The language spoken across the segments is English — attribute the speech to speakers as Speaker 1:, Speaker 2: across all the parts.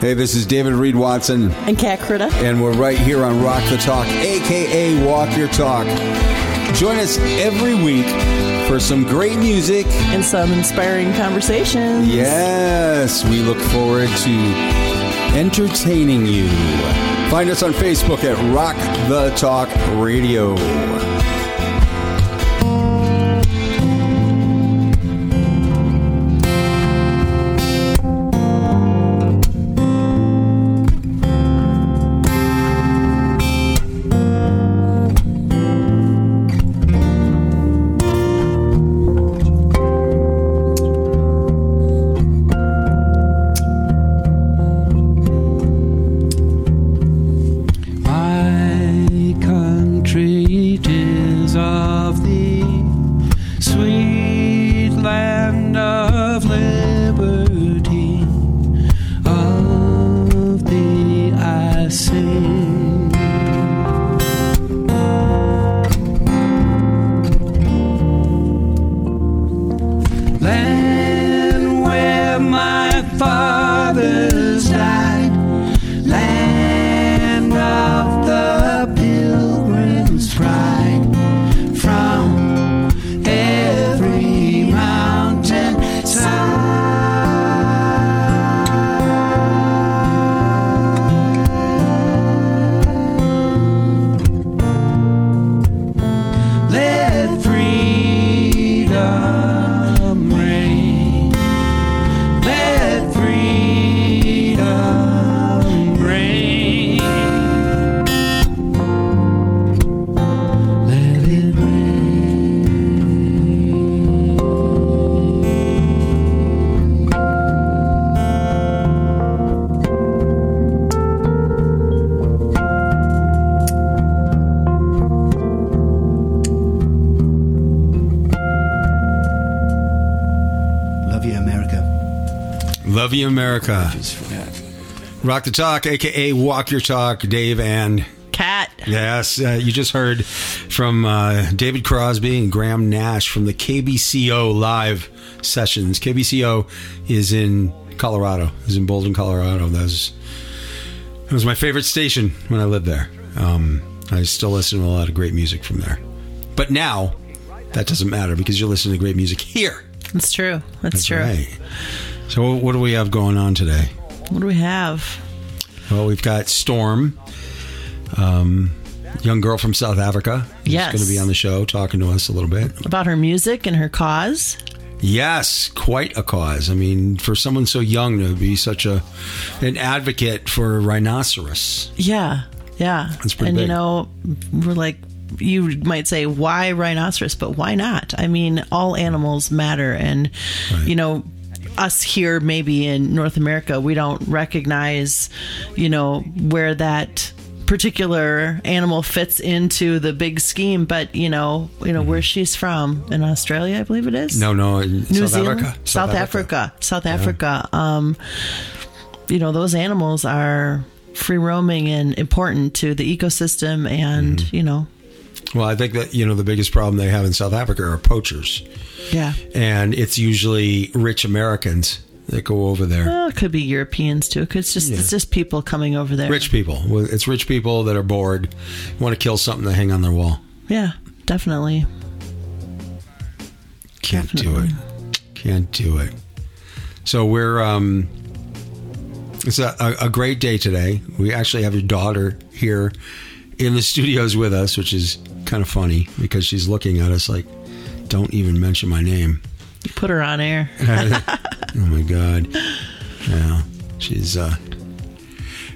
Speaker 1: Hey, this is David Reed Watson,
Speaker 2: And Cat Critta.
Speaker 1: and we're right here on Rock the Talk, aka Walk Your Talk. Join us every week for some great music.
Speaker 2: And some inspiring conversations.
Speaker 1: Yes, we look forward to entertaining you. Find us on Facebook at Rock the Talk Radio.
Speaker 3: America.
Speaker 1: Rock the Talk, aka Walk Your Talk, Dave and
Speaker 2: Cat.
Speaker 1: Yes, uh, you just heard from uh, David Crosby and Graham Nash from the KBCO live sessions. KBCO is in Colorado, is in Boulder, Colorado. That was, that was my favorite station when I lived there. Um, I still listen to a lot of great music from there. But now, that doesn't matter because you're listening to great music here.
Speaker 2: That's true. That's,
Speaker 1: That's
Speaker 2: true.
Speaker 1: right. So, what do we have going on today?
Speaker 2: What do we have?
Speaker 1: Well, we've got Storm, um, young girl from South Africa. She's
Speaker 2: Yes.
Speaker 1: going to be on the show talking to us a little bit.
Speaker 2: About her music and her cause.
Speaker 1: Yes, quite a cause. I mean, for someone so young to be such a an advocate for rhinoceros.
Speaker 2: Yeah. Yeah.
Speaker 1: That's pretty
Speaker 2: And you know, we're like you might say why rhinoceros, but why not? I mean, all animals matter and
Speaker 1: Right.
Speaker 2: you know, us here maybe in North America, we don't recognize, you know, where that particular animal fits into the big scheme, but you know, you know where she's from in Australia, I believe it is.
Speaker 1: Mm-hmm. No, no,
Speaker 2: New
Speaker 1: South
Speaker 2: Zealand,
Speaker 1: Africa.
Speaker 2: South, Africa. South Africa. Um, you know, those animals are free roaming and important to the ecosystem, and
Speaker 1: Mm-hmm.
Speaker 2: you know,
Speaker 1: Well, I think that you know the biggest problem they have in South Africa are poachers,
Speaker 2: yeah.
Speaker 1: and it's usually rich Americans that go over there.
Speaker 2: Well, it could be Europeans too. It's just it's just people coming over there.
Speaker 1: Rich people. It's rich people that are bored, want to kill something to hang on their wall.
Speaker 2: Yeah, definitely.
Speaker 1: Can't
Speaker 2: Definitely.
Speaker 1: do it. Can't do it. So we're um it's a, a great day today. We actually have your daughter here in the studios with us, which is kind of funny because she's looking at us like, "Don't even mention my name."
Speaker 2: You Put her on air.
Speaker 1: Oh my god. Yeah, she's uh.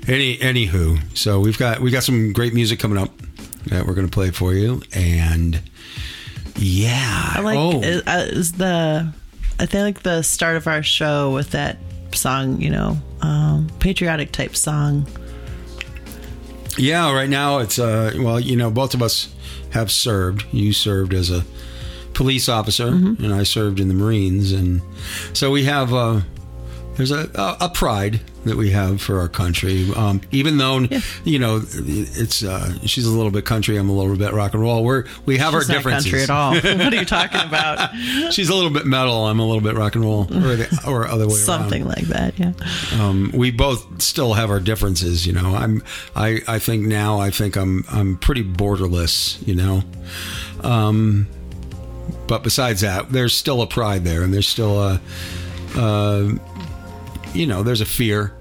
Speaker 1: Any anywho, so we've got we got some great music coming up that we're gonna play for you, and yeah,
Speaker 2: I like
Speaker 1: oh,
Speaker 2: is, uh, is the I think like the start of our show with that song, you know, um, patriotic type song.
Speaker 1: Yeah, right now it's uh well, you know, both of us have served. You served as a police officer and I served in the Marines and so we have uh there's a, a pride that we have for our country. Um, even though you know it's uh, she's a little bit country, I'm a little bit rock and roll. We're we have
Speaker 2: It's
Speaker 1: our differences.
Speaker 2: country at all. what are you talking about?
Speaker 1: She's a little bit metal. I'm a little bit rock and roll, or, the, or other way
Speaker 2: Something
Speaker 1: around.
Speaker 2: like that. Yeah.
Speaker 1: Um, we both still have our differences. You know, I'm I I think now I think I'm I'm pretty borderless. You know. Um, but besides that, there's still a pride there, and there's still a, uh, you know, there's a fear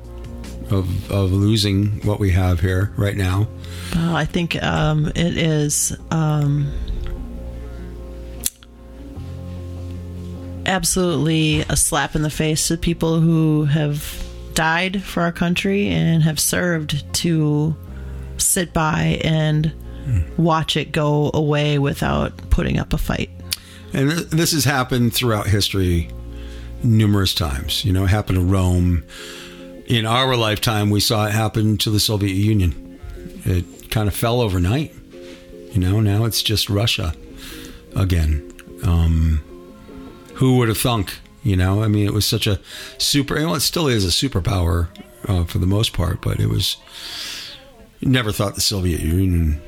Speaker 1: of of losing what we have here right now.
Speaker 2: Well, I think um, it is um, absolutely a slap in the face to people who have died for our country and have served to sit by and watch it go away without putting up a fight.
Speaker 1: And th- this has happened throughout history numerous times. You know, it happened to Rome. In our lifetime, we saw it happen to the Soviet Union. It kind of fell overnight. You know, now it's just Russia again. Um, who would have thunk? You know, I mean, it was such a super. Well, it still is a superpower uh, for the most part, but it was. Never thought the Soviet Union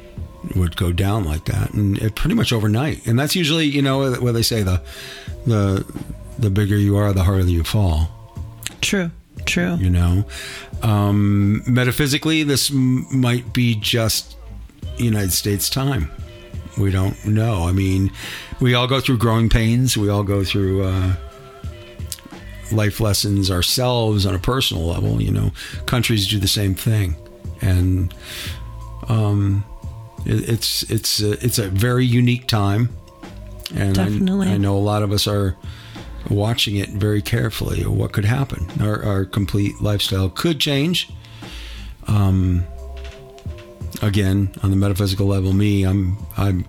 Speaker 1: would go down like that, and it pretty much overnight. And that's usually, you know, what they say the the the bigger you are, the harder you fall.
Speaker 2: True, true.
Speaker 1: You know, um, metaphysically, this m- might be just United States time. We don't know. I mean, we all go through growing pains. We all go through uh, life lessons ourselves on a personal level. You know, countries do the same thing, and um, it, it's it's a, it's a very unique time. And I-
Speaker 2: Definitely.
Speaker 1: I, know a lot of us are watching it very carefully. What could happen? Our, our complete lifestyle could change. Um, again, on the metaphysical level, me, I'm, I'm,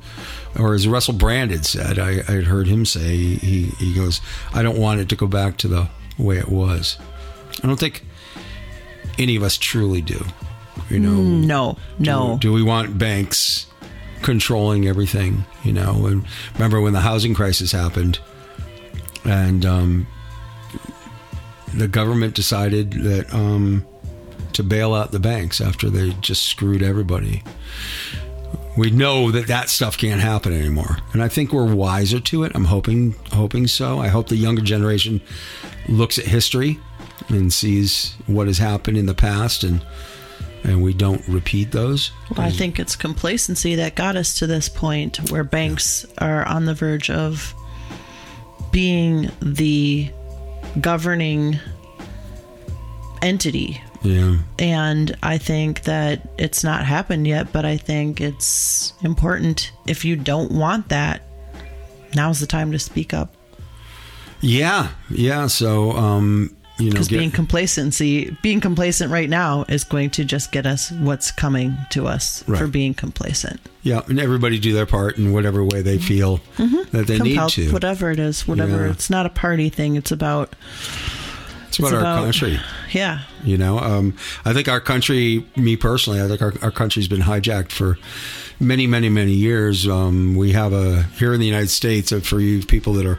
Speaker 1: or as Russell Brand had said, I, I had heard him say, he, he goes, I don't want it to go back to the way it was. I don't think any of us truly do. You know,
Speaker 2: No, no.
Speaker 1: do, do we want banks controlling everything? You know, and remember when the housing crisis happened, and um, the government decided that um, to bail out the banks after they just screwed everybody. We know that that stuff can't happen anymore, and I think we're wiser to it. I'm hoping, hoping so. I hope the younger generation looks at history and sees what has happened in the past, and and we don't repeat those.
Speaker 2: Well, I think it's complacency that got us to this point where banks are on the verge of being the governing entity.
Speaker 1: Yeah.
Speaker 2: And I think that it's not happened yet, but I think it's important. If you don't want that, now's the time to speak up.
Speaker 1: Yeah, yeah. So, um, you know,
Speaker 2: Because
Speaker 1: get-
Speaker 2: being complacency, being complacent right now is going to just get us what's coming to us for being complacent.
Speaker 1: yeah, and everybody do their part in whatever way they feel that they need
Speaker 2: Compelled,
Speaker 1: to.
Speaker 2: whatever it is, whatever.
Speaker 1: Yeah.
Speaker 2: It's not a party thing. It's about
Speaker 1: it's about
Speaker 2: it's
Speaker 1: our
Speaker 2: about-
Speaker 1: country.
Speaker 2: yeah.
Speaker 1: You know, um, I think our country, me personally, I think our, our country's been hijacked for many, many, many years. Um, we have a here in the United States. uh, For you people that are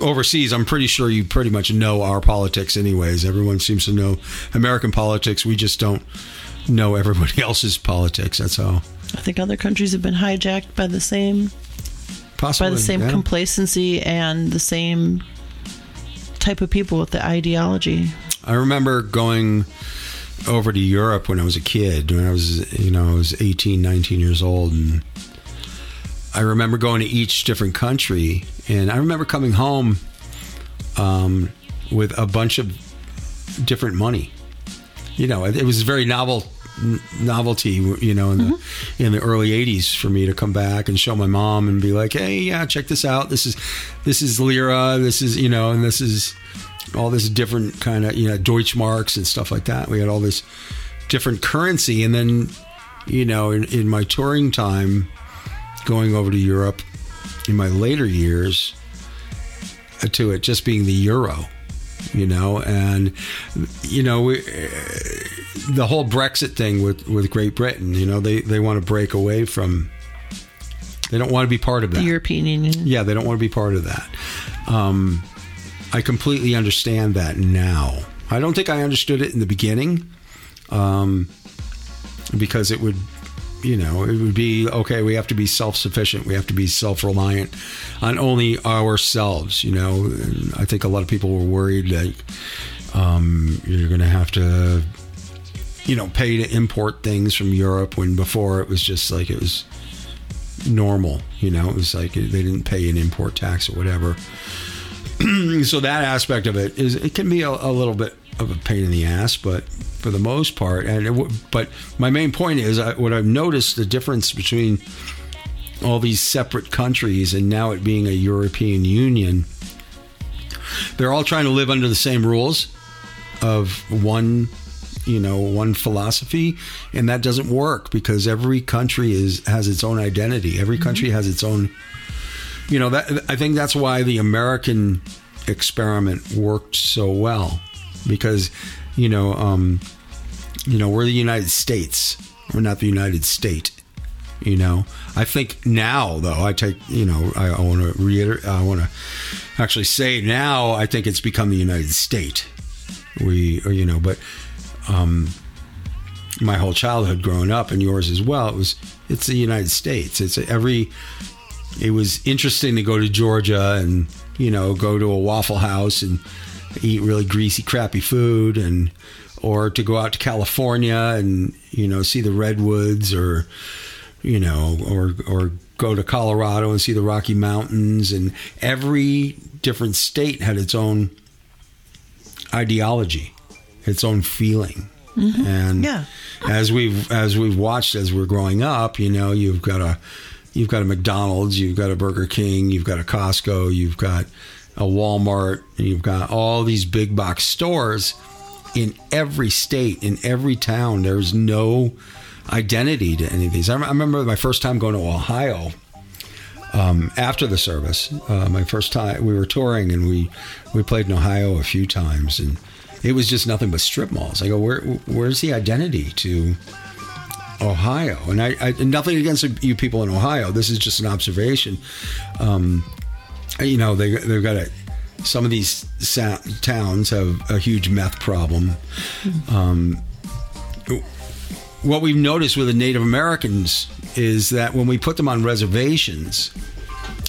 Speaker 1: overseas, I'm pretty sure you pretty much know our politics, anyways. Everyone seems to know American politics. We just don't know everybody else's politics. That's all.
Speaker 2: I think other countries have been hijacked by the same
Speaker 1: Possibly
Speaker 2: by the same
Speaker 1: yeah.
Speaker 2: complacency and the same type of people with the ideology.
Speaker 1: I remember going over to Europe when I was a kid, when I was, you know, I was 18, 19 years old. And I remember going to each different country. And I remember coming home um, with a bunch of different money. You know, it, it was very novel novelty you know in the in the early 80s for me to come back and show my mom and be like hey yeah check this out this is this is lira this is you know and this is all this different kind of you know Deutschmarks and stuff like that. We had all this different currency, and then you know in, in my touring time, going over to Europe in my later years, to it just being the euro, you know, and you know we, the whole Brexit thing with with Great Britain, you know, they they want to break away from. They don't want to be part of that.
Speaker 2: The European Union.
Speaker 1: Yeah, they don't want to be part of that. Um, I completely understand that now. I don't think I understood it in the beginning, um, because it would, you know, it would be okay. We have to be self sufficient. We have to be self reliant on only ourselves. You know, And I think a lot of people were worried that um, you're going to have to, you know, pay to import things from Europe when before it was just like it was normal. You know, it was like they didn't pay an import tax or whatever. so that aspect of it is it can be a, a little bit of a pain in the ass, but for the most part, and it, w- but my main point is I, what I've noticed the difference between all these separate countries and now it being a European Union. They're all trying to live under the same rules of one you know one philosophy. And that doesn't work because every country is has its own identity. Every country has its own you know that i think that's why the american experiment worked so well because you know um you know we're the united states. We're not the united state you know. I think now though i take you know i, I want to reiterate i want to actually say now i think it's become the united state. We or, you know but um my whole childhood growing up and yours as well it was it's the united states. It's every it was interesting to go to georgia and you know go to a waffle house and eat really greasy crappy food and or to go out to california and you know see the redwoods or you know or or go to colorado and see the rocky mountains. And every different state had its own ideology its own feeling. Mm-hmm. And
Speaker 2: Yeah.
Speaker 1: as we've as we've watched as we're growing up you know you've got a you've got a mcdonald's you've got a burger king you've got a costco you've got a walmart you've got all these big box stores in every state in every town there's no identity to any of these i I remember my first time going to ohio um, after the service. Uh, my first time, we were touring and we we played in Ohio a few times, and it was just nothing but strip malls. I go, where where's the identity to Ohio? And I, I nothing against you people in Ohio. This is just an observation. Um, you know, they they've got a. Some of these sa- towns have a huge meth problem. Um, what we've noticed with the Native Americans is that when we put them on reservations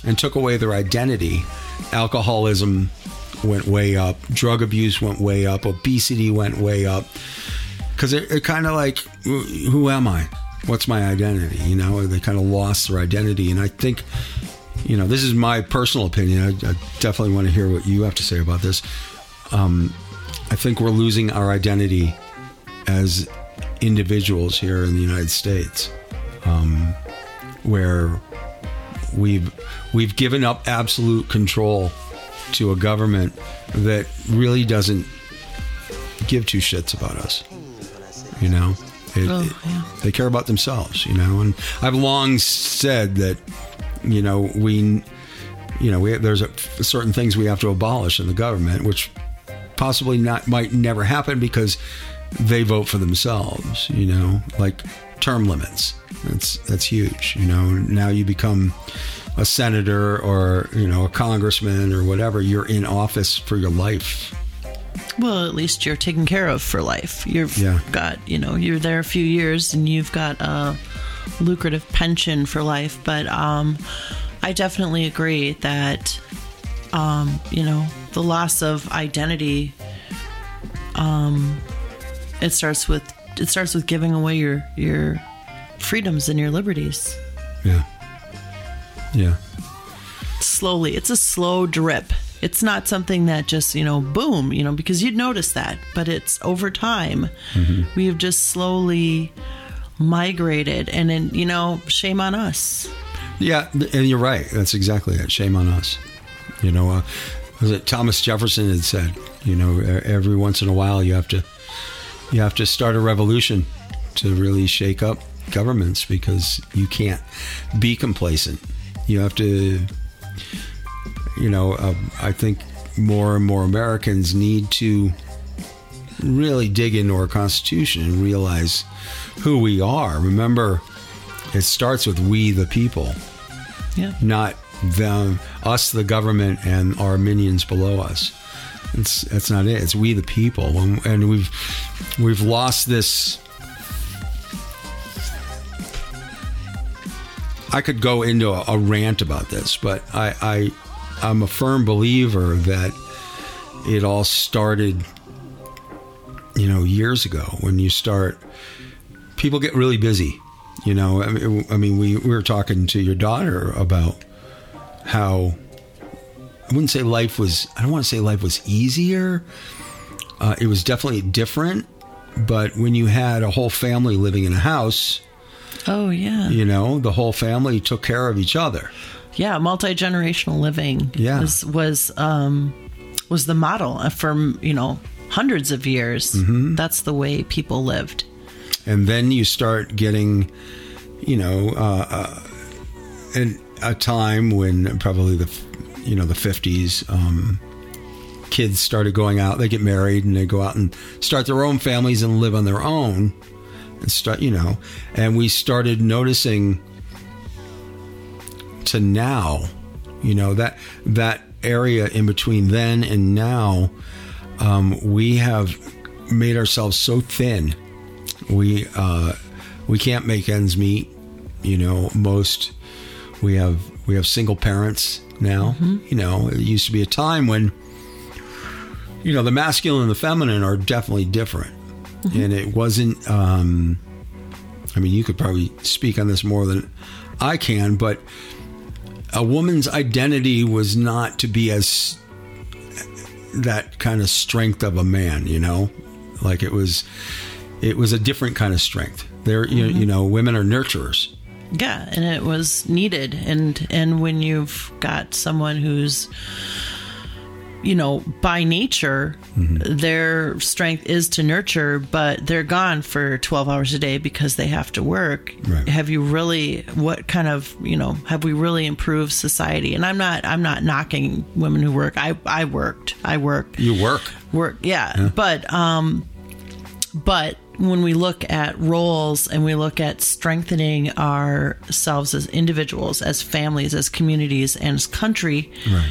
Speaker 1: and took away their identity, alcoholism went way up, drug abuse went way up, obesity went way up. Because it, it kind of like, who am I? What's my identity? You know, they kind of lost their identity. And I think, you know, this is my personal opinion. I, I definitely want to hear what you have to say about this. Um, I think we're losing our identity as individuals here in the United States, um, where we've we've given up absolute control to a government that really doesn't give two shits about us. You know, It-
Speaker 2: Oh,
Speaker 1: it- they care about themselves. You know, and I've long said that you know we you know we there's a, certain things we have to abolish in the government, which possibly not might never happen because they vote for themselves. You know, like term limits. That's that's huge. You know, now you become a senator or you know a congressman or whatever. You're in office for your life.
Speaker 2: Well, at least you're taken care of for life. You've
Speaker 1: Yeah.
Speaker 2: got, you know, you're there a few years and you've got a lucrative pension for life. But um, I definitely agree that, um, you know, the loss of identity, um, it starts with it starts with giving away your your freedoms and your liberties
Speaker 1: Yeah. Yeah.
Speaker 2: slowly. It's a slow drip. It's not something that just, you know, boom, you know, because you'd notice that, but it's over time. We have just slowly migrated and then, you know, shame on us.
Speaker 1: Yeah, and you're right. That's exactly it. Shame on us. You know, uh, was it Thomas Jefferson had said, you know, every once in a while you have to you have to start a revolution to really shake up governments because you can't be complacent. You have to you know, uh, I think more and more Americans need to really dig into our Constitution and realize who we are. Remember, it starts with we the people
Speaker 2: Yeah.
Speaker 1: not them, us, the government, and our minions below us. It's that's not it. It's we the people, and, and we've we've lost this. I could go into a, a rant about this, but I, I I'm a firm believer that it all started, you know, years ago when you start. People get really busy, you know. I mean, I mean we, we were talking to your daughter about how I wouldn't say life was. I don't want to say life was easier. Uh, it was definitely different, but when you had a whole family living in a house,
Speaker 2: Oh yeah.
Speaker 1: you know, the whole family took care of each other.
Speaker 2: yeah multi generational living
Speaker 1: Yeah.
Speaker 2: was was um was the model for you know hundreds of years.
Speaker 1: Mm-hmm.
Speaker 2: That's the way people lived.
Speaker 1: and then you start getting, you know, uh, uh, in a time when probably the, you know, the fifties, um, kids started going out. They get married and they go out and start their own families and live on their own, and start, you know, and we started noticing to now, you know, that that area in between then and now, um, we have made ourselves so thin we uh, we can't make ends meet. You know, most we have we have single parents now. You know, it used to be a time when you know the masculine and the feminine are definitely different, and it wasn't. Um, I mean, you could probably speak on this more than I can, but a woman's identity was not to be as that kind of strength of a man. You know, like it was it was a different kind of strength. There, you, mm-hmm. you know, women are nurturers.
Speaker 2: Yeah, and it was needed. And and when you've got someone who's you know, by nature,
Speaker 1: Mm-hmm.
Speaker 2: their strength is to nurture, but they're gone for 12 hours a day because they have to work.
Speaker 1: Right.
Speaker 2: Have you really, what kind of, you know, have we really improved society? And I'm not, I'm not knocking women who work. I, I worked, I worked.
Speaker 1: You work.
Speaker 2: work yeah, but um but when we look at roles and we look at strengthening ourselves as individuals as families as communities and as country
Speaker 1: Right.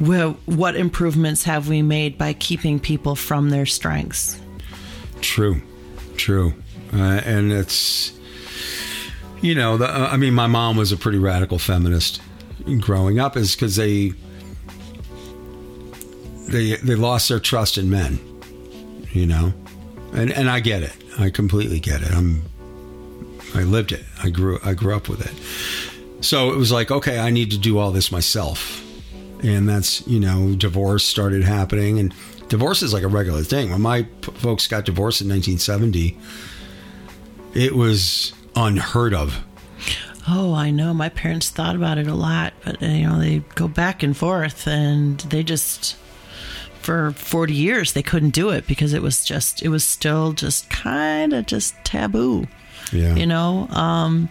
Speaker 2: Well, what improvements have we made by keeping people from their strengths
Speaker 1: True. True. Uh, and it's, you know, the, uh, I mean, my mom was a pretty radical feminist growing up, is because they, they, they lost their trust in men, you know, and and I get it. I completely get it. I'm, I lived it. I grew I grew up with it. So it was like, okay, I need to do all this myself. And that's, you know, divorce started happening and divorce is like a regular thing. When my p- folks got divorced in 1970, it was unheard of.
Speaker 2: oh i know my parents thought about it a lot but you know they go back and forth and they just for 40 years they couldn't do it because it was just it was still just kind of just taboo
Speaker 1: Yeah.
Speaker 2: you know um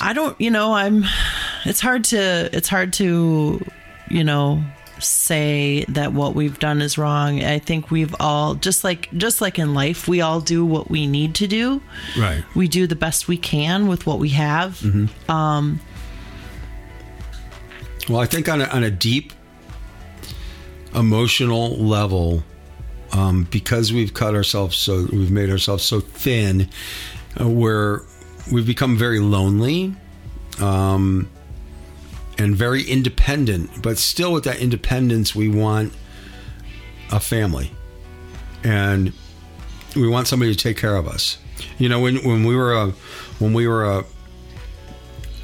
Speaker 2: i don't you know i'm it's hard to it's hard to you know say that what we've done is wrong i think we've all just like just like in life we all do what we need to do
Speaker 1: Right.
Speaker 2: we do the best we can with what we have Hmm. Um.
Speaker 1: Well, I think on a, on a deep emotional level, um, because we've cut ourselves so we've made ourselves so thin, uh, where we've become very lonely, um, and very independent. But still, with that independence, we want a family, and we want somebody to take care of us. You know, when when we were a when we were a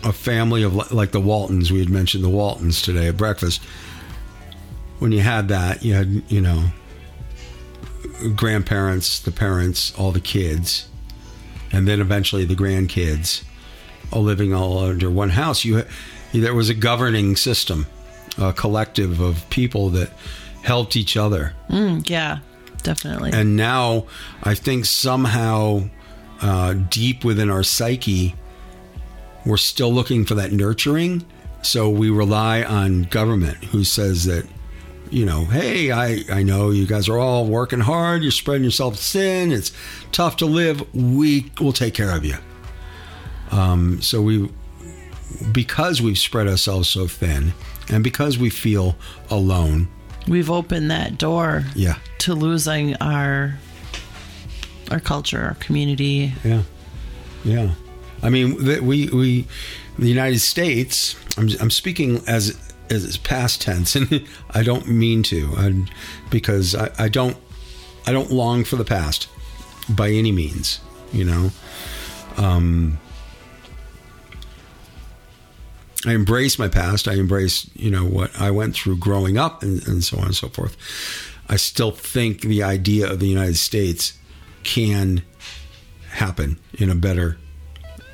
Speaker 1: a family of like the Waltons. We had mentioned the Waltons today at breakfast. When you had that, you had you know grandparents, the parents, all the kids, and then eventually the grandkids, all living all under one house. You there was a governing system, a collective of people that helped each other.
Speaker 2: Mm, yeah definitely
Speaker 1: And now I think somehow uh, deep within our psyche, we're still looking for that nurturing. So we rely on government who says that, you know, hey, I, I know you guys are all working hard, you're spreading yourself thin, it's tough to live. We will take care of you. Um, so we, because we've spread ourselves so thin and because we feel alone,
Speaker 2: We've opened that door
Speaker 1: Yeah.
Speaker 2: to losing our our culture, our community.
Speaker 1: Yeah, yeah. I mean, we we the United States. I'm I'm speaking as as past tense, and I don't mean to, I, because I, I don't I don't long for the past by any means. You know, um, I embrace my past. I embrace you know what I went through growing up, and, and so on and so forth. I still think the idea of the United States can happen in a better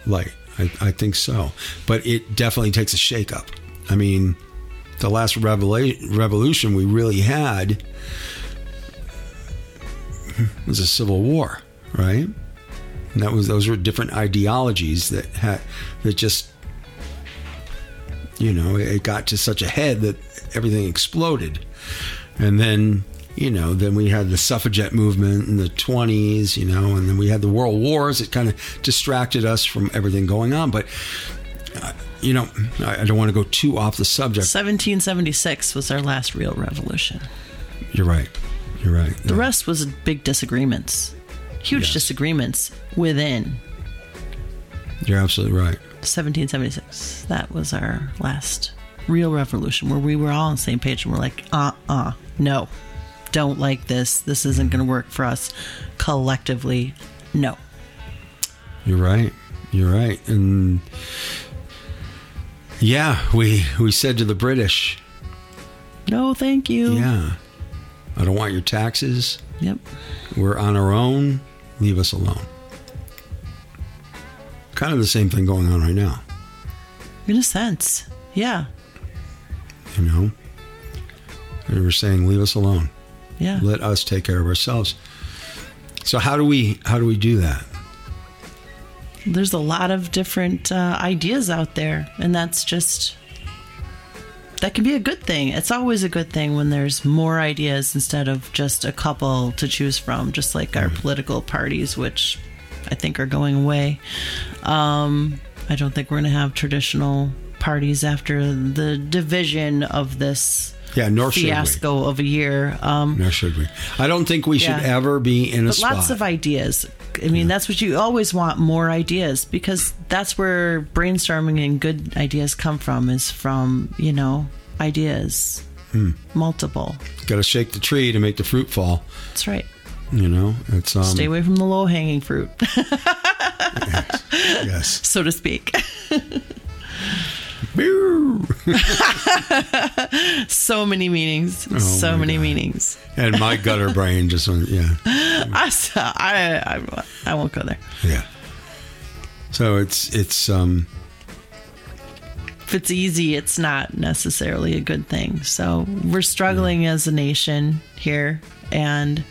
Speaker 1: light. I, I think so. But it definitely takes a shakeup. I mean, the last revela- revolution we really had was a civil war, right? And that was those were different ideologies that had that just you know it got to such a head that everything exploded, and then you know, then we had the suffragette movement in the 20s, you know, and then we had the world wars. It kind of distracted us from everything going on. But, uh, you know, I, I don't want to go too off the subject.
Speaker 2: 1776 was our last real revolution.
Speaker 1: You're right. You're right.
Speaker 2: The rest was big disagreements, huge
Speaker 1: Yes.
Speaker 2: disagreements within
Speaker 1: You're absolutely right.
Speaker 2: 1776. That was our last real revolution where we were all on the same page and we're like, uh uh, no, don't like this. This isn't going to work for us collectively. No.
Speaker 1: You're right. You're right. And yeah, we we said to the British,
Speaker 2: No, thank you.
Speaker 1: yeah, I don't want your taxes.
Speaker 2: Yep.
Speaker 1: We're on our own. Leave us alone. Kind of the same thing going on right now,
Speaker 2: In a sense. Yeah.
Speaker 1: you know. And we're saying, leave us alone.
Speaker 2: Yeah.
Speaker 1: Let us take care of ourselves. So how do we how do we do that?
Speaker 2: There's a lot of different uh, ideas out there, and that's just that can be a good thing. It's always a good thing when there's more ideas instead of just a couple to choose from, just like our political parties, which I think are going away. Um, I don't think we're going to have traditional parties after the division of this
Speaker 1: Yeah, nor should we.
Speaker 2: fiasco of a year. Um,
Speaker 1: Nor should we. I don't think we should
Speaker 2: Yeah.
Speaker 1: ever be in a
Speaker 2: but
Speaker 1: spot.
Speaker 2: lots of ideas. I mean, that's what you always want more ideas because that's where brainstorming and good ideas come from is from, you know, ideas.
Speaker 1: Hmm.
Speaker 2: Multiple.
Speaker 1: Got to shake the tree to make the fruit fall.
Speaker 2: That's right.
Speaker 1: You know, it's um,
Speaker 2: Stay away from the low hanging fruit,
Speaker 1: yes.
Speaker 2: so to speak. so many meanings. so
Speaker 1: Oh my
Speaker 2: many
Speaker 1: God.
Speaker 2: meanings.
Speaker 1: And my gutter brain just went, yeah,
Speaker 2: I, I, I, I won't go there.
Speaker 1: yeah. So it's it's um
Speaker 2: if it's easy, it's not necessarily a good thing. So we're struggling as a nation here, and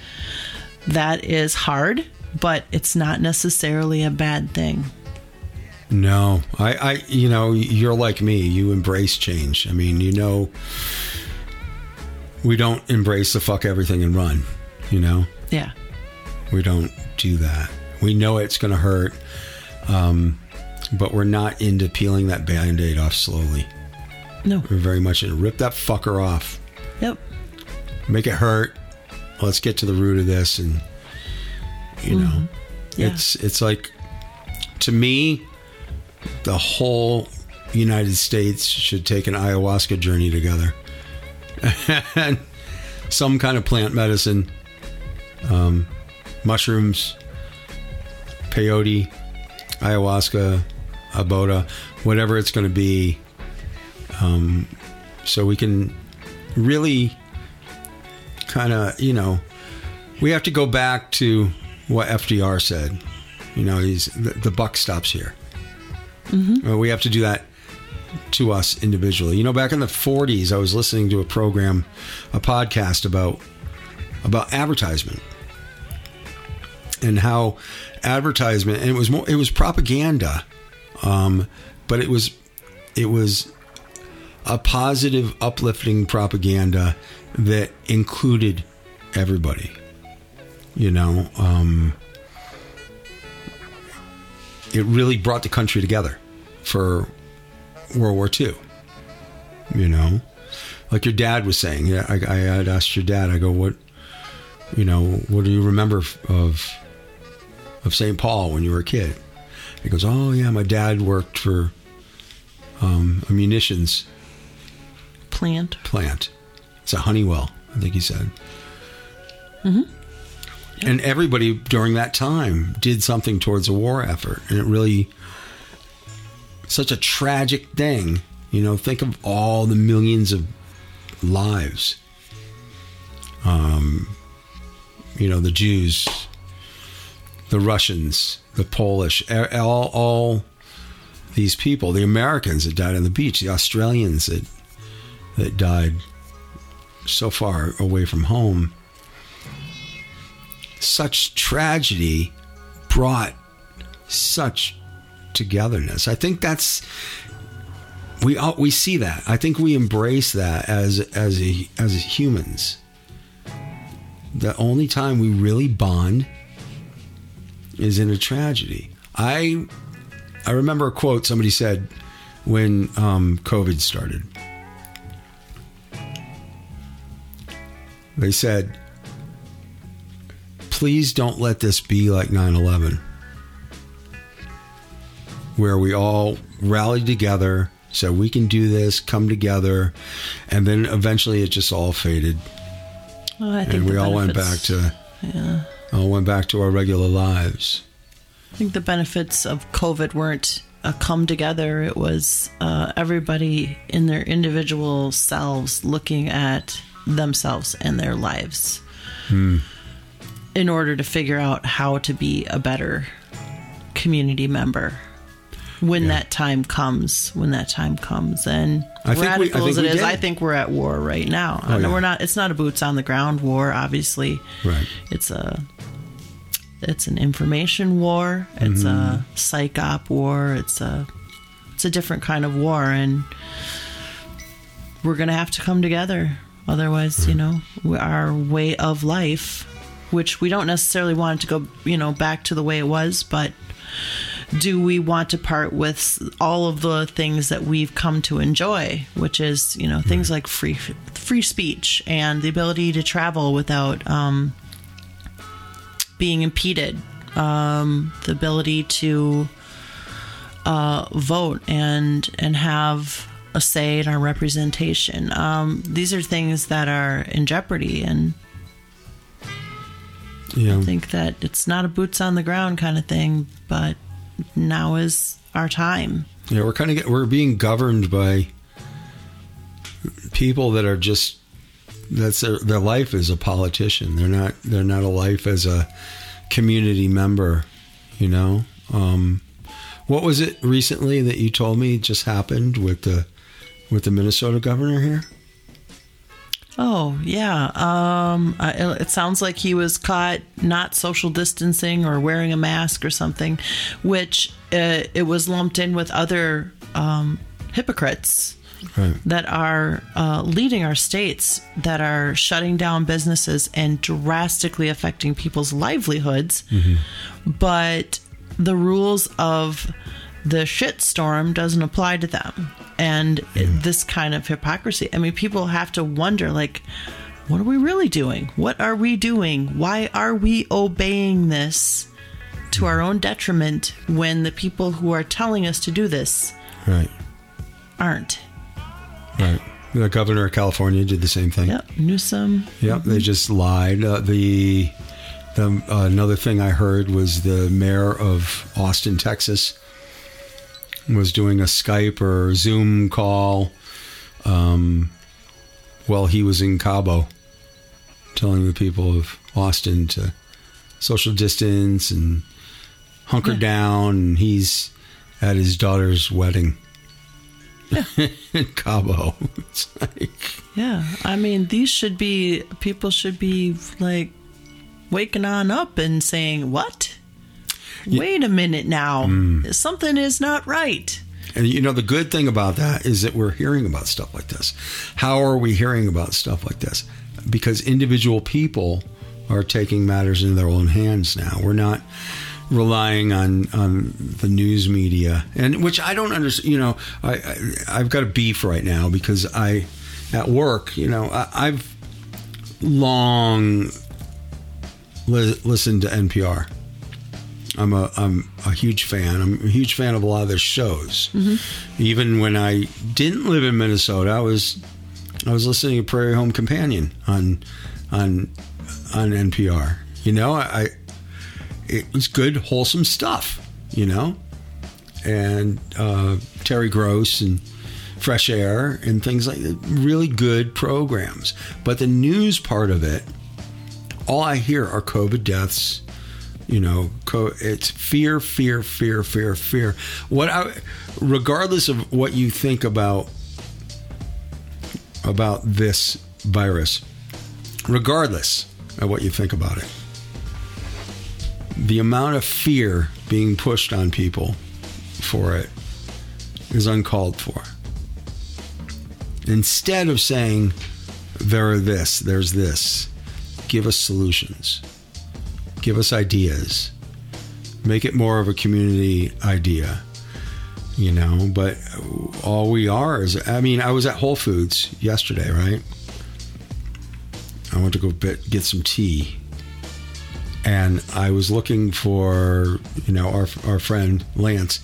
Speaker 2: that is hard, but it's not necessarily a bad thing.
Speaker 1: no, I I you know you're like me. You embrace change. I mean, you know, we don't embrace the fuck everything and run. You know,
Speaker 2: Yeah.
Speaker 1: we don't do that. We know it's going to hurt, um, but we're not into peeling that band-aid off slowly.
Speaker 2: No.
Speaker 1: We're very much into rip that fucker off.
Speaker 2: Yep.
Speaker 1: make it hurt. Let's get to the root of this, and you know,
Speaker 2: Mm-hmm. Yeah.
Speaker 1: it's it's like to me, the whole United States should take an ayahuasca journey together, and some kind of plant medicine, um, mushrooms, peyote, ayahuasca, abota, whatever it's going to be, um, so we can really kind of, you know, we have to go back to what FDR said. You know, he's the, the buck stops here. Well, we have to do that to us individually. You know, back in the 40s, I was listening to a program, a podcast about about advertisement and how advertisement and it was more it was propaganda um, but it was it was a positive uplifting propaganda that included everybody you know um, it really brought the country together for world war ii you know like your dad was saying. Yeah, I, I had asked your dad. I go, what, you know, what do you remember of of St. Paul when you were a kid? He goes, oh yeah, my dad worked for um, a munitions
Speaker 2: Plant.
Speaker 1: plant. It's a Honeywell, I think he said. And everybody during that time did something towards a war effort, and it really such a tragic thing. You know, think of all the millions of lives. Um, you know, the Jews, the Russians, the Polish, all all these people, the Americans that died on the beach, the Australians that that died so far away from home. Such tragedy brought such togetherness. I think that's we all, we see that. I think we embrace that as as a, as humans. The only time we really bond is in a tragedy. I I remember a quote somebody said when um, COVID started. They said, please don't let this be like 9 11, where we all rallied together, said we can do this, come together, and then eventually it just all faded.
Speaker 2: Well, I think
Speaker 1: And we all went back to
Speaker 2: Yeah.
Speaker 1: all went back to our regular lives.
Speaker 2: I think the benefits of COVID weren't a come together. It was uh, everybody in their individual selves looking at themselves and their lives in order to figure out how to be a better community member when
Speaker 1: Yeah.
Speaker 2: that time comes. When that time comes, and
Speaker 1: I think we- I
Speaker 2: radical
Speaker 1: think
Speaker 2: as it is,
Speaker 1: did.
Speaker 2: I think we're at war right now.
Speaker 1: Oh, yeah.
Speaker 2: We're not. It's not a boots on the ground war. Obviously,
Speaker 1: Right.
Speaker 2: it's a it's an information war it's a mm-hmm. psych op war it's a it's a different kind of war and we're gonna have to come together otherwise you know our way of life which we don't necessarily want it to go you know back to the way it was but do we want to part with all of the things that we've come to enjoy which is you know things like free free speech and the ability to travel without um, being impeded, um, the ability to uh, vote and and have a say in our representation. Um, these are things that are in jeopardy, and
Speaker 1: Yeah.
Speaker 2: I think that it's not a boots on the ground kind of thing, but now is our time.
Speaker 1: Yeah, we're kind of get, we're being governed by people that are just that's their their life as a politician. They're not they're not a life as a community member. You know, um, what was it recently that you told me just happened with the with the Minnesota governor here?
Speaker 2: Oh yeah, um, uh, it sounds like he was caught not social distancing or wearing a mask or something, which uh, it was lumped in with other um, hypocrites
Speaker 1: Right.
Speaker 2: that are uh, leading our states that are shutting down businesses and drastically affecting people's livelihoods. But the rules of the shitstorm doesn't apply to them. And this kind of hypocrisy. I mean, people have to wonder, like, what are we really doing? What are we doing? Why are we obeying this to our own detriment when the people who are telling us to do this
Speaker 1: Right.
Speaker 2: aren't?
Speaker 1: Right. The governor of California did the same thing.
Speaker 2: Yep, Newsom.
Speaker 1: Yep, they just lied. Uh, the the uh, another thing I heard was the mayor of Austin, Texas, was doing a Skype or Zoom call um, while he was in Cabo, telling the people of Austin to social distance and hunker
Speaker 2: Yeah.
Speaker 1: down. And he's at his daughter's wedding Yeah. in Cabo. It's like.
Speaker 2: Yeah, I mean, these should be people should be like waking on up and saying, "What? Wait a minute now, hmm. something is not right."
Speaker 1: And you know, the good thing about that is that we're hearing about stuff like this. How are we hearing about stuff like this? Because individual people are taking matters into their own hands now. We're not relying on on the news media, and which I don't understand. You know, I, I I've got a beef right now because I at work, you know, I, I've long li- listened to NPR. I'm a I'm a huge fan. I'm a huge fan of a lot of their shows. Even when I didn't live in Minnesota, I was I was listening to Prairie Home Companion on on on NPR. You know, I, I it was good, wholesome stuff. You know, and uh, Terry Gross and Fresh Air and things like that. Really good programs. But the news part of it, all I hear are COVID deaths. You know, it's fear, fear, fear, fear, fear. What I, regardless of what you think about about this virus, regardless of what you think about it, the amount of fear being pushed on people for it is uncalled for. Instead of saying, there are this, there's this, give us solutions, give us ideas, make it more of a community idea, you know. But all we are is, I mean, I was at Whole Foods yesterday, right? I went to go get some tea and I was looking for, you know, our our friend Lance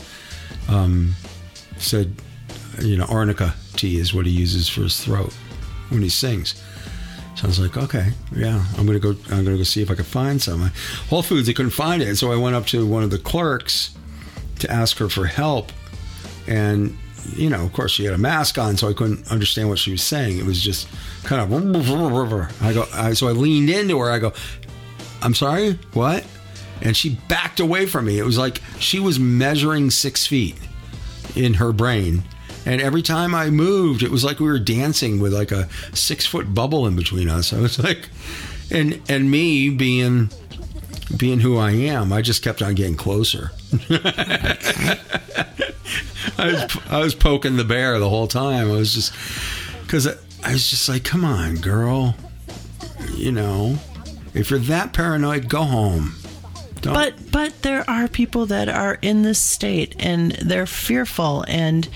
Speaker 1: um, said, you know, arnica tea is what he uses for his throat when he sings. So I was like, okay, yeah, I'm gonna go. I'm gonna go see if I can find some. Whole Foods, they couldn't find it, so I went up to one of the clerks to ask her for help, and you know, of course, she had a mask on, so I couldn't understand what she was saying. It was just kind of. I go, I, so I leaned into her. I go, I'm sorry, what? And she backed away from me. It was like she was measuring six feet in her brain. And every time I moved, it was like we were dancing with like a six foot bubble in between us. I was like, and and me being being who I am, I just kept on getting closer. I was I was poking the bear the whole time. I was just because I was just like, come on, girl, you know, if you're that paranoid, go home. Don't,
Speaker 2: But but there are people that are in this state and they're fearful and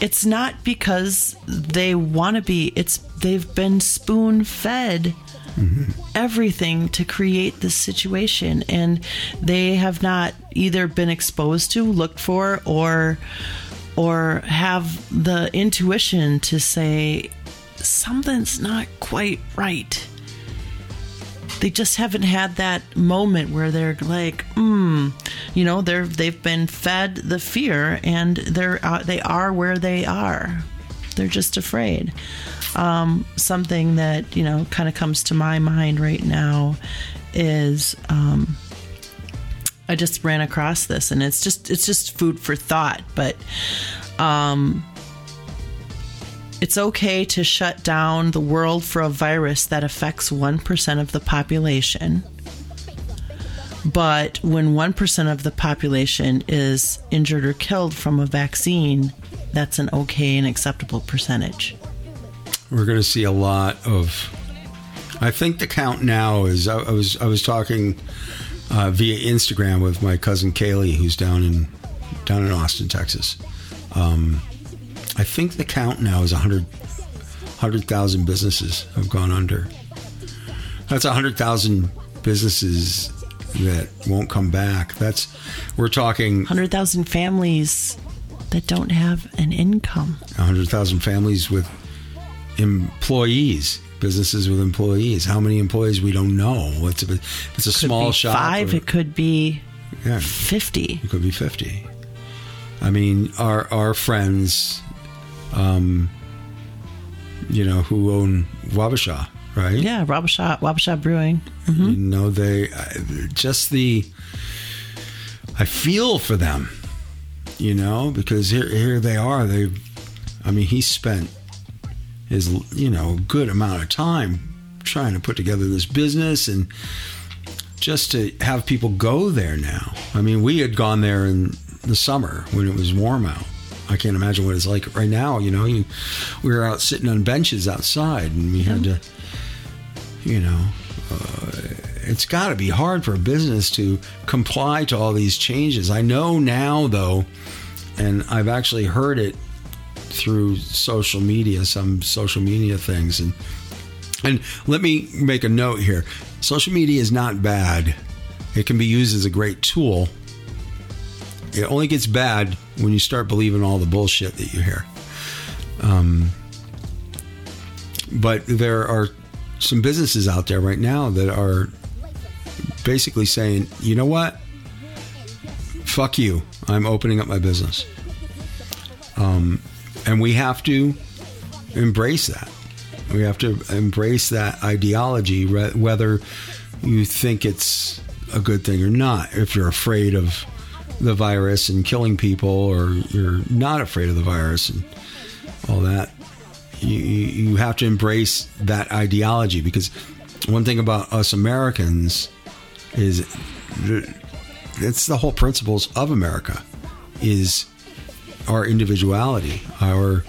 Speaker 2: it's not because they want to be it's they've been spoon fed mm-hmm. everything to create this situation and they have not either been exposed to looked for or or have the intuition to say something's not quite right they just haven't had that moment where they're like, hmm, you know, they're they've been fed the fear and they're uh, they are where they are. They're just afraid. Um, something that you know kind of comes to my mind right now is um, I just ran across this and it's just it's just food for thought, but um, it's okay to shut down the world for a virus that affects 1% of the population. But when 1% of the population is injured or killed from a vaccine, that's an okay and acceptable percentage.
Speaker 1: we're going to see a lot of. I think the count now is. I, I was I was talking uh, via Instagram with my cousin Kaylee, who's down in down in Austin, Texas. Um, I think the count now is 100 100,000 businesses have gone under. That's 100,000 businesses that won't come back. That's we're talking
Speaker 2: 100,000 families that don't have an income.
Speaker 1: 100,000 families with employees, businesses with employees. How many employees we don't know. It's a, it's a small shop.
Speaker 2: Five,
Speaker 1: or-
Speaker 2: it could be
Speaker 1: yeah,
Speaker 2: 50.
Speaker 1: it could be 50. I mean, our our friends, um, you know, who own Wabasha, right?
Speaker 2: Yeah, Wabasha, Wabasha Brewing.
Speaker 1: You know, they I- just the. I feel for them, you know, because here here they are. They, I mean, he spent his you know good amount of time trying to put together this business and just to have people go there now. I mean, we had gone there in the summer when it was warm out. I can't imagine what it's like right now. You know, you, we were out sitting on benches outside, and we had to, you know, uh, it's got to be hard for a business to comply to all these changes. I know now, though, and I've actually heard it through social media, some social media things, and and let me make a note here: social media is not bad. It can be used as a great tool. It only gets bad when you start believing all the bullshit that you hear. Um, but there are some businesses out there right now that are basically saying, you know what? Fuck you. I'm opening up my business. Um, and we have to embrace that. We have to embrace that ideology, whether you think it's a good thing or not. If you're afraid of the virus and killing people, or you're not afraid of the virus and all that, you, you have to embrace that ideology because one thing about us Americans is it's the whole principles of America is our individuality, our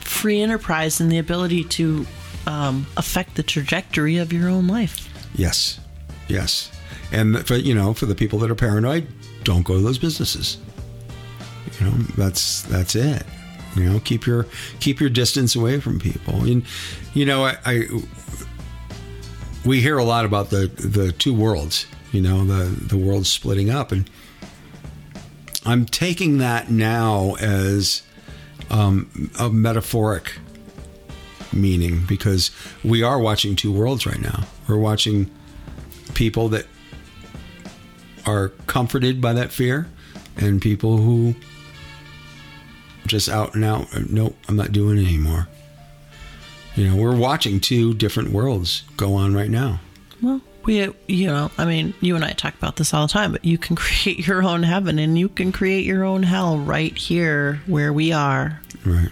Speaker 2: Free enterprise and the ability to um, affect the trajectory of your own life.
Speaker 1: yes, yes, and for you know for the people that are paranoid, don't go to those businesses. You know that's that's it. You know keep your keep your distance away from people. And you know I, I we hear a lot about the the two worlds. You know the the world splitting up, and I'm taking that now as um, a metaphoric meaning because we are watching two worlds right now. We're watching people that are comforted by that fear and people who just out and out nope i'm not doing it anymore. You know we're watching two different worlds go on right now.
Speaker 2: Well, we, you know, I mean, you and I talk about this all the time, but you can create your own heaven and you can create your own hell right here where we are.
Speaker 1: right.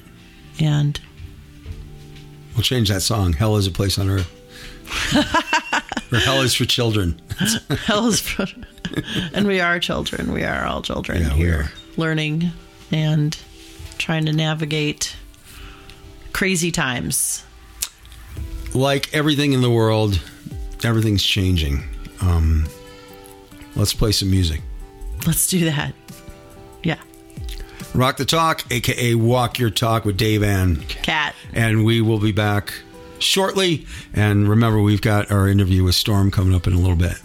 Speaker 2: And
Speaker 1: we'll change that song. Hell is a place on earth hell is for children
Speaker 2: hell is, for, and we are children. We are all children
Speaker 1: Yeah,
Speaker 2: here, learning and trying to navigate crazy times.
Speaker 1: like everything in the world everything's changing um, let's play some music
Speaker 2: Let's do that. Yeah.
Speaker 1: rock the talk aka walk your talk with dave and
Speaker 2: Cat.
Speaker 1: and we will be back shortly. And remember, we've got our interview with Storm coming up in a little bit.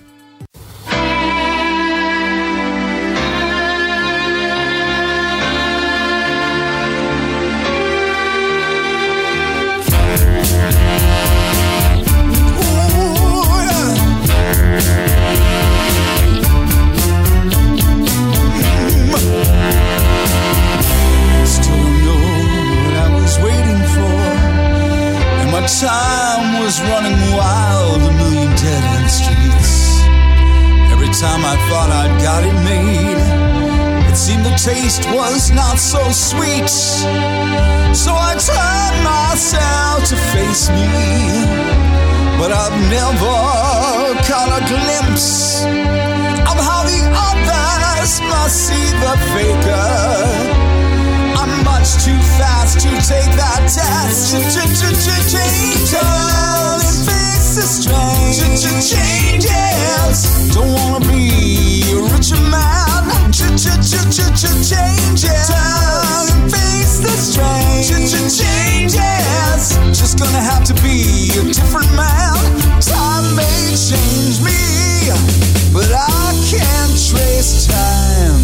Speaker 4: Taste was not so sweet. So I turned myself to face me. But I've never caught a glimpse of how the others must see the faker. I'm much too fast to take that test. Changes and the strange changes. Don't wanna be a richer man. Changes and face the strange changes. Just gonna have to be a different man. Time may change me, but I can't trace time.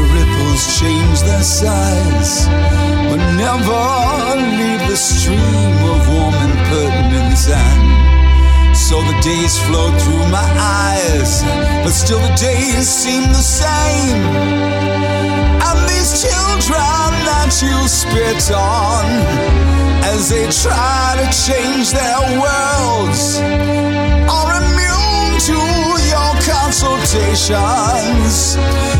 Speaker 4: The ripples change their size, but never leave the stream of warm impertinence. sand. So the days flow through my eyes, but still the days seem the same. And these children that you spit on, as they try to change their worlds, are immune to your consultations.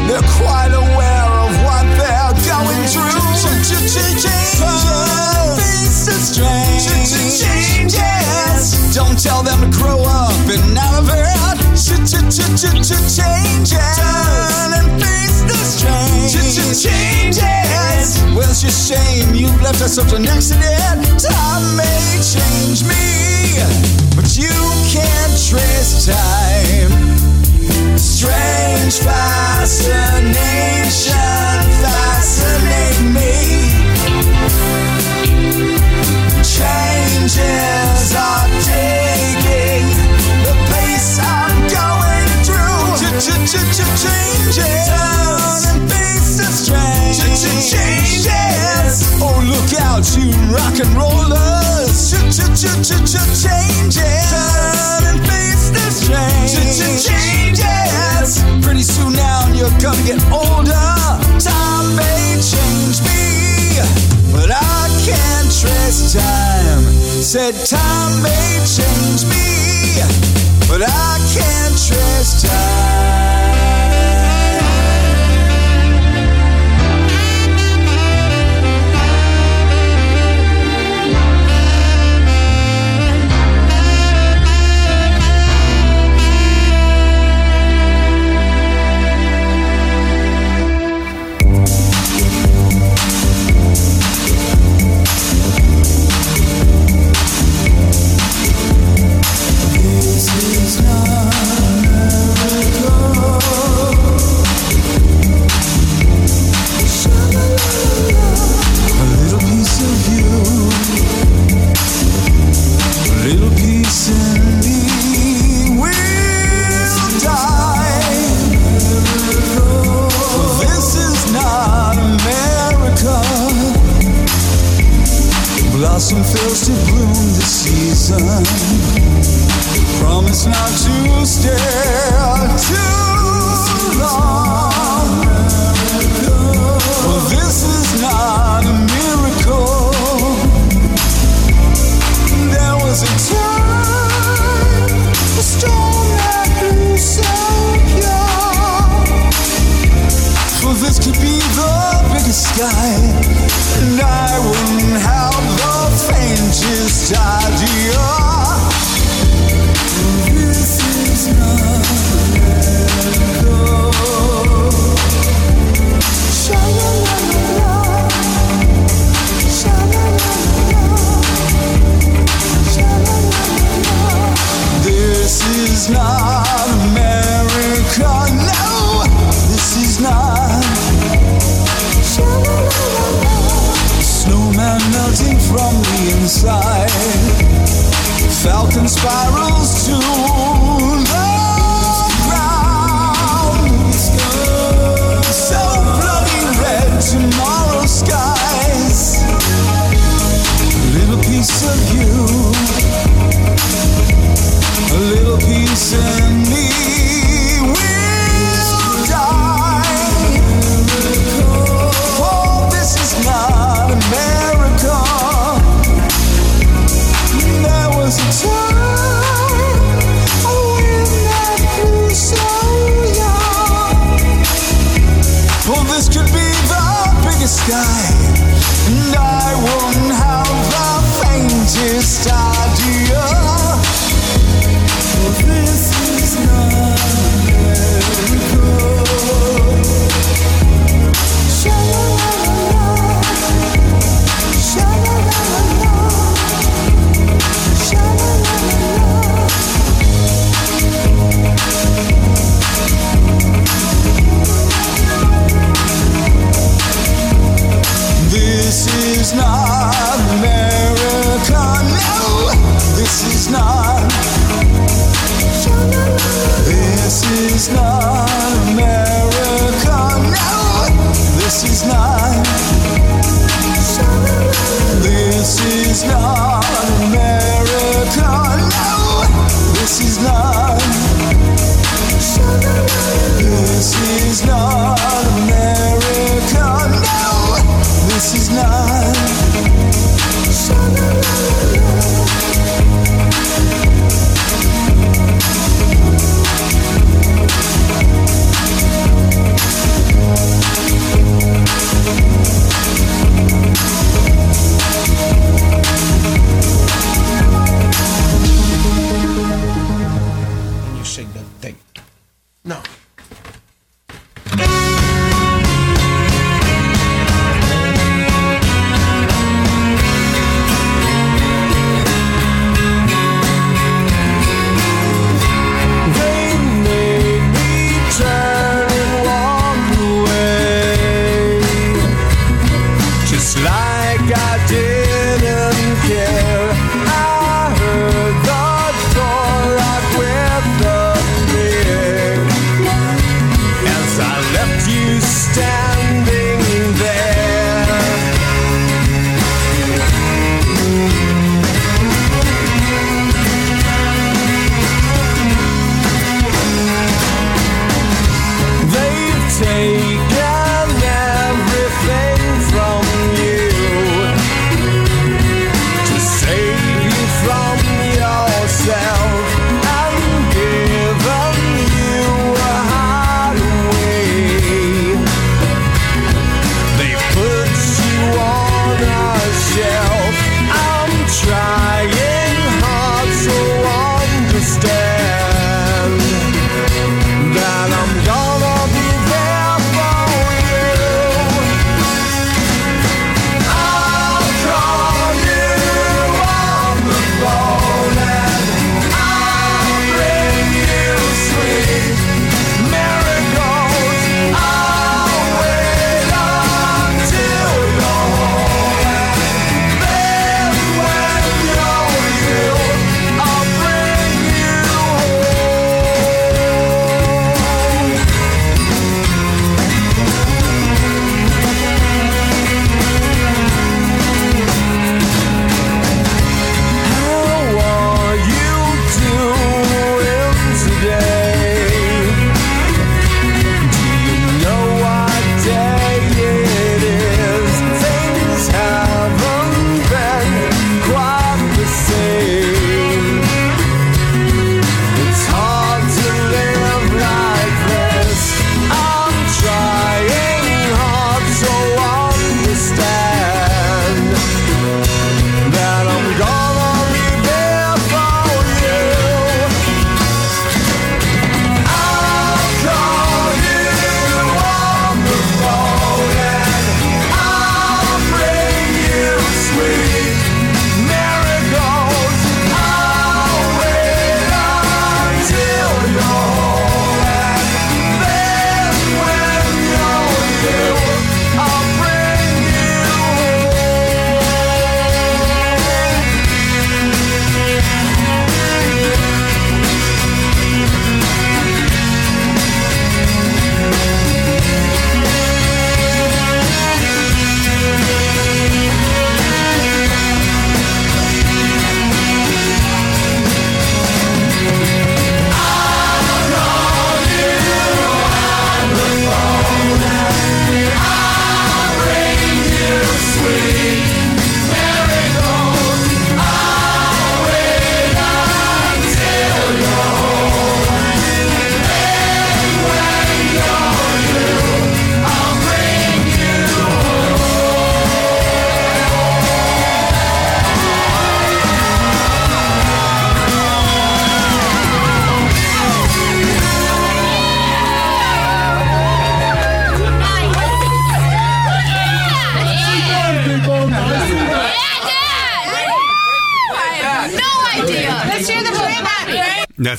Speaker 4: They're quite aware of what they're going through. Faces strange. Changes. Don't tell them to grow up and out of it. Changes. Changes. When it's your shame you've left us such an accident. Time may change me, but you can't trace time. Strange fascination fascinate me. Changes are taking the pace I'm going through. Changes. Turn and Changes. Oh, look out, you rock and rollers. Changes. Turn and face the. Changes. Pretty soon now you're gonna get older. Time may change me, but I can't time. Said time may change me, but I can't trace time.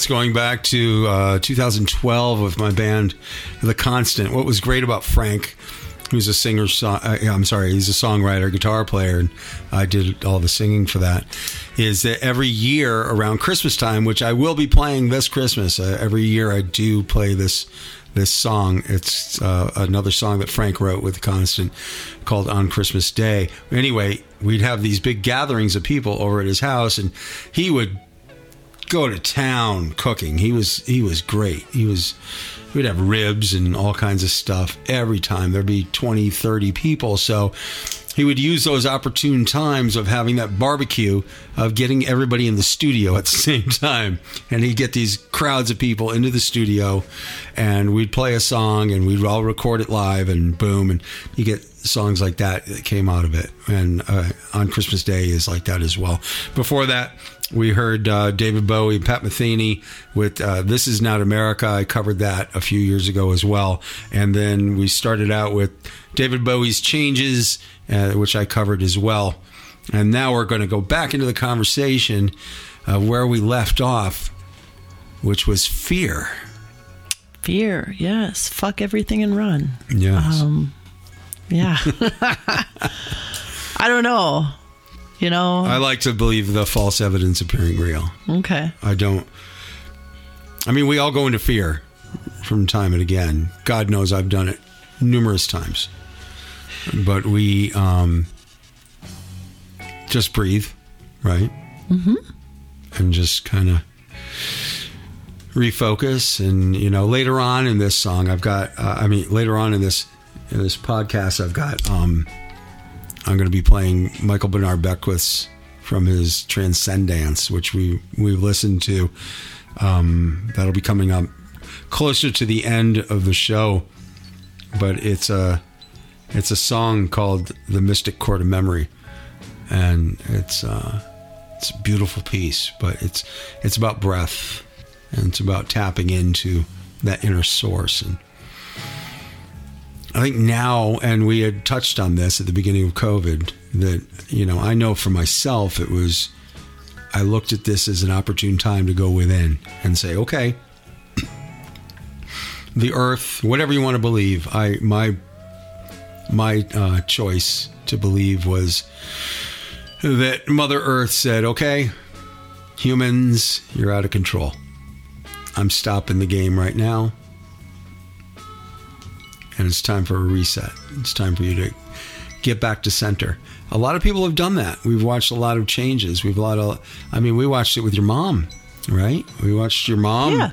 Speaker 1: That's going back to uh, 2012 with my band, The Constant. What was great about Frank, who's a singer, song, uh, I'm sorry, he's a songwriter, guitar player, and I did all the singing for that, is that every year around Christmas time, which I will be playing this Christmas, uh, every year I do play this this song. It's uh, another song that Frank wrote with The Constant called On Christmas Day. Anyway, we'd have these big gatherings of people over at his house, and he would go to town cooking. He was he was great. He was we'd have ribs and all kinds of stuff every time. There'd be 20, 30 people. So he would use those opportune times of having that barbecue of getting everybody in the studio at the same time and he'd get these crowds of people into the studio and we'd play a song and we'd all record it live and boom and you get songs like that that came out of it and uh, on christmas day is like that as well before that we heard uh, David Bowie, and Pat Metheny with uh, "This Is Not America." I covered that a few years ago as well, and then we started out with David Bowie's "Changes," uh, which I covered as well. And now we're going to go back into the conversation uh, where we left off, which was fear.
Speaker 2: Fear, yes. Fuck everything and run.
Speaker 1: Yes.
Speaker 2: Um, yeah. I don't know. You know.
Speaker 1: I like to believe the false evidence appearing real.
Speaker 2: okay.
Speaker 1: I don't. I mean, we all go into fear from time and again. God knows I've done it numerous times. But we um, just breathe, right? Mm-hmm. And just kind of refocus. And you know, later on in this song, I've got. Uh, I mean, later on in this in this podcast, I've got. Um, I'm going to be playing Michael Bernard Beckwith's from his Transcendence, which we we listened to. Um, that'll be coming up closer to the end of the show, but it's a it's a song called "The Mystic Chord of Memory," and it's uh, it's a beautiful piece. But it's it's about breath, and it's about tapping into that inner source and. I think now, and we had touched on this at the beginning of COVID, that, you know, I know for myself, it was, I looked at this as an opportune time to go within and say, okay, the earth, whatever you want to believe, I, my, my uh, choice to believe was that Mother Earth said, okay, humans, you're out of control. I'm stopping the game right now and it's time for a reset. It's time for you to get back to center. A lot of people have done that. We've watched a lot of changes. We've a lot of. I mean, we watched it with your mom, right? We watched your mom.
Speaker 2: Yeah.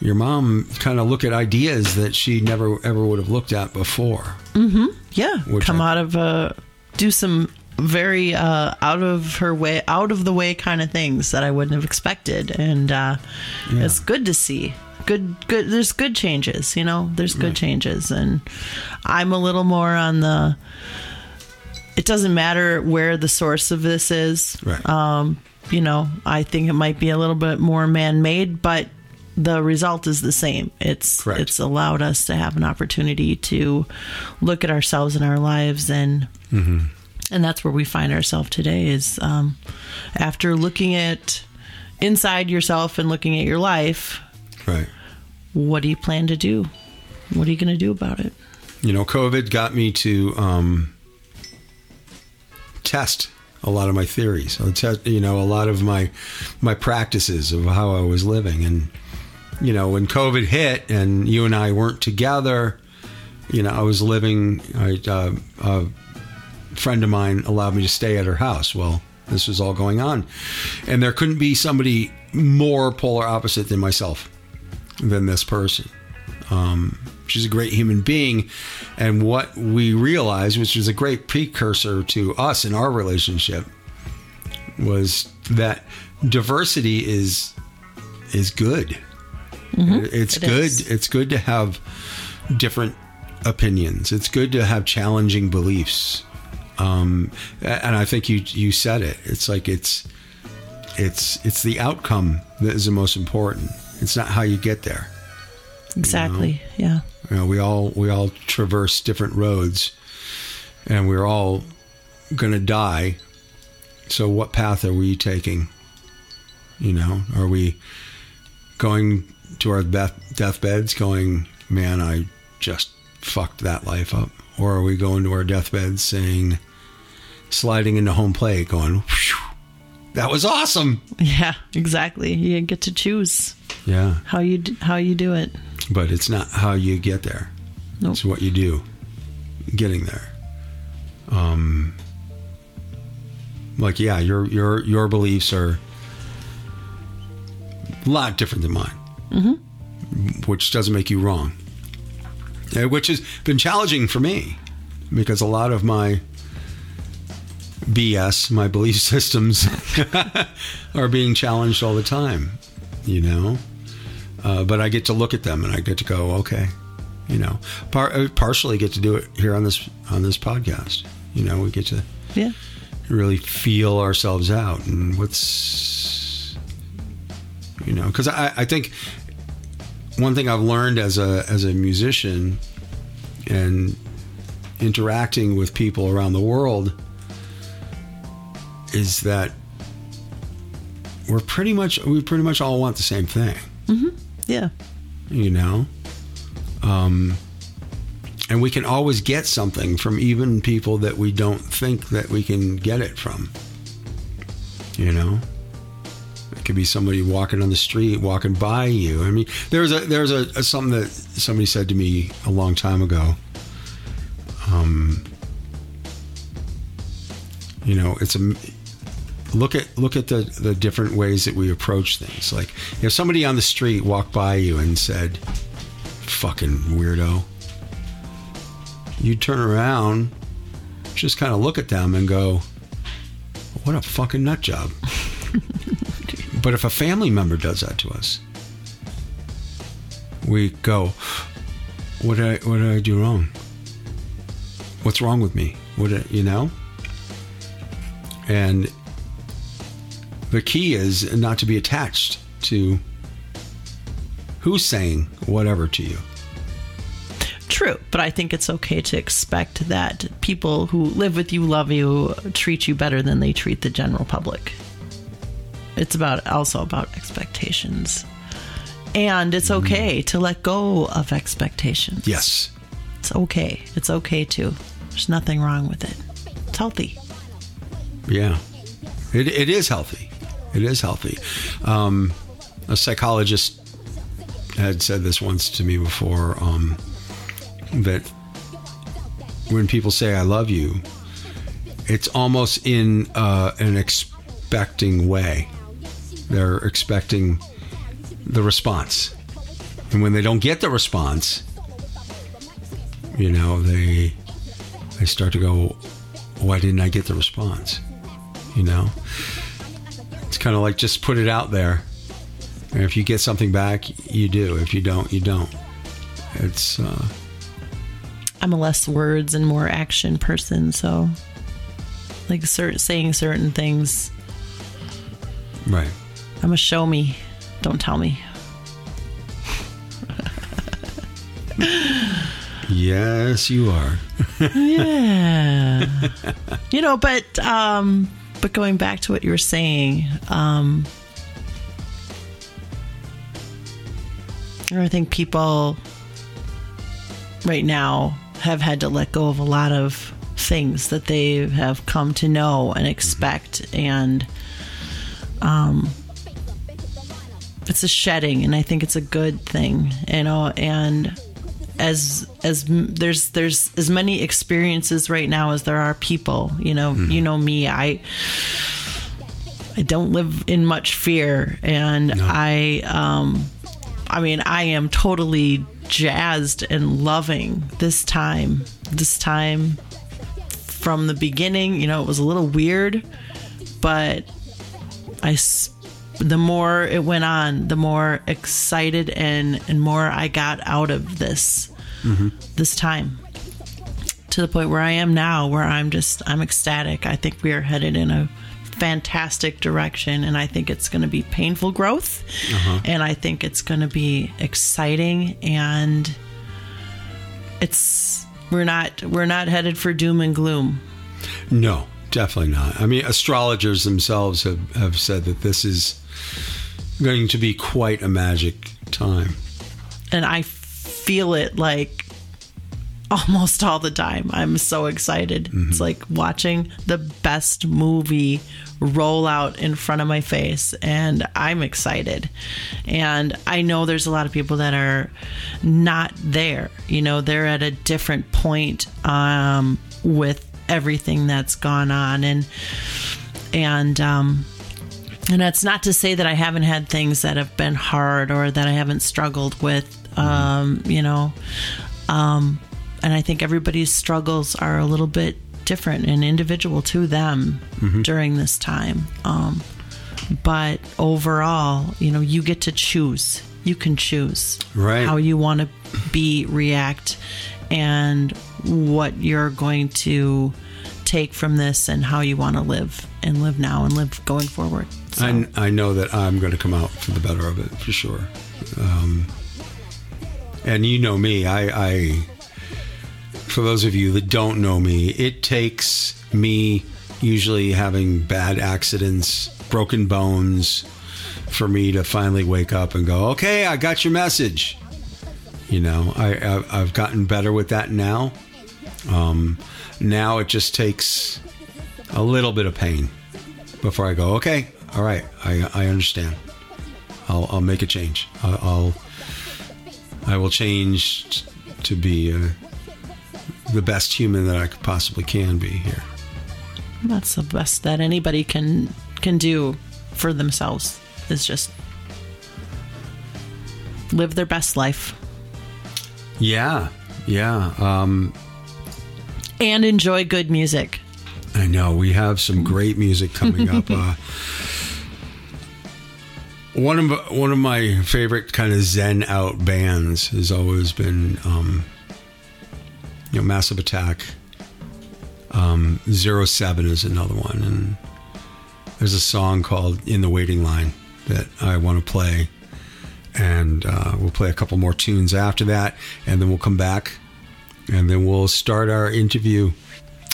Speaker 1: Your mom kind of look at ideas that she never ever would have looked at before. Mm-hmm.
Speaker 2: Yeah.
Speaker 1: Which
Speaker 2: Come
Speaker 1: I-
Speaker 2: out of uh do some very uh out of her way out of the way kind of things that I wouldn't have expected. And uh it's good to see. Good good there's good changes, you know. There's good changes and I'm a little more on the it doesn't matter where the source of this is.
Speaker 1: Right.
Speaker 2: Um, you know, I think it might be a little bit more man-made, but the result is the same. It's
Speaker 1: Correct.
Speaker 2: it's allowed us to have an opportunity to look at ourselves and our lives, and and that's where we find ourselves today. Is um, after looking at inside yourself and looking at your life,
Speaker 1: Right.
Speaker 2: what do you plan to do? What are you going to do about it?
Speaker 1: You know, COVID got me to um, test a lot of my theories. You know, a lot of my my practices of how I was living, and you know, when COVID hit and you and I weren't together, you know, I was living. I, uh, a friend of mine allowed me to stay at her house. Well, this was all going on, and there couldn't be somebody more polar opposite than myself, than this person. Um, she's a great human being, and what we realized, which was a great precursor to us in our relationship, was that diversity is is good. It's
Speaker 2: It
Speaker 1: good.
Speaker 2: is.
Speaker 1: It's good to have different opinions. It's good to have challenging beliefs. Um, and I think you you said it. It's like it's it's it's the outcome that is the most important. It's not how you get there.
Speaker 2: Exactly. Yeah.
Speaker 1: You know, we all we all traverse different roads, and we're all going to die. So, what path are we taking? You know, are we going to our death, deathbeds going, man, I just fucked that life up? Or are we going to our deathbeds saying, sliding into home plate, going, "Phew, that was awesome?
Speaker 2: Yeah, exactly. You get to choose
Speaker 1: Yeah.
Speaker 2: how you d- how you do it.
Speaker 1: But it's not how you get there.
Speaker 2: Nope.
Speaker 1: It's what you do getting there. Um, like yeah, your your your beliefs are a lot different than mine, mm-hmm. which doesn't make you wrong. Uh, Which has been challenging for me because a lot of my BS, my belief systems, are being challenged all the time. You know, uh, but I get to look at them and I get to go, okay, you know, par- uh, partially get to do it here on this on this podcast. You know, we get to
Speaker 2: Yeah.
Speaker 1: really feel ourselves out and what's you know because I, I think one thing I've learned as a as a musician and interacting with people around the world is that we're pretty much we pretty much all want the same thing.
Speaker 2: Yeah.
Speaker 1: you know? Um, and we can always get something from even people that we don't think that we can get it from. You know? It could be somebody walking on the street walking by you. I mean there's a there's a, a something that somebody said to me a long time ago. Um you know it's a look at look at the the different ways that we approach things. Like if somebody on the street walked by you and said fucking weirdo. You turn around just kind of look at them and go what a fucking nut job. But if a family member does that to us we go what did I what did I do wrong? What's wrong with me? What you know? And the key is not to be attached to who's saying whatever to you.
Speaker 2: True, but I think it's okay to expect that people who live with you, love you, treat you better than they treat the general public. It's about also about expectations. And it's mm. okay to let go of expectations.
Speaker 1: Yes.
Speaker 2: It's okay. It's okay to. There's nothing wrong with it. It's healthy.
Speaker 1: Yeah. It, it is healthy. It is healthy. Um, a psychologist had said this once to me before um, that when people say "I love you," it's almost in uh, an expecting way. They're expecting the response, and when they don't get the response, you know they they start to go, "Why didn't I get the response?" You know, kind of like just put it out there. And if you get something back, you do. If you don't, you don't. It's uh,
Speaker 2: I'm a less words and more action person, so like cer- saying certain things.
Speaker 1: right.
Speaker 2: I'm a show me, don't tell me.
Speaker 1: Yes, you are.
Speaker 2: Yeah. you know, but um but going back to what you were saying, um I think people right now have had to let go of a lot of things that they have come to know and expect. And um it's a shedding and I think it's a good thing, you know, and as as there's there's as many experiences right now as there are people you know you know me i i don't live in much fear and i um i mean i am totally jazzed and loving this time this time from the beginning. You know it was a little weird but i the more it went on, the more excited and and more I got out of this mm-hmm. this time. To the point where I am now, where I'm just I'm ecstatic. I think we are headed in a fantastic direction, and I think it's going to be painful growth, uh-huh. and I think it's going to be exciting, and it's we're not we're not headed for doom and gloom.
Speaker 1: No, definitely not. I mean, astrologers themselves have, have said that this is going to be quite a magic time.
Speaker 2: and I feel it like almost all the time. I'm so excited. It's like watching the best movie roll out in front of my face, and I'm excited. And I know there's a lot of people that are not there. You know, they're at a different point um, with everything that's gone on, and and um, and that's not to say that I haven't had things that have been hard or that I haven't struggled with. Um, you know, um, and I think everybody's struggles are a little bit different and individual to them during this time. Um, but overall, you know, you get to choose. You can choose
Speaker 1: Right.
Speaker 2: how you want to be, react, and what you're going to take from this and how you want to live and live now and live going forward. So,
Speaker 1: I, I know that I'm going to come out for the better of it for sure. Um, and you know me, I, I, for those of you that don't know me, it takes me usually having bad accidents, broken bones, for me to finally wake up and go, okay, I got your message. You know, I, I I've gotten better with that now. Um, now it just takes a little bit of pain before I go, okay, all right, I, I understand. I'll, I'll make a change. I'll, I'll I will change to be uh, the best human that I could possibly can be here.
Speaker 2: that's the best that anybody can can do for themselves is just live their best life
Speaker 1: Yeah, yeah. Um,
Speaker 2: and enjoy good music.
Speaker 1: I know we have some great music coming up. Uh, one of one of my favorite kind of zen out bands has always been, um, you know, Massive Attack. Um, Zero Seven is another one, and there's a song called "In the Waiting Line" that I want to play, and uh, we'll play a couple more tunes after that, and then we'll come back, and then we'll start our interview.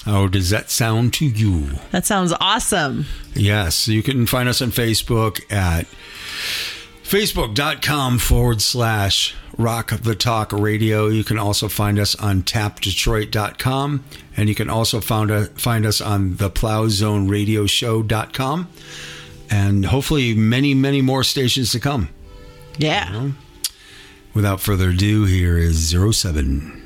Speaker 1: How does that sound to you?
Speaker 2: That sounds awesome.
Speaker 1: Yes, you can find us on Facebook at facebook.com forward slash rock the talk radio. You can also find us on tapdetroit.com and you can also find, uh, find us on the plowzone and hopefully many, many more stations to come.
Speaker 2: Yeah.
Speaker 1: Without further ado, here is zero 07.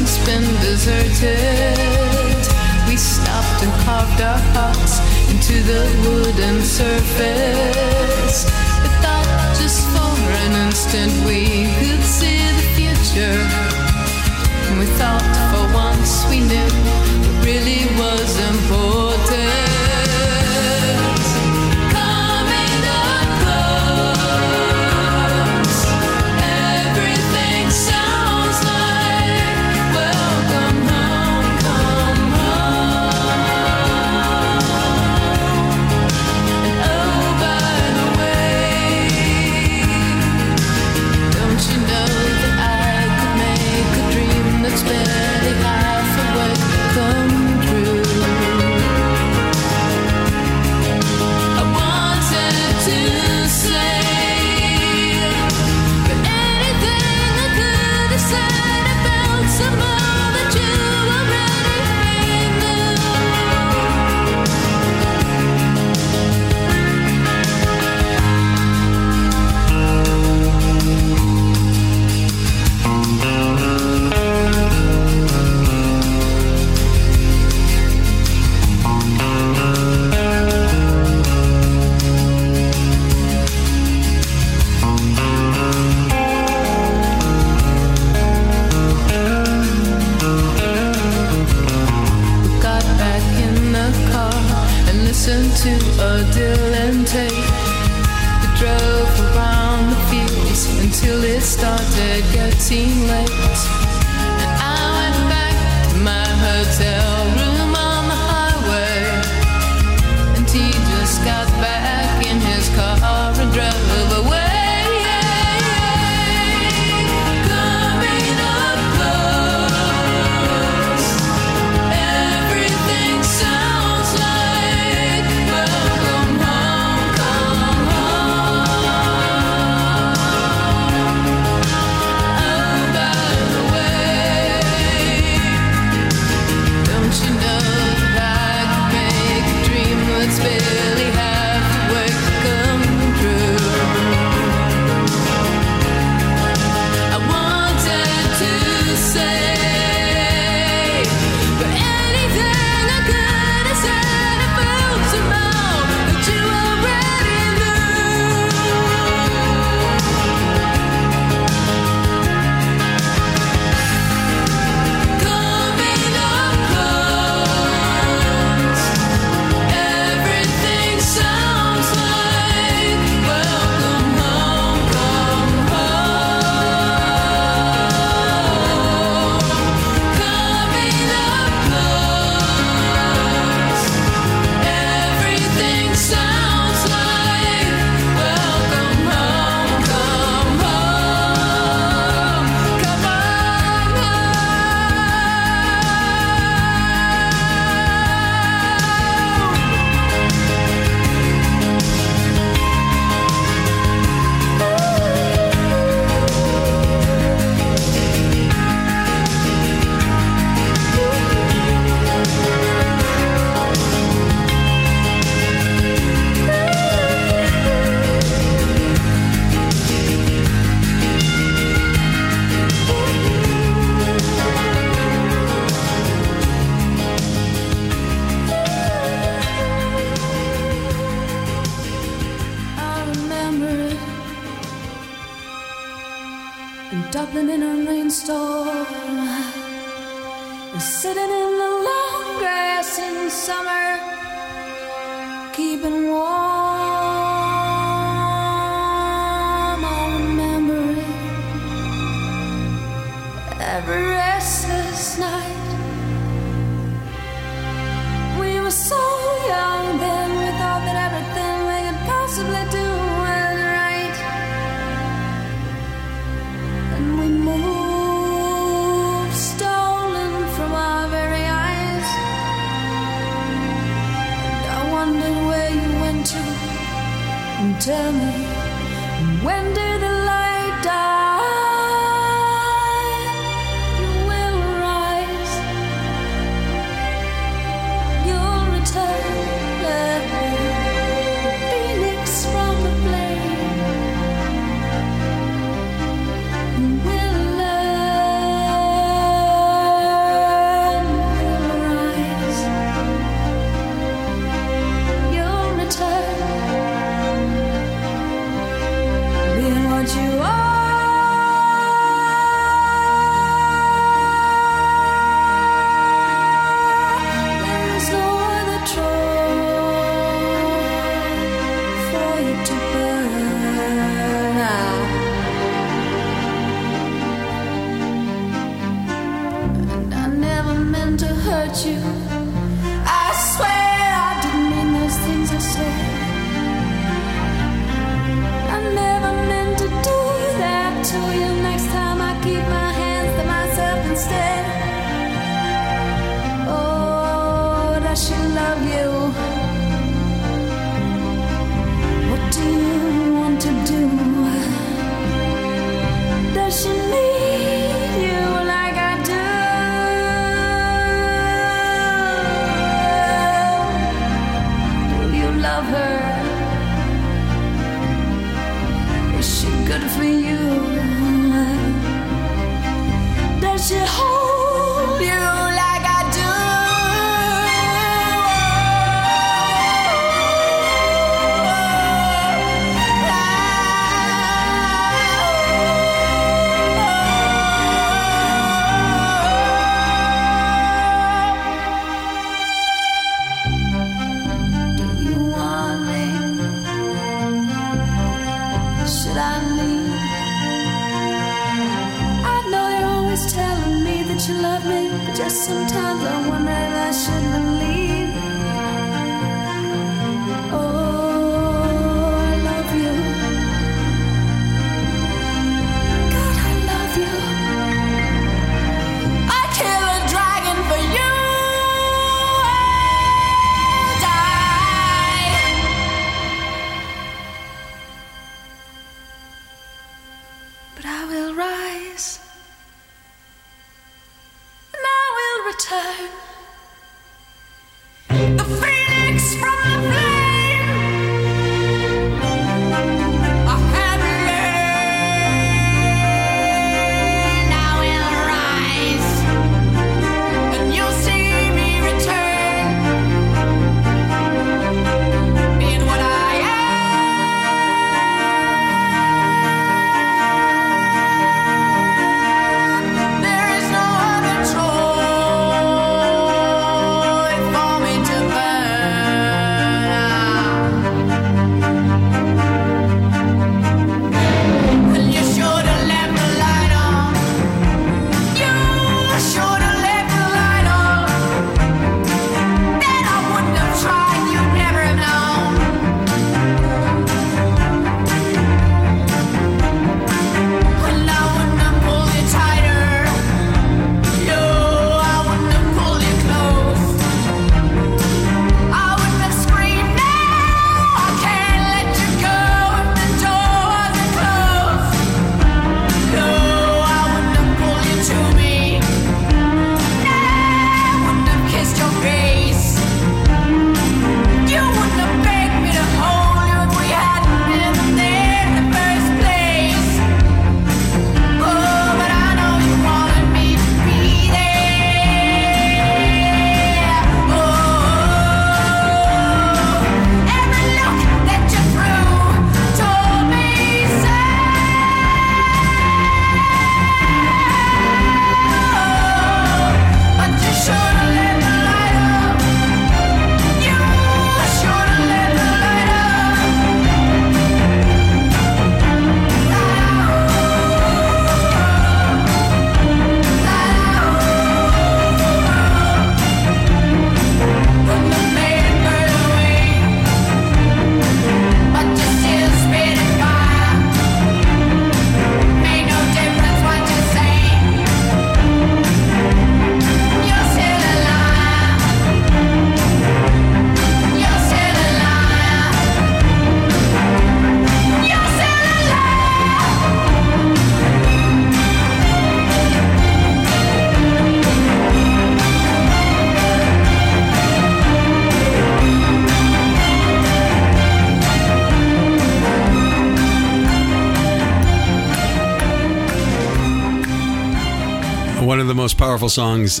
Speaker 1: Most powerful songs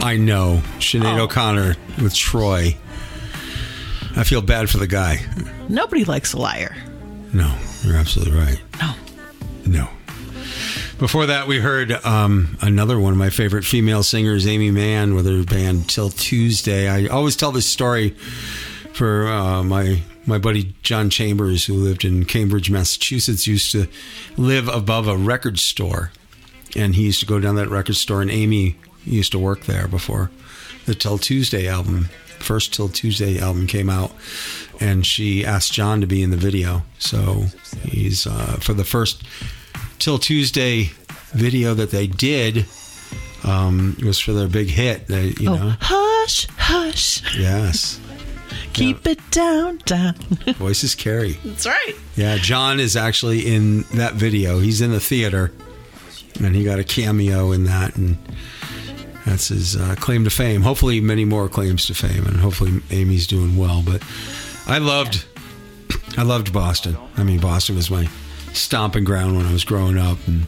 Speaker 1: I know, Sinead
Speaker 2: Oh.
Speaker 1: O'Connor with Troy. I feel bad for the guy.
Speaker 2: Nobody likes a liar.
Speaker 1: No, you're absolutely right.
Speaker 2: No.
Speaker 1: No. Before that, we heard um, another one of my favorite female singers, Aimee Mann, with her band 'Til Tuesday. I always tell this story for uh, my my buddy John Chambers, who lived in Cambridge, Massachusetts, used to live above a record store, and he used to go down that record store, and Amy used to work there before the 'Til Tuesday album, first 'Til Tuesday album came out, and she asked John to be in the video. So he's uh, for the first 'Til Tuesday video that they did. Um, it was for their big hit. They, you know,
Speaker 2: Oh, hush, hush.
Speaker 1: yes.
Speaker 2: Keep it down, down.
Speaker 1: Voices carry.
Speaker 2: That's right.
Speaker 1: Yeah, John is actually in that video. He's in the theater, and he got a cameo in that, and that's his uh, claim to fame. Hopefully, many more claims to fame, and hopefully, Amy's doing well. But I loved, I loved Boston. I mean, Boston was my stomping ground when I was growing up, and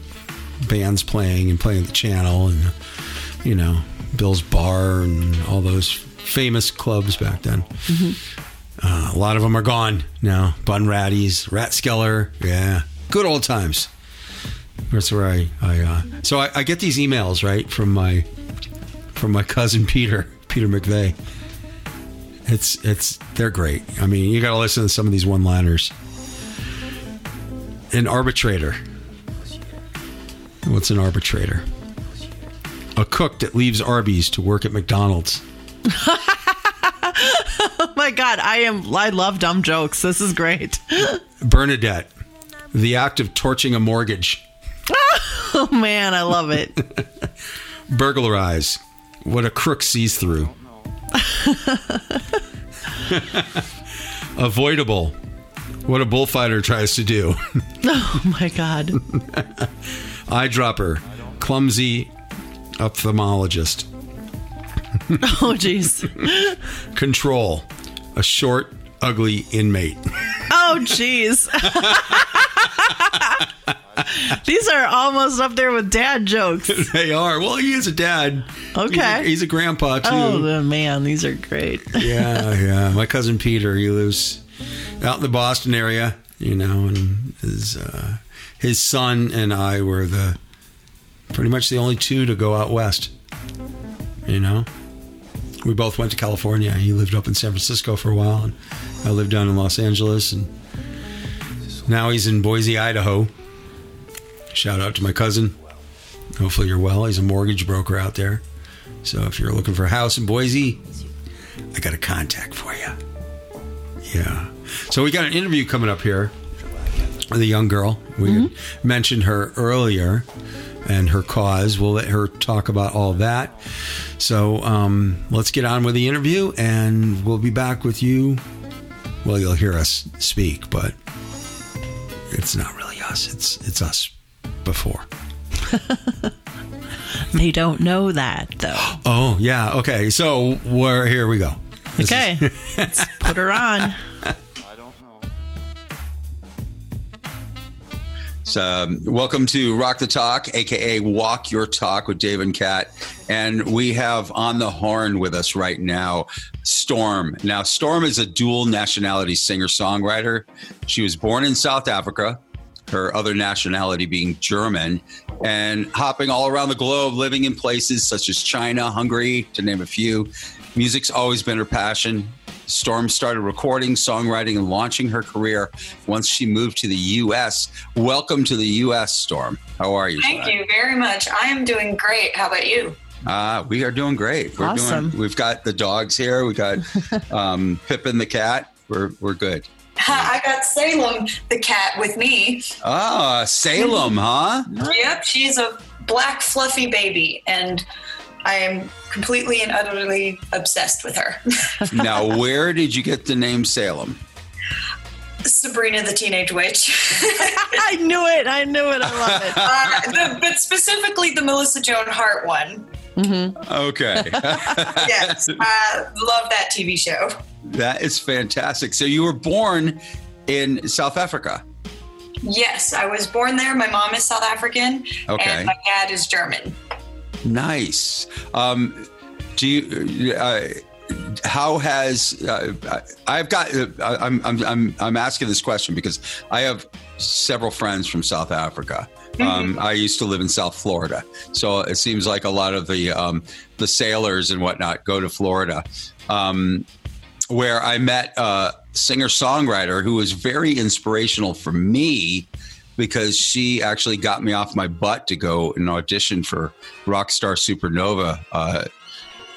Speaker 1: bands playing and playing at the Channel, and you know, Bill's Bar and all those famous clubs back then. Uh, a lot of them are gone now. Bunratty's, Rat Skeller, yeah, good old times. That's where I, I uh, so I, I get these emails right from my from my cousin Peter, Peter McVeigh. It's it's they're great. I mean, you got to listen to some of these one-liners. An arbitrator. What's an arbitrator? A cook that leaves Arby's to work at McDonald's.
Speaker 2: Oh my God, I am. I love dumb jokes. This is great.
Speaker 1: Bernadette, the act of torching a mortgage.
Speaker 2: Oh man, I love it.
Speaker 1: Burglarize, what a crook sees through. Avoidable, what a bullfighter tries to do.
Speaker 2: Oh my God.
Speaker 1: Eyedropper, clumsy ophthalmologist.
Speaker 2: Oh jeez.
Speaker 1: Control, a short, ugly inmate.
Speaker 2: Oh jeez. These are almost up there with dad jokes.
Speaker 1: they are. Well, he is a dad.
Speaker 2: Okay.
Speaker 1: He's a, he's a grandpa, too.
Speaker 2: Oh man, these are great.
Speaker 1: yeah, yeah. My cousin Peter, he lives out in the Boston area, you know, and his uh, his son and I were the pretty much the only two to go out west. You know, we both went to California. He lived up in San Francisco for a while, and I lived down in Los Angeles, and now he's in Boise, Idaho. Shout out to my cousin. Hopefully you're well. He's a mortgage broker out there. So if you're looking for a house in Boise, I got a contact for you. Yeah. So we got an interview coming up here with a young girl. We had mentioned her earlier and her cause. We'll let her talk about all that. So um, let's get on with the interview and we'll be back with you. Well, you'll hear us speak, but it's not really us. It's it's us before.
Speaker 2: They don't know that though.
Speaker 1: Oh, yeah. Okay. So we're here we go. This is-
Speaker 2: Okay. Let's put her on.
Speaker 5: So, um, welcome to Rock the Talk, aka Walk Your Talk with Dave and Kat. And we have on the horn with us right now Storm. Now, Storm is a dual nationality singer songwriter. She was born in South Africa, her other nationality being German, and hopping all around the globe, living in places such as China, Hungary, to name a few. Music's always been her passion. Storm started recording, songwriting, and launching her career once she moved to the U.S. Welcome to the U.S., Storm. How are you?
Speaker 6: Thank
Speaker 5: tonight?
Speaker 6: you very much. I am doing great. How about you?
Speaker 5: Uh, we are doing great. We're
Speaker 2: Awesome.
Speaker 5: doing. We've got the dogs here. We got um, Pippin the cat. We're we're good.
Speaker 6: I got Salem the cat with me.
Speaker 5: Ah, Salem, huh?
Speaker 6: Yep, she's a black fluffy baby, and I am completely and utterly obsessed with her.
Speaker 5: now, where did you get the name Salem?
Speaker 6: Sabrina the Teenage Witch.
Speaker 2: I knew it. I knew it. I love it.
Speaker 6: uh, the, but specifically the Melissa Joan Hart one.
Speaker 5: Okay,
Speaker 6: Yes, I love that TV show.
Speaker 5: that is fantastic. So you were born in South Africa.
Speaker 6: Yes, I was born there. My mom is South African,
Speaker 5: Okay.
Speaker 6: and my dad is German.
Speaker 5: Nice. Um, do you? Uh,
Speaker 1: how has uh, I've got? Uh, I'm I'm I'm I'm asking this question because I have several friends from South Africa. Um, I used to live in South Florida, so it seems like a lot of the um, the sailors and whatnot go to Florida. Um, where I met a singer songwriter who was very inspirational for me because she actually got me off my butt to go and audition for Rockstar Supernova uh,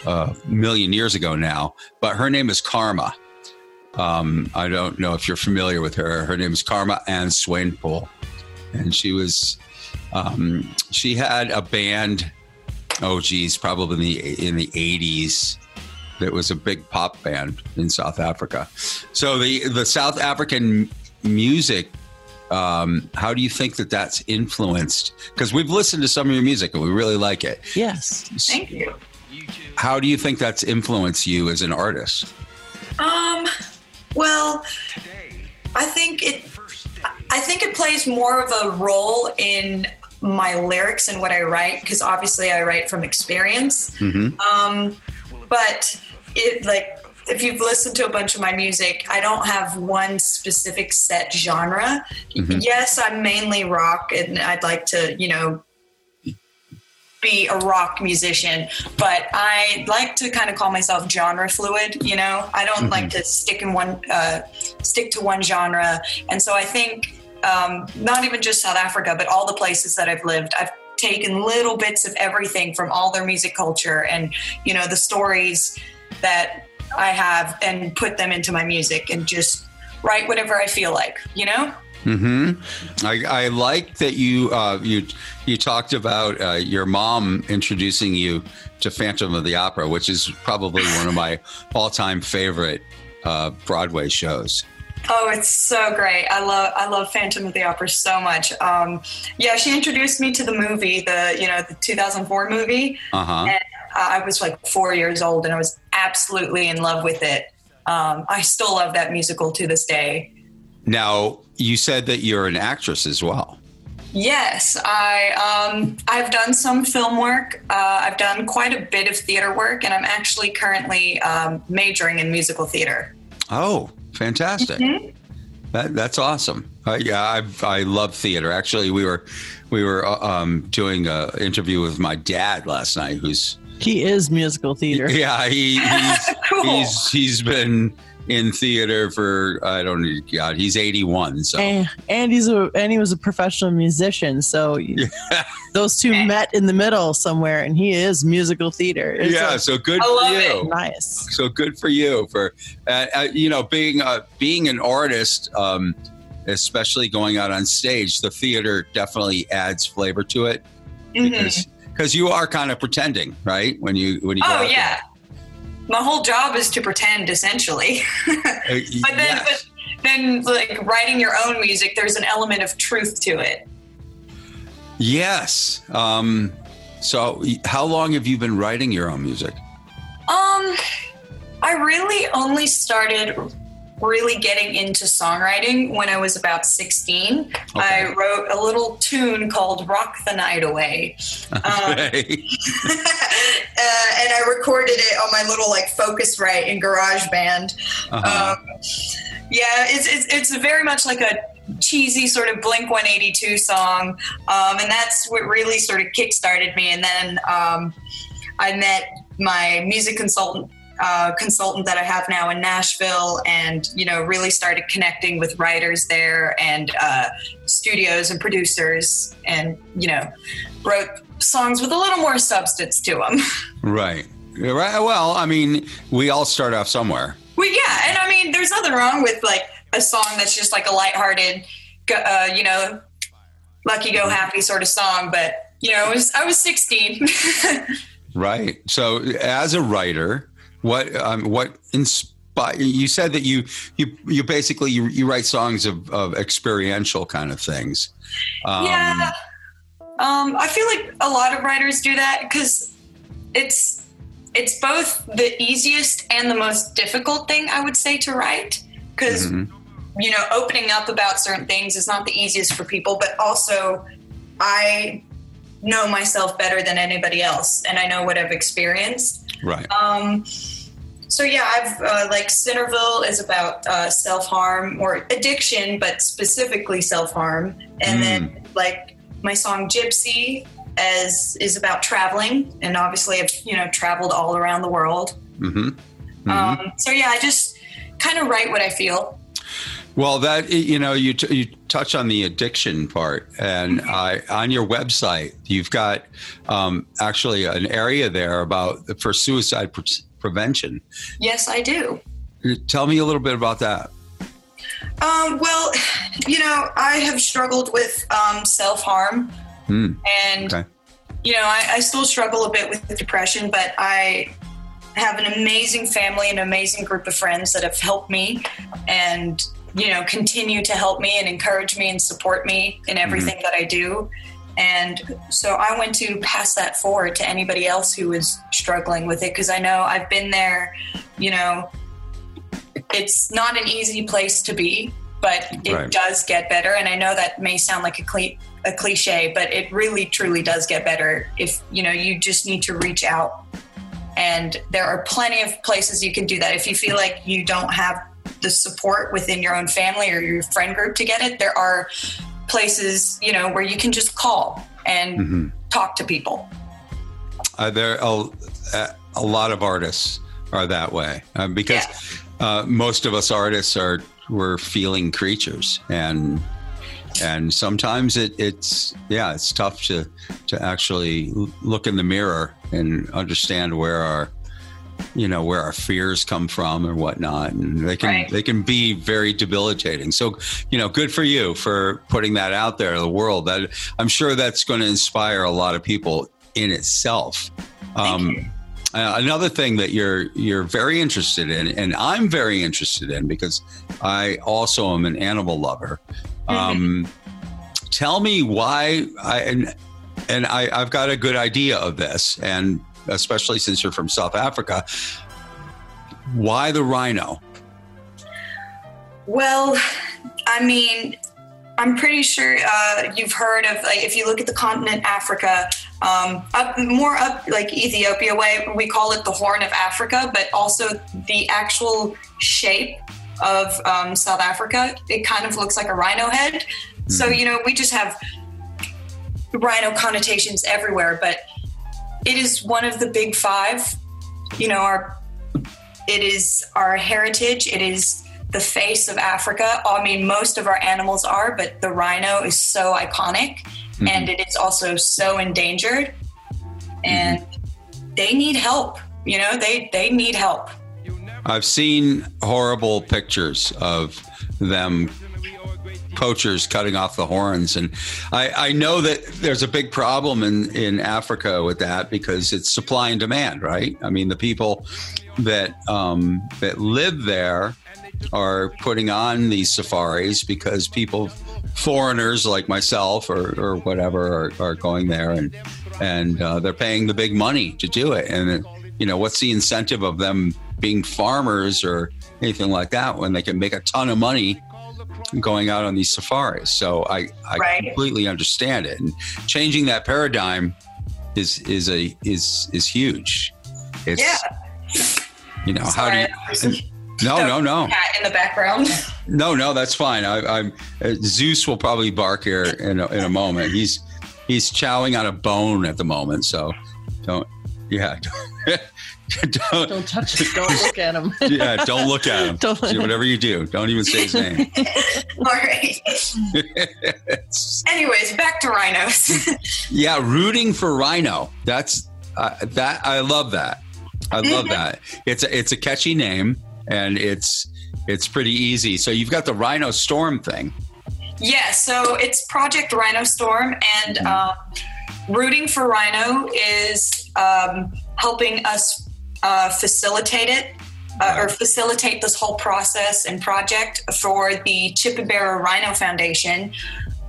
Speaker 1: a million years ago now. But her name is Karma. Um, I don't know if you're familiar with her. Her name is Karma Ann Swanepoel, and she was um, she had a band. Oh, geez, probably in the in the 80s that was a big pop band in South Africa. So the the South African music, um, how do you think that that's influenced? Because we've listened to some of your music and we really like it.
Speaker 2: Yes.
Speaker 6: Thank you.
Speaker 1: How do you think that's influenced you as an artist?
Speaker 6: Um, well, I think it. I think it plays more of a role in my lyrics and what I write because obviously I write from experience. Um, but it like if you've listened to a bunch of my music, I don't have one specific set genre. Yes, I'm mainly rock, and I'd like to, you know, be a rock musician, but I like to kind of call myself genre fluid. You know, I don't like to stick in one, uh, stick to one genre, and so I think um, not even just South Africa, but all the places that I've lived, I've taken little bits of everything from all their music culture and you know the stories that I have and put them into my music and just write whatever I feel like. You know.
Speaker 1: I, I like that you uh, you you talked about uh, your mom introducing you to Phantom of the Opera, which is probably one of my all time favorite uh, Broadway shows.
Speaker 6: Oh, it's so great! I love I love Phantom of the Opera so much. Um, yeah, she introduced me to the movie, the you know the 2004 movie,
Speaker 1: Uh huh.
Speaker 6: and I was like four years old, and I was absolutely in love with it. Um, I still love that musical to this day.
Speaker 1: Now you said that you're an actress as well.
Speaker 6: Yes, I um, I've done some film work. Uh, I've done quite a bit of theater work, and I'm actually currently um, majoring in musical theater.
Speaker 1: Oh, fantastic! That, that's awesome. Uh, yeah, I I love theater. Actually, we were we were uh, um, doing an interview with my dad last night, who's
Speaker 2: He is musical theater.
Speaker 1: Yeah, he, he's,
Speaker 6: Cool.
Speaker 1: he's he's been in theater for I don't know, God, he's 81. So
Speaker 2: And, and he's a and he was a professional musician, so those two met in the middle somewhere, and he is musical theater. It's
Speaker 1: yeah,
Speaker 2: a-
Speaker 1: so good
Speaker 6: I
Speaker 1: for
Speaker 6: love
Speaker 1: you.
Speaker 6: it.
Speaker 2: nice.
Speaker 1: So good for you for uh, uh, you know being uh, being an artist, um, especially going out on stage. The theater definitely adds flavor to it
Speaker 6: Mhm.
Speaker 1: because because you are kind of pretending, right? When you when you go
Speaker 6: Oh
Speaker 1: out there.
Speaker 6: yeah, my whole job is to pretend, essentially.
Speaker 1: Uh,
Speaker 6: But then,
Speaker 1: yes.
Speaker 6: but then, like writing your own music, there's an element of truth to it.
Speaker 1: yes. Um, so how long have you been writing your own music?
Speaker 6: Um, I really only started really getting into songwriting when I was about 16. I wrote a little tune called Rock the Night Away. Um, uh, and I recorded it on my little like Focusrite in GarageBand.
Speaker 1: Uh-huh.
Speaker 6: Um, yeah, it's, it's it's very much like a cheesy sort of Blink 182 song, um, and that's what really sort of kickstarted me. And then um, I met my music consultant. Uh, consultant that I have now in Nashville, and you know, really started connecting with writers there and uh, studios and producers, and you know, wrote songs with a little more substance to them.
Speaker 1: Right. Right. Well, I mean, we all start off somewhere.
Speaker 6: Well, yeah, and I mean, there's nothing wrong with like a song that's just like a lighthearted, uh, you know, lucky go happy sort of song. But you know, I was I was 16.
Speaker 1: Right. So, as a writer, what um, what inspire? You said that you you you basically you, you write songs of, of experiential kind of things. Um,
Speaker 6: yeah, um, I feel like a lot of writers do that because it's it's both the easiest and the most difficult thing I would say to write because
Speaker 1: mhm.
Speaker 6: you know opening up about certain things is not the easiest for people but also i know myself better than anybody else and i know what i've experienced
Speaker 1: Right.
Speaker 6: um, so yeah, I've uh, like Centerville is about uh, self harm or addiction, but specifically self harm. And then like my song Gypsy as is about traveling, and obviously I've you know traveled all around the world.
Speaker 1: Mm-hmm.
Speaker 6: Um, so yeah, I just kind of write what I feel.
Speaker 1: Well, that you know, you t- you touch on the addiction part, and I on your website, you've got um, actually an area there about for suicide pre- prevention.
Speaker 6: Yes, I do.
Speaker 1: Tell me a little bit about that.
Speaker 6: Um, well, you know, I have struggled with um, self harm,
Speaker 1: Hmm.
Speaker 6: and
Speaker 1: Okay.
Speaker 6: you know, I, I still struggle a bit with depression, but I have an amazing family, an amazing group of friends that have helped me, and you know, continue to help me and encourage me and support me in everything that I do. And so I want to pass that forward to anybody else who is struggling with it because I know I've been there. You know, it's not an easy place to be, but it
Speaker 1: Right.
Speaker 6: does get better. And I know that may sound like a, cli- a cliche, but it really, truly does get better if you know you just need to reach out. And there are plenty of places you can do that. If you feel like you don't have the support within your own family or your friend group to get it, there are places you know where you can just call and
Speaker 1: Mhm.
Speaker 6: talk to people.
Speaker 1: Uh, there a, a lot of artists are that way um, because uh, most of us artists are we're feeling creatures and and sometimes it, it's yeah it's tough to to actually look in the mirror and understand where our you know where our fears come from or whatnot and they can
Speaker 6: Right.
Speaker 1: they can be very debilitating. So you know good for you for putting that out there to the world. That i'm sure that's going to inspire a lot of people in itself. Um, uh, another thing that you're you're very interested in and i'm very interested in because i also am an animal lover. Um, tell me why i and, and I, i've got a good idea of this and especially since you're from south africa why the rhino
Speaker 6: Well, I mean, I'm pretty sure uh, you've heard of like if you look at the continent Africa, um, up more up like Ethiopia way, we call it the Horn of Africa, but also the actual shape of um, South Africa, it kind of looks like a rhino head. So you know, we just have rhino connotations everywhere, but it is one of the big five. You know, our it is our heritage. It is the face of Africa. I mean, most of our animals are, but the rhino is so iconic mm-hmm. and it is also so endangered. Mm-hmm. And they need help. You know, they, they need help.
Speaker 1: I've seen horrible pictures of them poachers cutting off the horns and I, I know that there's a big problem in, in Africa with that because it's supply and demand, right? I mean the people that um, that live there are putting on these safaris because people foreigners like myself or, or whatever are, are going there and and uh, they're paying the big money to do it and you know what's the incentive of them being farmers or anything like that when they can make a ton of money going out on these safaris so i i
Speaker 6: Right.
Speaker 1: completely understand it and changing that paradigm is is a is is huge it's
Speaker 6: Yeah.
Speaker 1: you know how do you no no no
Speaker 6: Cat in the background.
Speaker 1: no, no, that's fine. I, I'm uh, Zeus will probably bark here in a, in a moment. He's he's chowing on a bone at the moment, so don't. Yeah, don't.
Speaker 2: Don't touch it. Don't look at him.
Speaker 1: Yeah, don't look at him.
Speaker 2: Don't-
Speaker 1: Do Whatever you do, don't even say his name.
Speaker 6: All right. Anyways, back to rhinos.
Speaker 1: yeah, rooting for Rhino. That's uh, that. I love that. I love that. It's a, it's a catchy name, and it's it's pretty easy. So you've got the Rhino Storm thing.
Speaker 6: Yeah, so it's Project Rhino Storm, and um, rooting for Rhino is um, helping us uh, facilitate it uh, or facilitate this whole process and project for the Chipembere Rhino Foundation.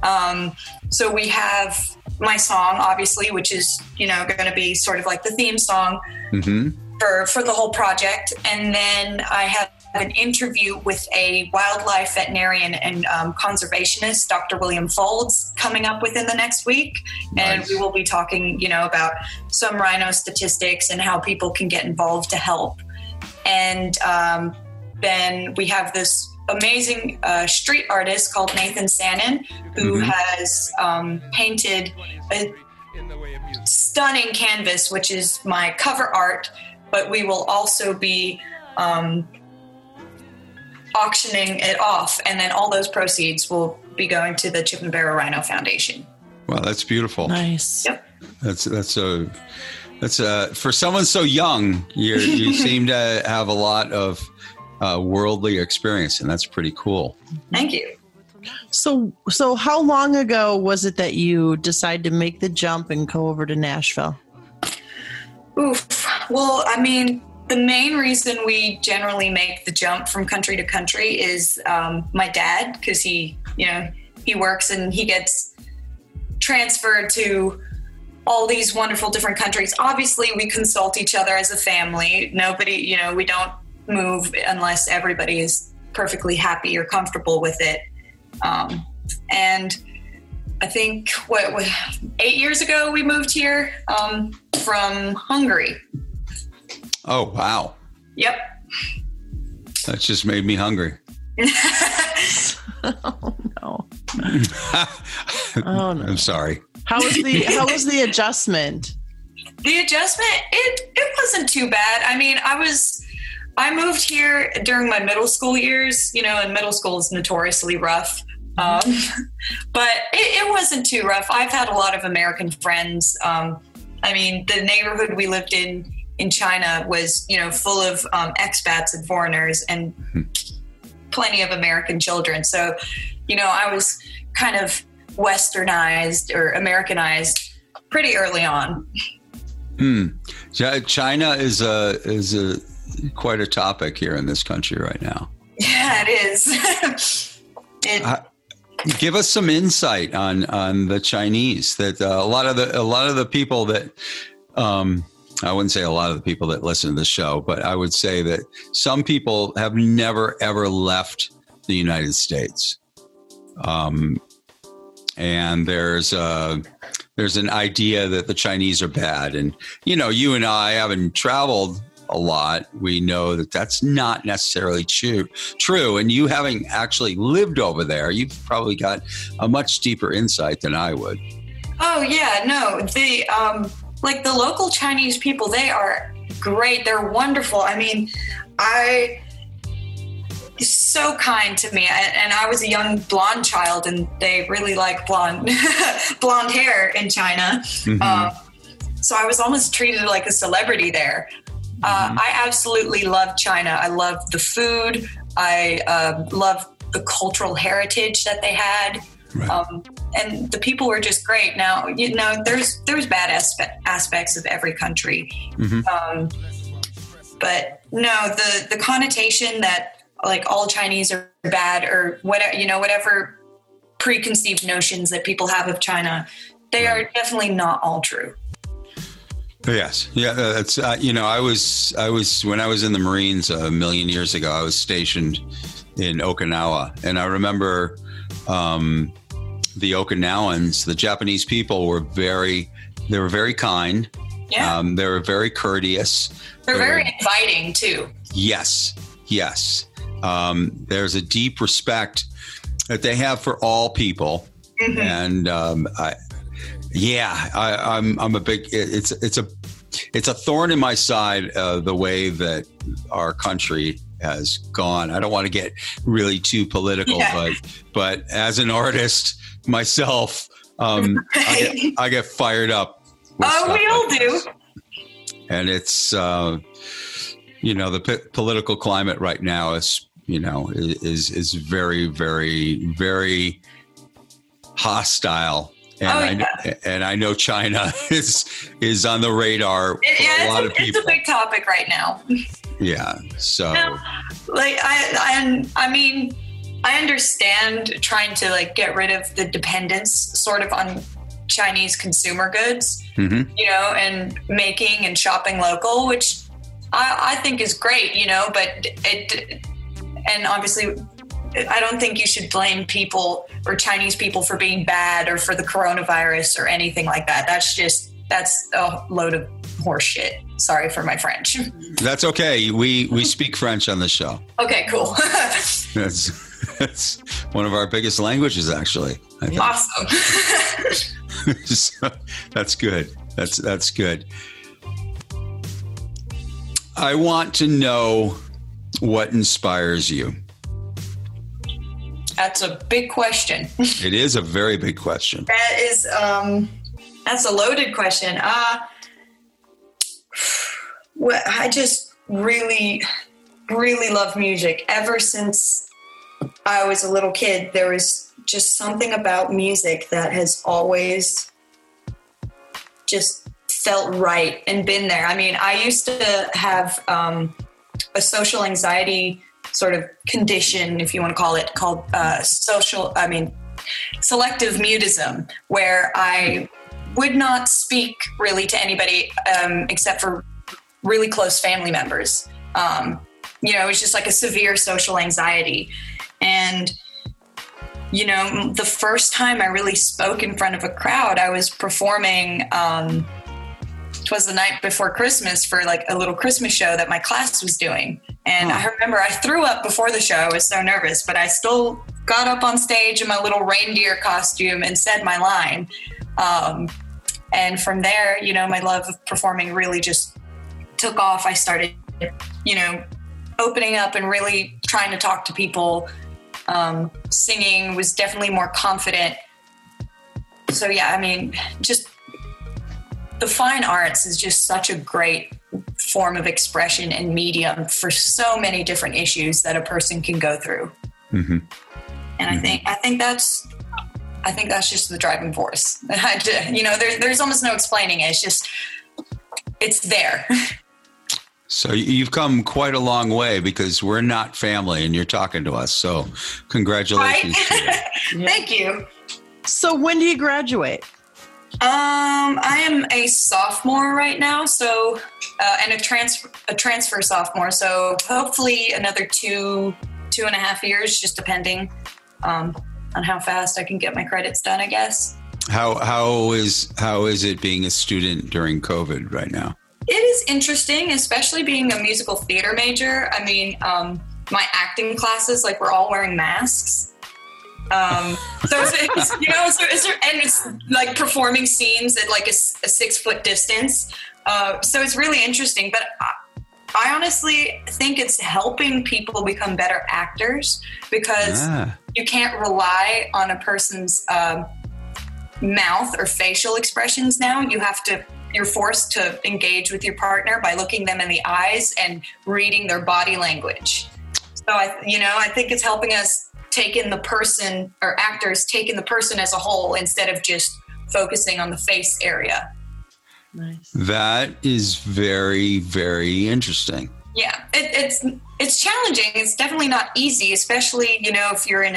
Speaker 6: Um, so we have my song, obviously, which is you know going to be sort of like the theme song
Speaker 1: hmm
Speaker 6: for for the whole project, and then I have an interview with a wildlife veterinarian and um, conservationist, Dr. William Fowlds, coming up within the next week, and we will be talking, you know, about some rhino statistics and how people can get involved to help. and um, then we have this amazing uh, street artist called Nathan Sannon, who has um, painted a stunning canvas, which is my cover art. But we will also be um, auctioning it off, and then all those proceeds will be going to the Chipembere Rhino Foundation.
Speaker 1: Wow, that's beautiful.
Speaker 2: Nice.
Speaker 6: Yep.
Speaker 1: That's that's a that's a for someone so young. You you seem to have a lot of uh, worldly experience, and that's pretty cool.
Speaker 6: Thank you.
Speaker 2: So, so how long ago was it that you decided to make the jump and go over to Nashville?
Speaker 6: Oof. Well, I mean, the main reason we generally make the jump from country to country is um, my dad, because he, you know, he works and he gets transferred to all these wonderful different countries. Obviously, we consult each other as a family. Nobody, you know, we don't move unless everybody is perfectly happy or comfortable with it. Um, and I think what, what eight years ago we moved here um, from Hungary.
Speaker 1: Oh wow,
Speaker 6: Yep.
Speaker 1: that just made me hungry.
Speaker 2: Oh no. Oh no.
Speaker 1: I'm sorry.
Speaker 2: How was the how was the adjustment?
Speaker 6: The adjustment, it it wasn't too bad. I mean, I was I moved here during my middle school years, you know, and middle school is notoriously rough. Um, but it, it wasn't too rough. I've had a lot of American friends. Um, I mean, the neighborhood we lived in in China was, you know, full of um, expats and foreigners and plenty of American children. So, you know, I was kind of westernized or Americanized pretty early on.
Speaker 1: Chi- China is a is a quite a topic here in this country right now.
Speaker 6: Yeah, it is. it,
Speaker 1: I- Give us some insight on on the Chinese. That uh, a lot of the a lot of the people that um, I wouldn't say a lot of the people that listen to the show, but I would say that some people have never ever left the United States. Um, and there's a there's an idea that the Chinese are bad, and you know, you and I haven't traveled a lot. We know that that's not necessarily true. True, and you having actually lived over there, you've probably got a much deeper insight than I would.
Speaker 6: oh yeah, no, the um, like the local Chinese people, they are great. They're wonderful. I mean, I so kind to me, and I was a young blonde child, and they really like blonde blonde hair in China. Um, so I was almost treated like a celebrity there. Uh, I absolutely love China. I love the food. I uh, love the cultural heritage that they had.
Speaker 1: Right.
Speaker 6: Um, and the people were just great. Now, you know, there's there's bad aspe- aspects of every country, um, but no, the the connotation that like all Chinese are bad or whatever, you know, whatever preconceived notions that people have of China, they are definitely not all true.
Speaker 1: Yes, yeah, uh, that's uh, you know, I was I was when I was in the Marines a million years ago. I was stationed in Okinawa, and I remember um, the Okinawans, the Japanese people, were very they were very kind.
Speaker 6: Yeah,
Speaker 1: Um, they were very courteous.
Speaker 6: they're
Speaker 1: they were-
Speaker 6: very inviting too.
Speaker 1: Yes, yes. Um, there's a deep respect that they have for all people, and um, I, yeah, I, I'm I'm a big. It's it's a it's a thorn in my side uh, the way that our country has gone. I don't want to get really too political,
Speaker 6: Yeah.
Speaker 1: but but as an artist myself, um, I, get, I get fired up.
Speaker 6: Oh, we
Speaker 1: like
Speaker 6: all
Speaker 1: this
Speaker 6: do.
Speaker 1: and it's uh, you know the p- political climate right now is you know is is very very very hostile and
Speaker 6: Oh,
Speaker 1: I and I know China is is on the radar
Speaker 6: It- yeah,
Speaker 1: a lot
Speaker 6: it's,
Speaker 1: of
Speaker 6: a, it's a big topic right now.
Speaker 1: yeah, so
Speaker 6: like I, I, I mean, I understand trying to like get rid of the dependence sort of on Chinese consumer goods,
Speaker 1: Mhm.
Speaker 6: you know, and making and shopping local, which I, I think is great, you know, but it, and obviously. I don't think you should blame people or Chinese people for being bad or for the coronavirus or anything like that. That's just that's a load of horse shit. Sorry for my French.
Speaker 1: That's okay. We we speak French on the show.
Speaker 6: Okay, cool.
Speaker 1: That's that's one of our biggest languages, actually.
Speaker 6: Awesome.
Speaker 1: so, that's good. That's that's good. I want to know what inspires you.
Speaker 6: That's a big question.
Speaker 1: It is a very big question.
Speaker 6: That is um that's a loaded question. Uh well, I just really really love music. Ever since I was a little kid, there was just something about music that has always just felt right and been there. I mean, I used to have um, a social anxiety sort of condition, if you want to call it, called uh, social, I mean, selective mutism, where I would not speak really to anybody um, except for really close family members. Um, you know, it was just like a severe social anxiety. And, you know, the first time I really spoke in front of a crowd, I was performing. Um, it was the night before Christmas for like a little Christmas show that my class was doing. And I remember I threw up before the show. I was so nervous, but I still got up on stage in my little reindeer costume and said my line. Um, and from there, you know, my love of performing really just took off. I started, you know, opening up and really trying to talk to people. Um, singing was definitely more confident. So, yeah, I mean, just the fine arts is just such a great form of expression and medium for so many different issues that a person can go through.
Speaker 1: Mhm.
Speaker 6: And I think I think that's I think that's just the driving force. You know, there, there's almost no explaining it. It's just it's there.
Speaker 1: So you've come quite a long way because we're not family, and you're talking to us. So
Speaker 6: right?
Speaker 1: congratulations. to you.
Speaker 6: Thank you.
Speaker 2: So when do you graduate?
Speaker 6: Um, I am a sophomore right now, so uh, and a transfer a transfer sophomore. So hopefully another two two and a half years, just depending um, on how fast I can get my credits done. I guess
Speaker 1: How how is how is it being a student during COVID right now?
Speaker 6: It is interesting, especially being a musical theater major. I mean, um, my acting classes, like we're all wearing masks. Um, so it's, it's, you know, so it's, and it's like performing scenes at like a six foot distance. Uh, so it's really interesting. But I, I honestly think it's helping people become better actors because
Speaker 1: Ah.
Speaker 6: you can't rely on a person's um, mouth or facial expressions now. You have to. You're forced to engage with your partner by looking them in the eyes and reading their body language. So I, you know, I think it's helping us take in the person or actors take in the person as a whole instead of just focusing on the face area.
Speaker 2: Nice.
Speaker 1: That is very very interesting.
Speaker 6: Yeah, it, it's it's challenging. It's definitely not easy, especially you know if you're in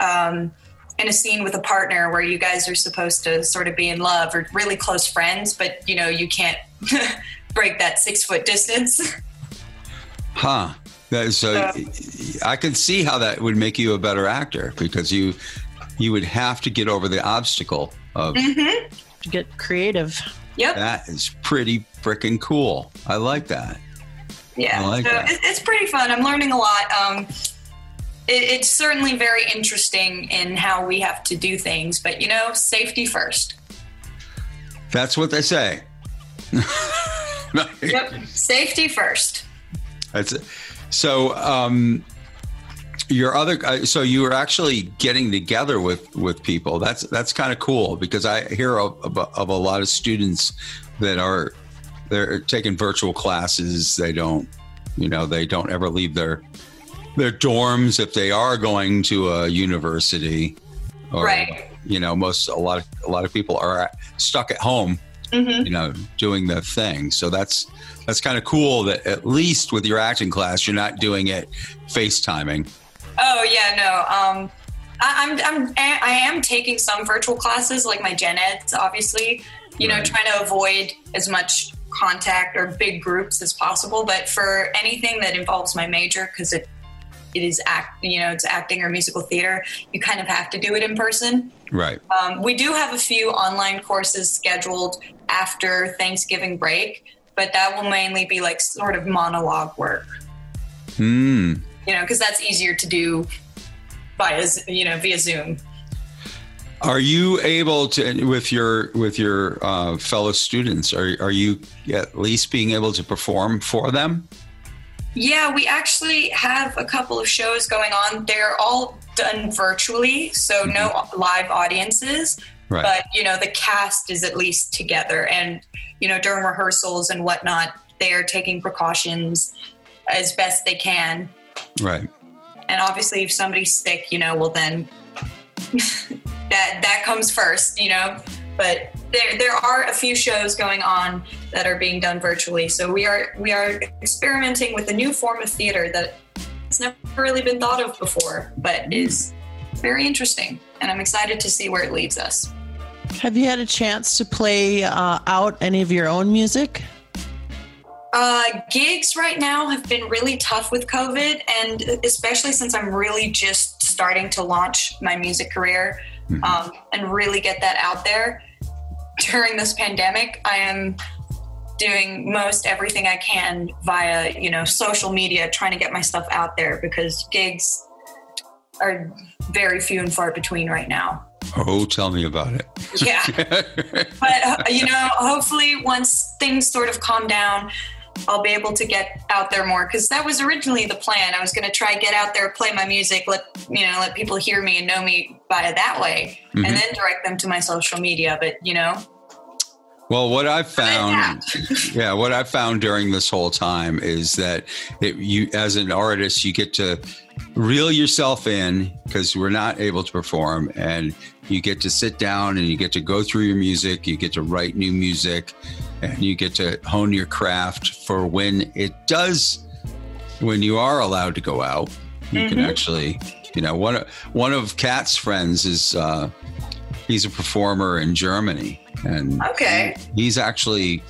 Speaker 6: um, in a scene with a partner where you guys are supposed to sort of be in love or really close friends, but you know you can't break that six foot distance.
Speaker 1: Huh. That, so I can see how that would make you a better actor because you you would have to get over the obstacle of mm-hmm.
Speaker 2: To get creative.
Speaker 6: Yep.
Speaker 1: that is pretty freaking cool. I like that.
Speaker 6: Yeah,
Speaker 1: I like
Speaker 6: so
Speaker 1: that.
Speaker 6: it, it's pretty fun. I'm learning a lot. Um, it, it's certainly very interesting in how we have to do things, but you know, safety first.
Speaker 1: That's what they say.
Speaker 6: Yep, safety first.
Speaker 1: That's it. So, um, your other, uh, so you were actually getting together with with people. That's that's kind of cool because I hear of, of, of a lot of students that are they're taking virtual classes. They don't, you know, they don't ever leave their their dorms if they are going to a university. Or,
Speaker 6: Right.
Speaker 1: You know, most a lot of a lot of people are stuck at home
Speaker 6: hmm
Speaker 1: you know doing the thing so that's that's kind of cool that at least with your acting class you're not doing it facetiming
Speaker 6: Oh yeah, no. Um, I, I'm I'm I am taking some virtual classes, like my gen eds, obviously. You know, trying to avoid as much contact or big groups as possible. But for anything that involves my major, because it it is act, you know, it's acting or musical theater, you kind of have to do it in person.
Speaker 1: right
Speaker 6: Um, we do have a few online courses scheduled after Thanksgiving break, but that will mainly be like sort of monologue work.
Speaker 1: Hmm.
Speaker 6: You know, because that's easier to do via you know via Zoom.
Speaker 1: Are you able to with your with your uh, fellow students? Are are you at least being able to perform for them?
Speaker 6: Yeah, we actually have a couple of shows going on. They're all done virtually, so mm-hmm. no live audiences.
Speaker 1: Right.
Speaker 6: But you know, the cast is at least together, and you know, during rehearsals and whatnot, they are taking precautions as best they can.
Speaker 1: Right.
Speaker 6: And obviously, if somebody's sick, you know, well then that that comes first, you know. But there there are a few shows going on that are being done virtually. So we are we are experimenting with a new form of theater that has never really been thought of before, but is very interesting. And I'm excited to see where it leads us.
Speaker 2: Have you had a chance to play uh, out any of your own music?
Speaker 6: Uh, gigs right now have been really tough with COVID, and especially since I'm really just starting to launch my music career um, and really get that out there. During this pandemic, I am doing most everything I can via, you know, social media, trying to get my stuff out there because gigs are very few and far between right now.
Speaker 1: Oh, tell me about it.
Speaker 6: Yeah. but uh, you know hopefully once things sort of calm down i'll be able to get out there more because that was originally the plan. I was going to try get out there play my music let you know let people hear me and know me by that way
Speaker 1: Mhm.
Speaker 6: and then direct them to my social media but you know.
Speaker 1: Well, what I've found, yeah, what I've found during this whole time is that it, you, as an artist, you get to reel yourself in because we're not able to perform, and you get to sit down and you get to go through your music, you get to write new music, and you get to hone your craft for when it does, when you are allowed to go out, you can
Speaker 6: Mhm.
Speaker 1: actually, you know, one of one of Kat's friends is. Uh, he's a performer in Germany, and
Speaker 6: Okay.
Speaker 1: he's actually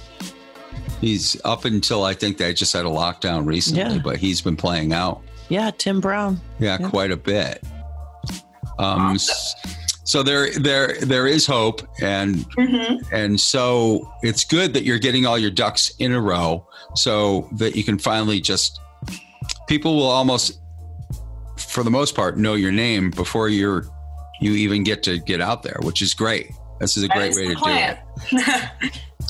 Speaker 1: he's up until I think they just had a lockdown recently,
Speaker 2: Yeah.
Speaker 1: but he's been playing out,
Speaker 2: Yeah, Tim Brown.
Speaker 1: yeah,
Speaker 2: Yeah.
Speaker 1: quite a bit. Um, s- so there, there, there is hope, and
Speaker 6: Mhm.
Speaker 1: and so it's good that you're getting all your ducks in a row, so that you can finally just people will almost, for the most part, know your name before you're you even get to get out there, which is great. This is a great way to do it.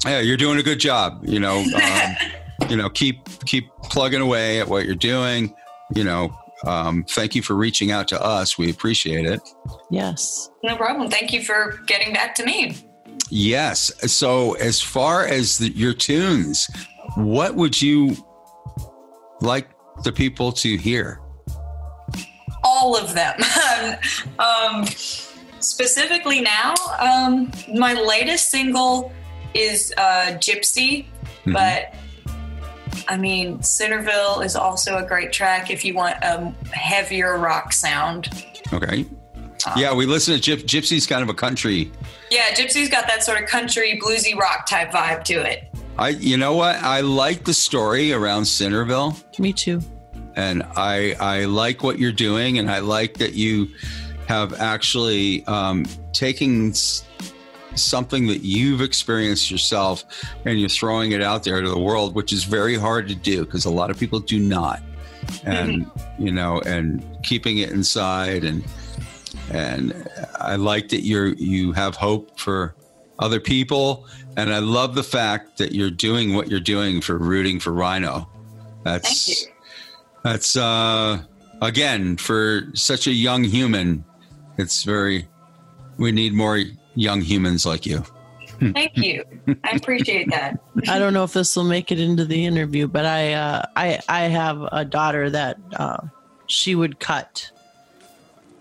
Speaker 1: Yeah, you're doing a good job. You know, um, you know, keep keep plugging away at what you're doing. You know, um, thank you for reaching out to us. We appreciate it.
Speaker 2: Yes.
Speaker 6: no problem thank you for getting back to me
Speaker 1: Yes. So, as far as the, your tunes, what would you like the people to hear?
Speaker 6: all of them. um, specifically now, um, my latest single is uh, Gypsy,
Speaker 1: Mhm.
Speaker 6: but I mean, Centerville is also a great track if you want a heavier rock sound.
Speaker 1: Okay. Yeah, we listen to Gyp- Gypsy's kind of a country.
Speaker 6: Yeah, Gypsy's got that sort of country bluesy rock type vibe to it.
Speaker 1: I, you know what? I like the story around Centerville.
Speaker 2: Me too.
Speaker 1: and I I like what you're doing, and I like that you have actually um, taken s- something that you've experienced yourself, and you're throwing it out there to the world, which is very hard to do because a lot of people do not, and you know, and keeping it inside, and and I like that you're you have hope for other people, and I love the fact that you're doing what you're doing for rooting for Rhino. That's that's uh again for such a young human. It's very we need more young humans like you.
Speaker 6: Thank you. I appreciate that.
Speaker 2: I don't know if this will make it into the interview, but I uh, I I have a daughter that uh, she would cut,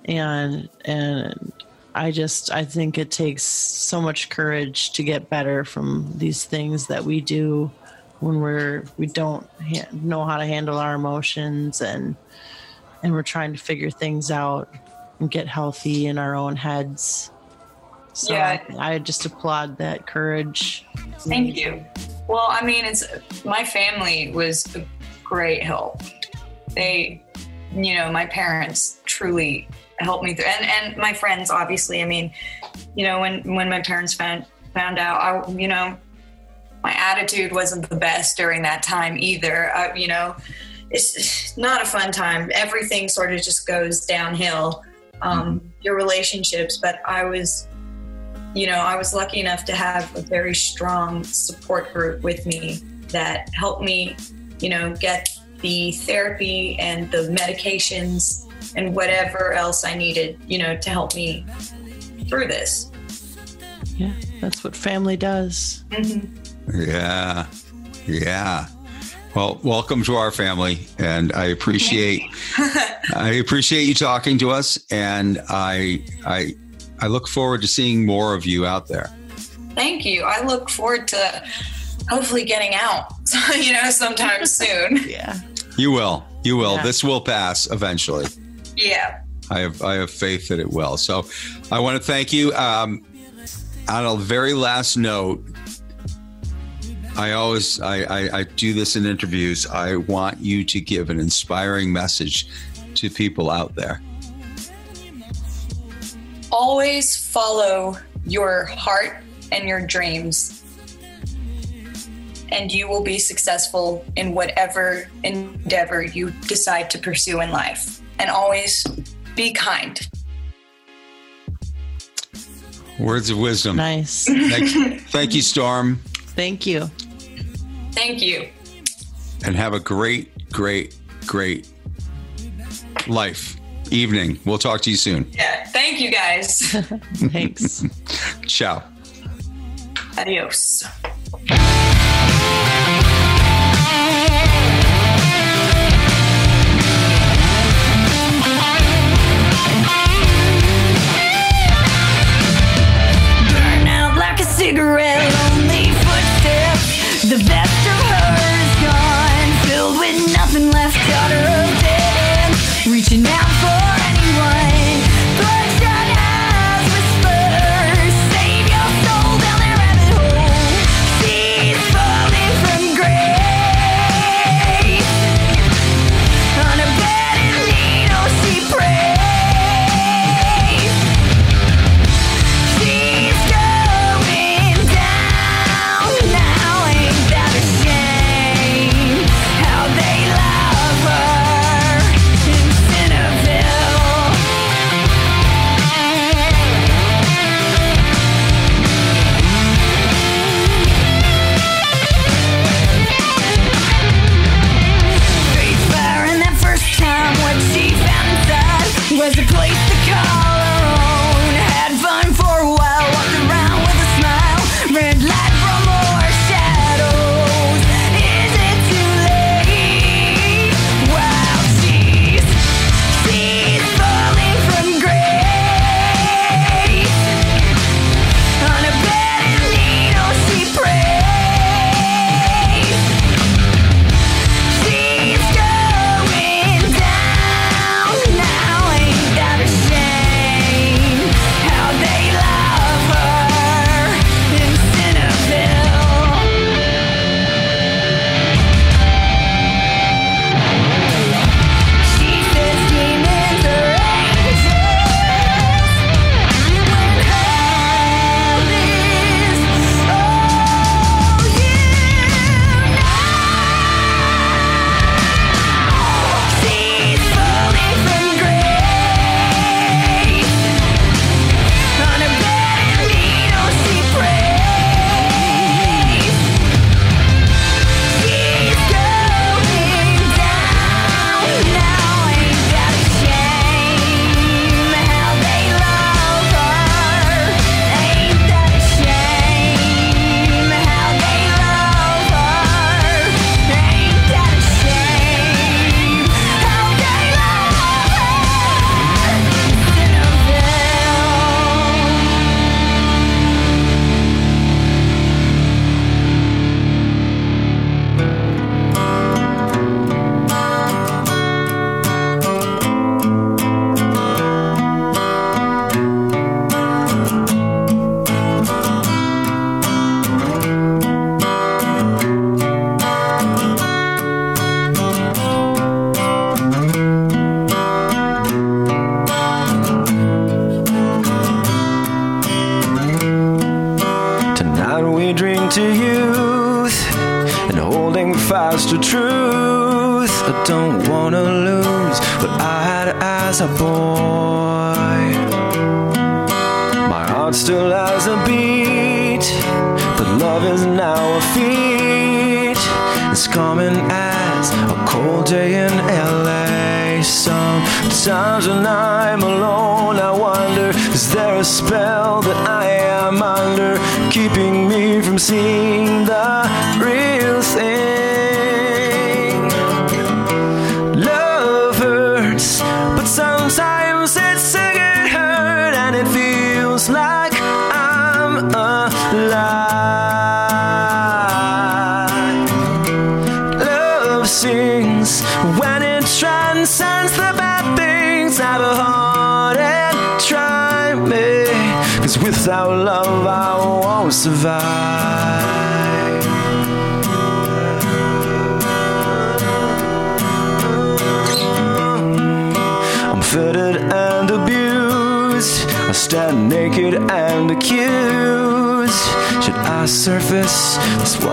Speaker 2: and and I just I think it takes so much courage to get better from these things that we do when we're we don't ha- know how to handle our emotions and and we're trying to figure things out and get healthy in our own heads. So
Speaker 6: Yeah.
Speaker 2: I, I just applaud that courage.
Speaker 6: Thank you. Well, I mean, it's my family was a great help. They, you know, my parents truly helped me through, and and my friends, obviously. I mean, you know, when when my parents found found out, I, you know, my attitude wasn't the best during that time either. Uh, you know, it's not a fun time. Everything sort of just goes downhill. Um, Your relationships, but I was, you know, I was lucky enough to have a very strong support group with me that helped me, you know, get the therapy and the medications and whatever else I needed, you know, to help me through this.
Speaker 2: Yeah, that's what family does. Mm-hmm.
Speaker 5: Yeah. Yeah. Well, welcome to our family, and I appreciate I appreciate you talking to us, and I I I look forward to seeing more of you out there.
Speaker 6: Thank you. I look forward to hopefully getting out, you know, sometime soon.
Speaker 2: Yeah.
Speaker 5: You will, you will.
Speaker 2: Yeah.
Speaker 5: This will pass eventually.
Speaker 6: Yeah.
Speaker 5: I have I have faith that it will. So, I want to thank you. Um, on a very last note, I always I, I, I do this in interviews. I want you to give an inspiring message to people out there.
Speaker 6: Always follow your heart and your dreams, and you will be successful in whatever endeavor you decide to pursue in life. And always be kind.
Speaker 5: Words of wisdom.
Speaker 2: Nice.
Speaker 5: Thank, thank you, Storm,
Speaker 2: Thank you.
Speaker 6: Thank you.
Speaker 5: and have a great, great, great life evening. We'll talk to you soon.
Speaker 6: Yeah. Thank you guys.
Speaker 2: Thanks.
Speaker 5: Ciao.
Speaker 6: Adios.
Speaker 7: burn out like a cigarette, lonely footsteps. The best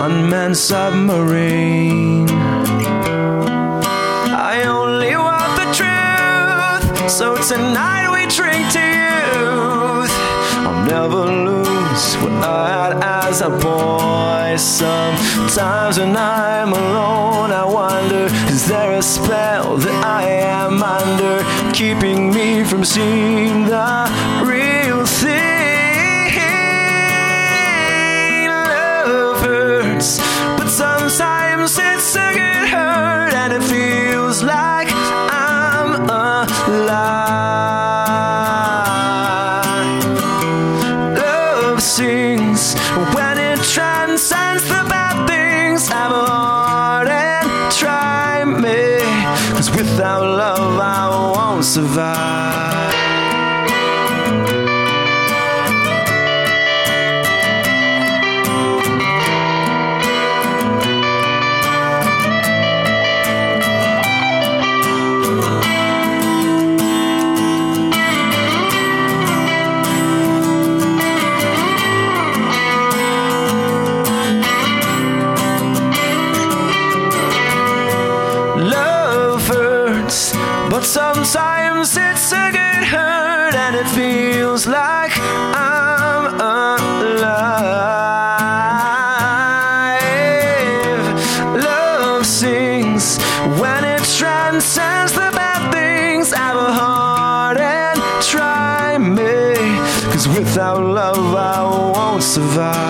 Speaker 4: man submarine? I only want the truth. So tonight we drink to youth. I'll never lose what I had as a boy. Sometimes when I'm alone, I wonder is there a spell that I am under, keeping me from seeing the real thing? Survive.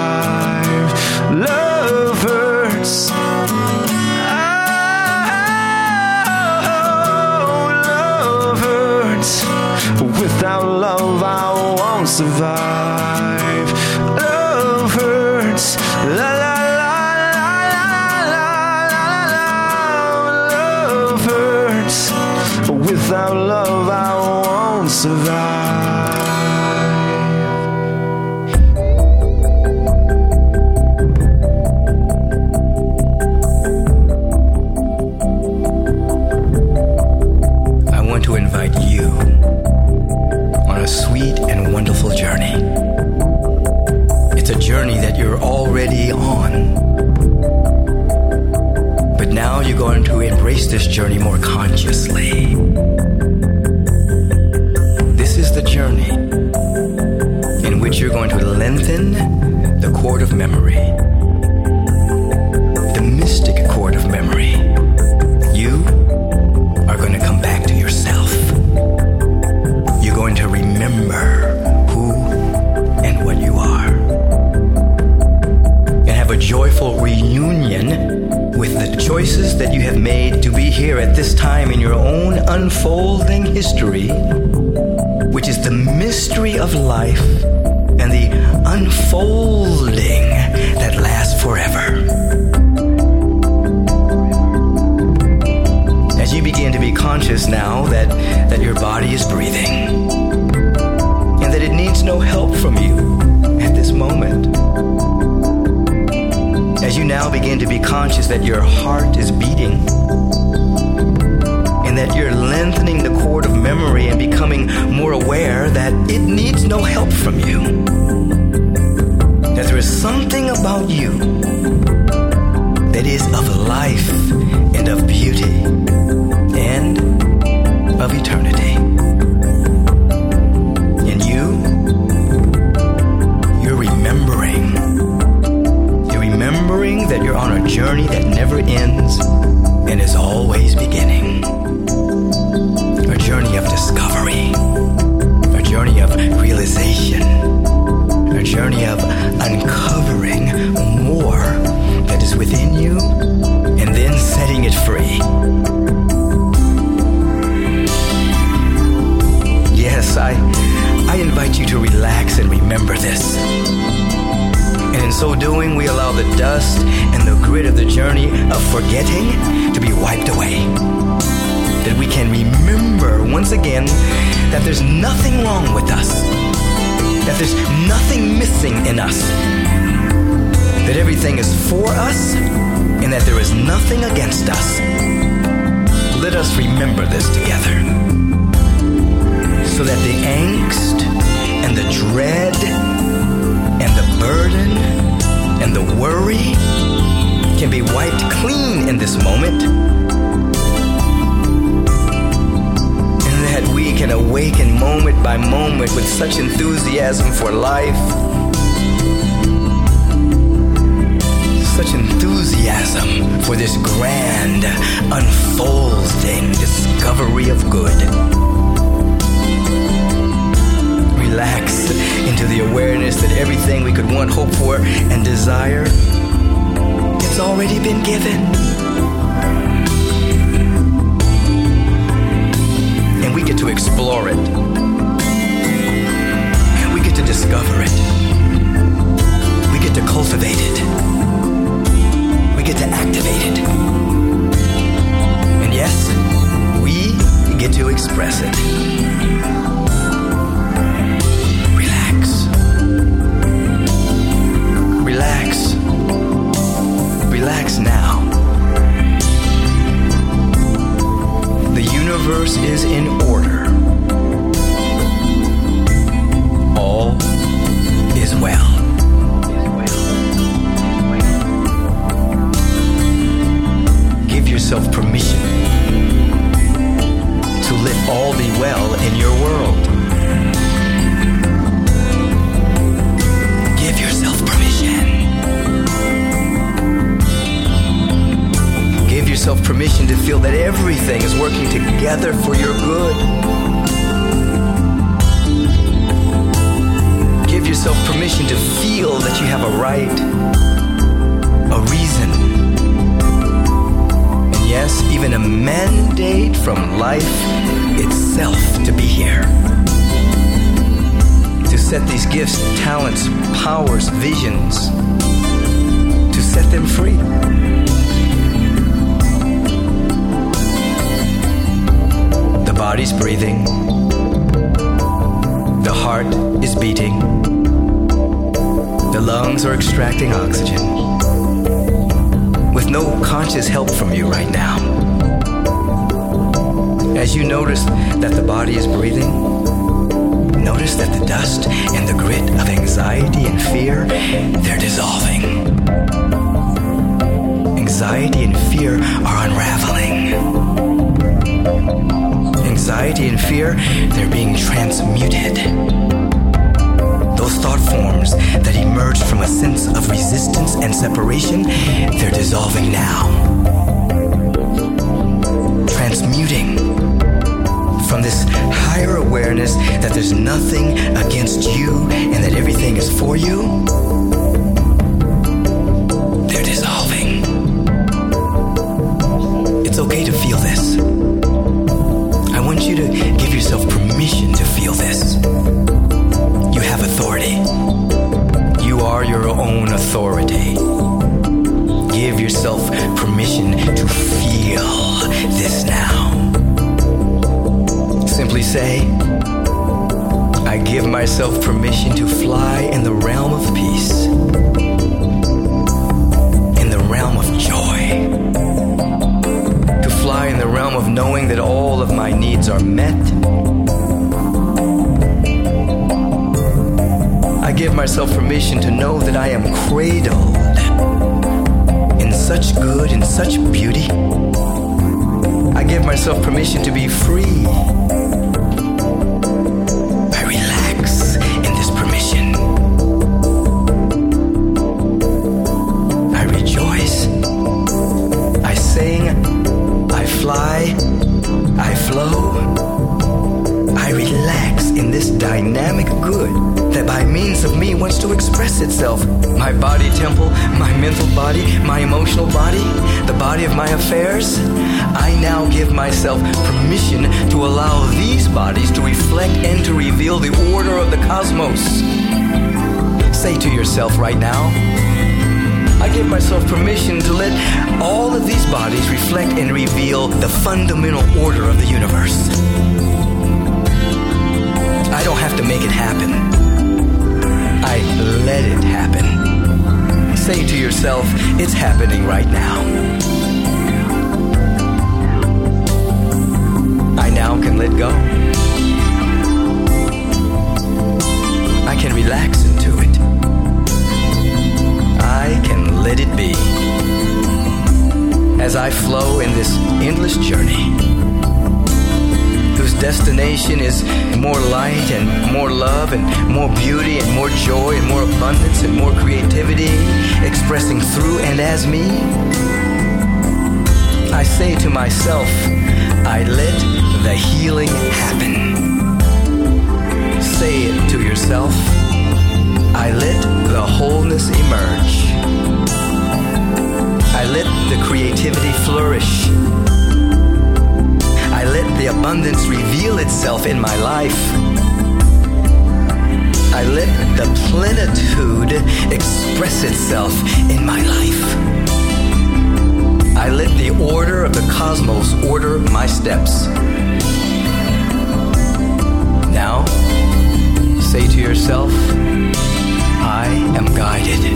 Speaker 8: Journey more consciously. This is the journey in which you're going to lengthen the cord of memory, choices that you have made to be here at this time in your own unfolding history, which is the mystery of life and the unfolding that lasts forever. as you begin to be conscious now that, that your body is breathing and that it needs no help from you at this moment. As you now begin to be conscious that your heart is beating and that you're lengthening the cord of memory and becoming more aware that it needs no help from you. That there is something about you
Speaker 4: that is of life and of beauty and of eternity. You're on a journey that never ends and is always beginning. A journey of discovery, a journey of realization, a journey of uncovering more that is within you and then setting it free. Yes, I, I invite you to relax and remember this. And in so doing, we allow the dust the grit of the journey of forgetting to be wiped away. That we can remember once again that there's nothing wrong with us, that there's nothing missing in us, that everything is for us, and that there is nothing against us. Let us remember this together so that the angst and the dread and the burden and the worry can be wiped clean in this moment. And that we can awaken moment by moment with such enthusiasm for life, such enthusiasm for this grand unfolding discovery of good relax into the awareness that everything we could want, hope for, and desire, it's already been given. And we get to explore it. We get to discover it. Myself permission to be free. Myself permission to allow these bodies to reflect and to reveal the order of the cosmos. Say to yourself right now, I give myself permission to let all of these bodies reflect and reveal the fundamental order of the universe. I don't have to make it happen. I let it happen. Say to yourself, it's happening right now. Now can let go. I can relax into it. I can let it be. As I flow in this endless journey, whose destination is more light and more love and more beauty and more joy and more abundance and more creativity expressing through and as me. I say to myself, I let the healing happen. Say it to yourself, I let the wholeness emerge. I let the creativity flourish. I let the abundance reveal itself in my life. I let the plenitude express itself in my life. I let the order of the cosmos order my steps. Now, say to yourself, I am guided.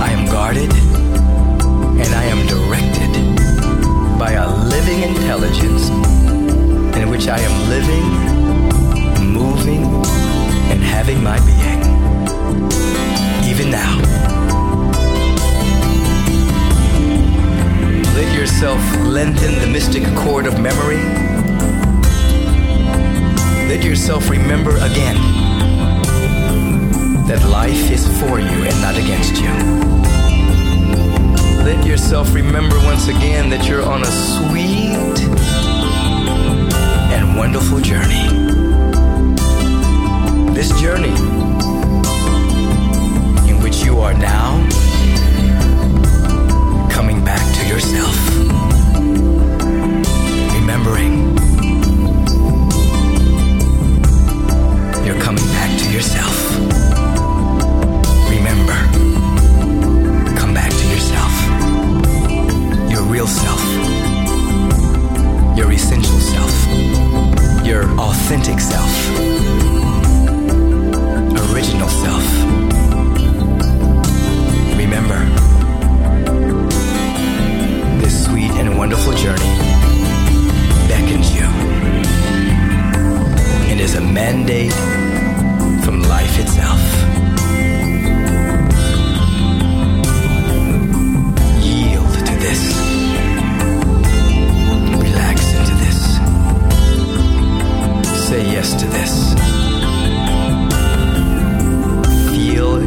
Speaker 4: I am guarded and I am directed by a living intelligence in which I am living, moving, and having my being. Even now. Yourself lengthen the mystic cord of memory. Let yourself remember again that life is for you and not against you. Let yourself remember once again that you're on a sweet and wonderful journey. This journey in which you are now yourself. Remembering you're coming back to yourself. Remember, come back to yourself. Your real self. Your essential self. Your authentic self. Original self. Remember, wonderful journey beckons you and is a mandate from life itself. Yield to this. Relax into this. Say yes to this. Feel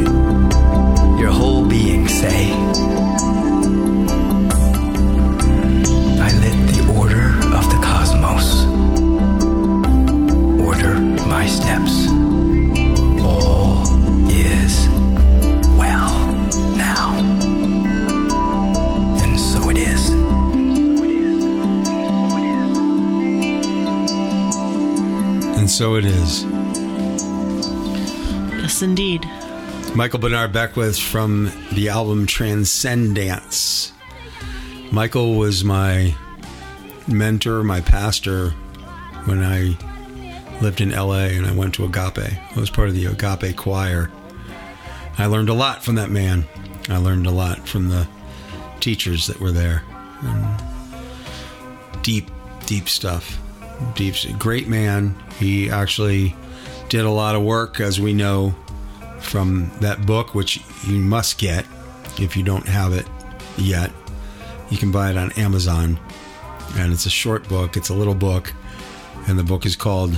Speaker 4: your whole being say, so it is.
Speaker 2: Yes, indeed.
Speaker 1: Michael Bernard Beckwith from the album Transcendence. Michael was my mentor, my pastor when I lived in LA and I went to Agape. I was part of the Agape choir. I learned a lot from that man. I learned a lot from the teachers that were there. And deep, deep stuff. Deep, great man. He actually did a lot of work, as we know from that book, which you must get if you don't have it. yet, you can buy it on Amazon. And it's a short book, it's a little book. And the book is called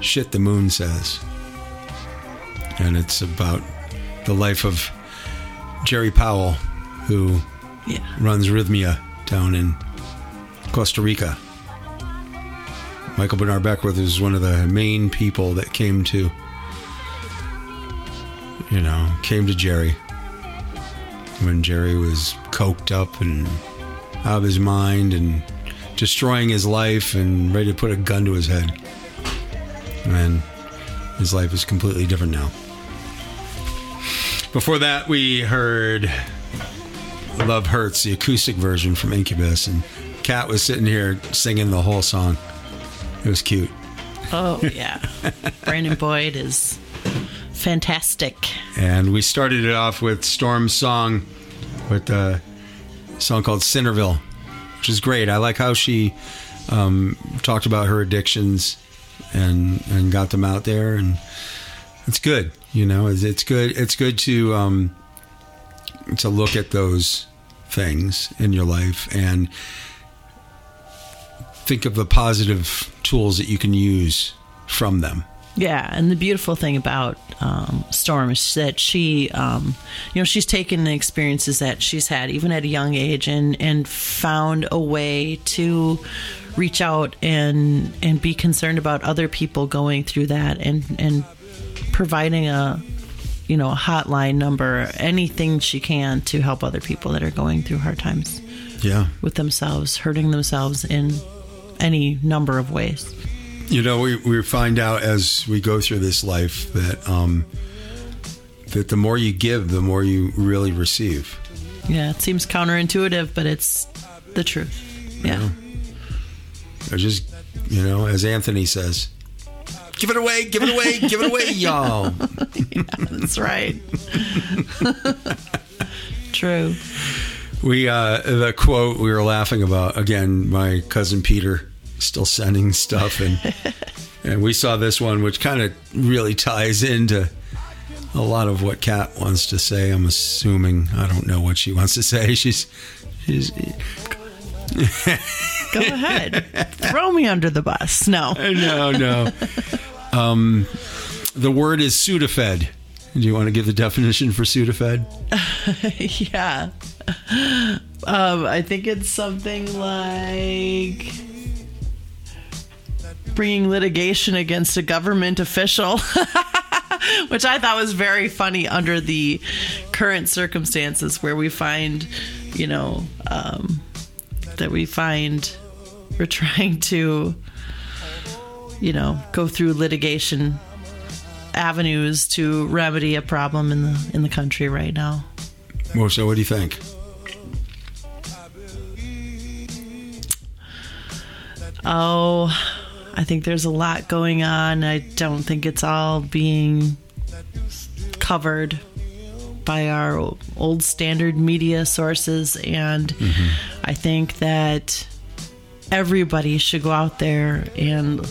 Speaker 1: Shit the Moon Says. And it's about the life of Jerry Powell, who
Speaker 2: Yeah.
Speaker 1: runs Rythmia down in Costa Rica. Michael Bernard Beckwith is one of the main people that came to, you know, came to Jerry when Jerry was coked up and out of his mind and destroying his life and ready to put a gun to his head. And his life is completely different now. Before that, we heard Love Hurts, the acoustic version from Incubus, and Kat was sitting here singing the whole song. It was cute.
Speaker 2: Oh yeah. Brandon Boyd is fantastic.
Speaker 1: And we started it off with Storm's song with a song called Centerville, which is great. I like how she um, talked about her addictions and and got them out there, and it's good. You know, it's, it's good. It's good to um, to look at those things in your life and think of the positive tools that you can use from them.
Speaker 2: Yeah, and the beautiful thing about um, Storm is that she, um, you know, she's taken the experiences that she's had, even at a young age, and and found a way to reach out and and be concerned about other people going through that, and and providing a you know a hotline number, anything she can to help other people that are going through hard times
Speaker 1: Yeah.
Speaker 2: with themselves, hurting themselves in any number of ways.
Speaker 1: You know, we, we find out as we go through this life that um, that the more you give, the more you really receive.
Speaker 2: Yeah, it seems counterintuitive, but it's the truth. Yeah.
Speaker 1: Or just, you know, as Anthony says, give it away, give it away, give it away, y'all.
Speaker 2: That's right. True.
Speaker 1: We uh, the quote we were laughing about again. My cousin Peter still sending stuff, and and we saw this one, which kind of really ties into a lot of what Kat wants to say. I'm assuming I don't know what she wants to say. She's she's
Speaker 2: Go ahead. Throw me under the bus. No.
Speaker 1: no no. Um, the word is Sudafed. Do you want to give the definition for Sudafed?
Speaker 2: yeah. Um, I think it's something like bringing litigation against a government official, which I thought was very funny under the current circumstances where we find, you know, um, that we find we're trying to, you know, go through litigation avenues to remedy a problem in the in the country right now.
Speaker 1: Well, so what do you think?
Speaker 2: Oh, I think there's a lot going on. I don't think it's all being covered by our old standard media sources. And mm-hmm. I think that everybody should go out there and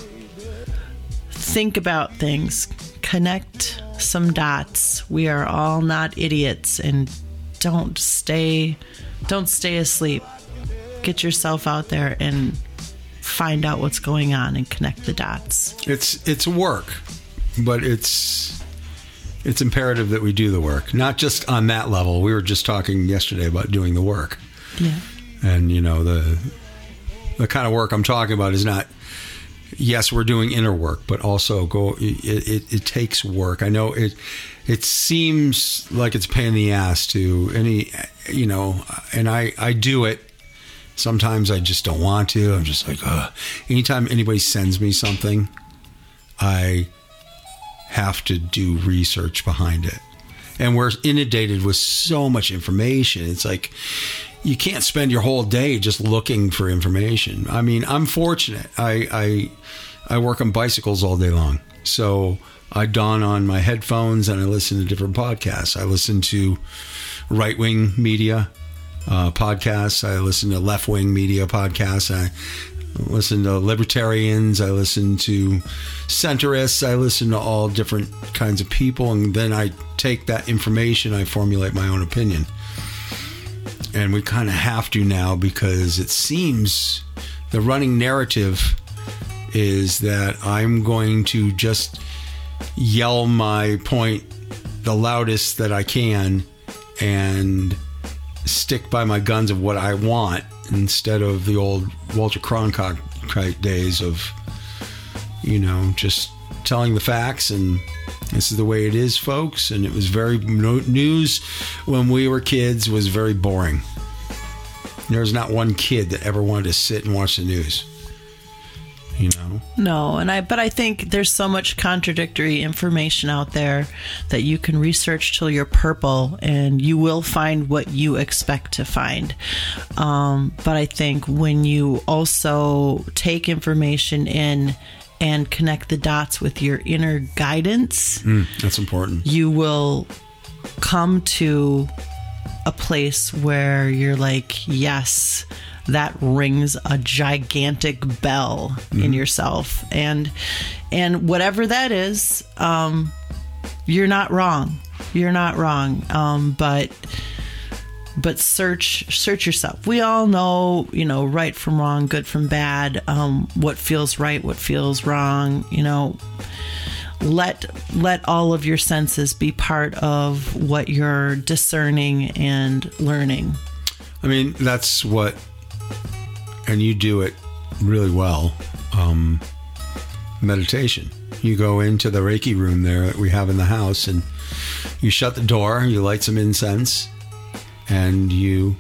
Speaker 2: think about things, connect some dots. We are all not idiots and don't stay don't stay asleep. Get yourself out there and find out what's going on and connect the dots.
Speaker 1: It's it's work, but it's it's imperative that we do the work, not just on that level. We were just talking yesterday about doing the work,
Speaker 2: Yeah.
Speaker 1: and you know the the kind of work I'm talking about is not. Yes, we're doing inner work, but also go. It, it, it takes work. I know it. It seems like it's a pain in the ass to any, you know, and I I do it Sometimes I just don't want to. I'm just like, Ugh. anytime anybody sends me something, I have to do research behind it. And we're inundated with so much information. It's like you can't spend your whole day just looking for information. I mean, I'm fortunate. I I, I work on bicycles all day long, so I don on my headphones and I listen to different podcasts. I listen to right wing media uh, podcasts. I listen to left wing media podcasts. I listen to libertarians. I listen to centrists. I listen to all different kinds of people, and then I take that information. I formulate my own opinion. and we kind of have to now because it seems the running narrative is that I'm going to just yell my point the loudest that I can and stick by my guns of what I want instead of the old Walter Cronkite days of, you know, just telling the facts and this is the way it is, folks. And it was very news when we were kids was very boring. There was not one kid that ever wanted to sit and watch the news. You know,
Speaker 2: No, and I but I think there's so much contradictory information out there that you can research till you're purple and you will find what you expect to find. Um, but I think when you also take information in and connect the dots with your inner guidance,
Speaker 1: Mm, that's important.
Speaker 2: you will come to a place where you're like, yes, that rings a gigantic bell in yourself, and and whatever that is, um, you're not wrong. You're not wrong. Um, but but search search yourself. We all know, you know, right from wrong, good from bad, um, what feels right, what feels wrong. You know, let let all of your senses be part of what you're discerning and learning.
Speaker 1: I mean, that's what, and you do it really well. Um, meditation. You go into the Reiki room there that we have in the house, and you shut the door. You light some incense, and you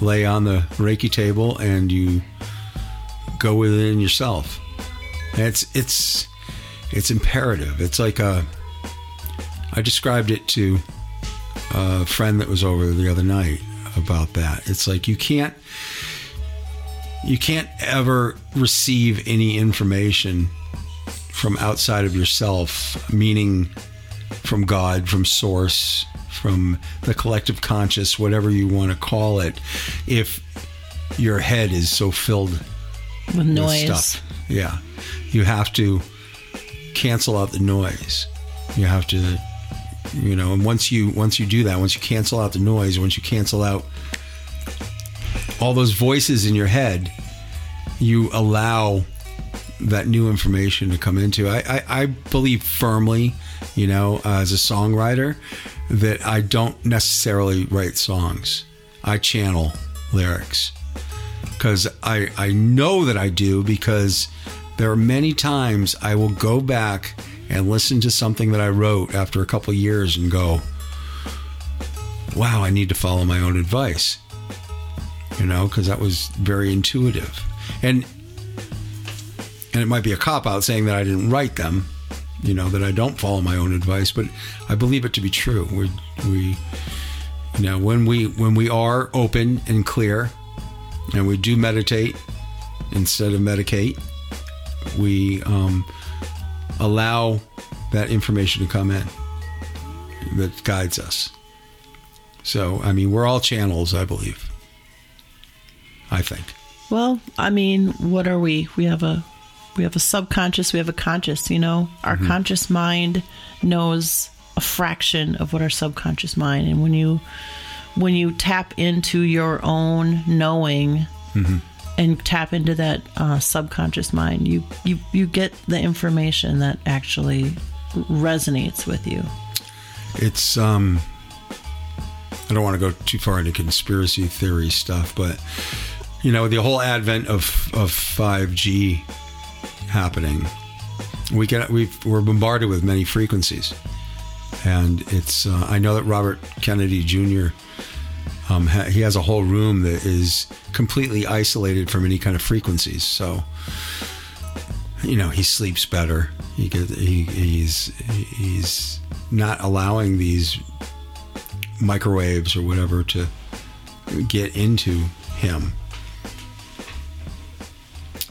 Speaker 1: lay on the Reiki table, and you go within yourself. It's it's it's imperative. It's like a. I described it to a friend that was over the other night about that. It's like you can't you can't ever receive any information from outside of yourself, meaning from God, from source, from the collective conscious, whatever you want to call it, if your head is so filled
Speaker 2: With
Speaker 1: with
Speaker 2: noise.
Speaker 1: stuff. Yeah. You have to cancel out the noise. You have to you know, and once you once you do that, once you cancel out the noise, once you cancel out all those voices in your head, you allow that new information to come into. I, I, I believe firmly, you know, uh, as a songwriter, that I don't necessarily write songs. I channel lyrics because I, I know that I do because there are many times I will go back and listen to something that I wrote after a couple years and go, wow, I need to follow my own advice. You know, because that was very intuitive. And and it might be a cop out saying that I didn't write them, you know, that I don't follow my own advice, but I believe it to be true. We we you know, when we when we are open and clear and we do meditate instead of medicate, we um, allow that information to come in that guides us. So, I mean, we're all channels, I believe. I think.
Speaker 2: Well, I mean, what are we? We have a we have a subconscious, we have a conscious, you know. Our
Speaker 1: Mm-hmm.
Speaker 2: conscious mind knows a fraction of what our subconscious mind and when you when you tap into your own knowing
Speaker 1: Mm-hmm.
Speaker 2: and tap into that uh, subconscious mind, you, you you get the information that actually resonates with you.
Speaker 1: It's um I don't want to go too far into conspiracy theory stuff, but you know, the whole advent of of 5G happening, we get we we're bombarded with many frequencies. And it's uh, I know that Robert Kennedy Jr. Um, ha- he has a whole room that is completely isolated from any kind of frequencies. So, you know, he sleeps better. He he he's he's not allowing these microwaves or whatever to get into him.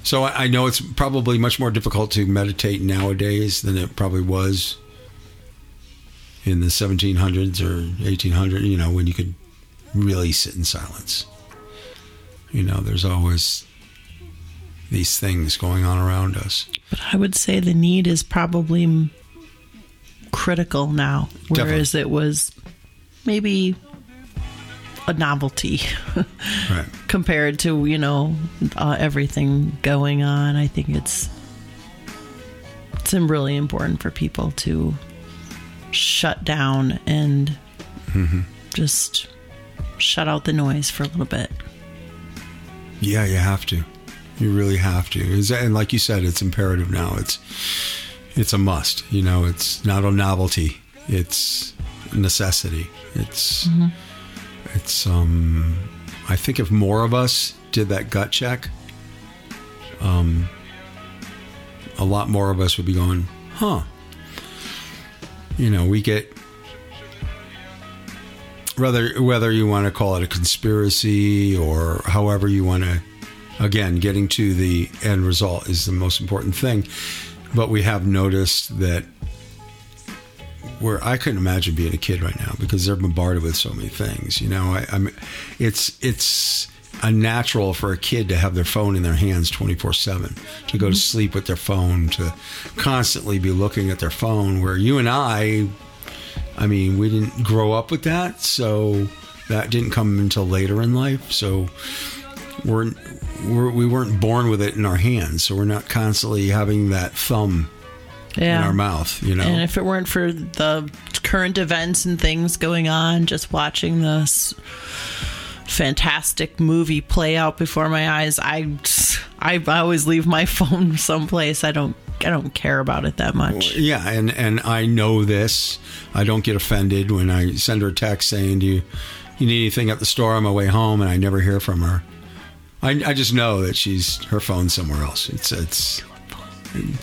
Speaker 1: So I, I know it's probably much more difficult to meditate nowadays than it probably was in the 1700s or 1800s. You know, when you could really sit in silence. You know, there's always these things going on around us.
Speaker 2: But I would say the need is probably critical now, whereas it was maybe a novelty
Speaker 1: Right.
Speaker 2: compared to you know uh, everything going on. I think it's it's really important for people to shut down and just shut out the noise for a little bit.
Speaker 1: Yeah, you have to. You really have to. And like you said, it's imperative now. It's it's a must. You know, it's not a novelty. It's necessity. It's it's um I think if more of us did that gut check, um a lot more of us would be going, huh. You know, we get whether whether you want to call it a conspiracy or however you want to again getting to the end result is the most important thing but we have noticed that where I couldn't imagine being a kid right now because they're bombarded with so many things you know I, I'm it's it's unnatural for a kid to have their phone in their hands 24 7 to go to mm-hmm. sleep with their phone to constantly be looking at their phone where you and I I mean, we didn't grow up with that, so that didn't come until later in life. So we're, we're we weren't born with it in our hands, so we're not constantly having that thumb
Speaker 2: Yeah.
Speaker 1: in our mouth. You know,
Speaker 2: And if it weren't for the current events and things going on, just watching this fantastic movie play out before my eyes, I I always leave my phone someplace. I don't I don't care about it that much.
Speaker 1: yeah, and and I know this. I don't get offended when I send her a text saying, "Do you you need anything at the store on my way home?" and I never hear from her. I, I just know that she's her phone somewhere else. It's it's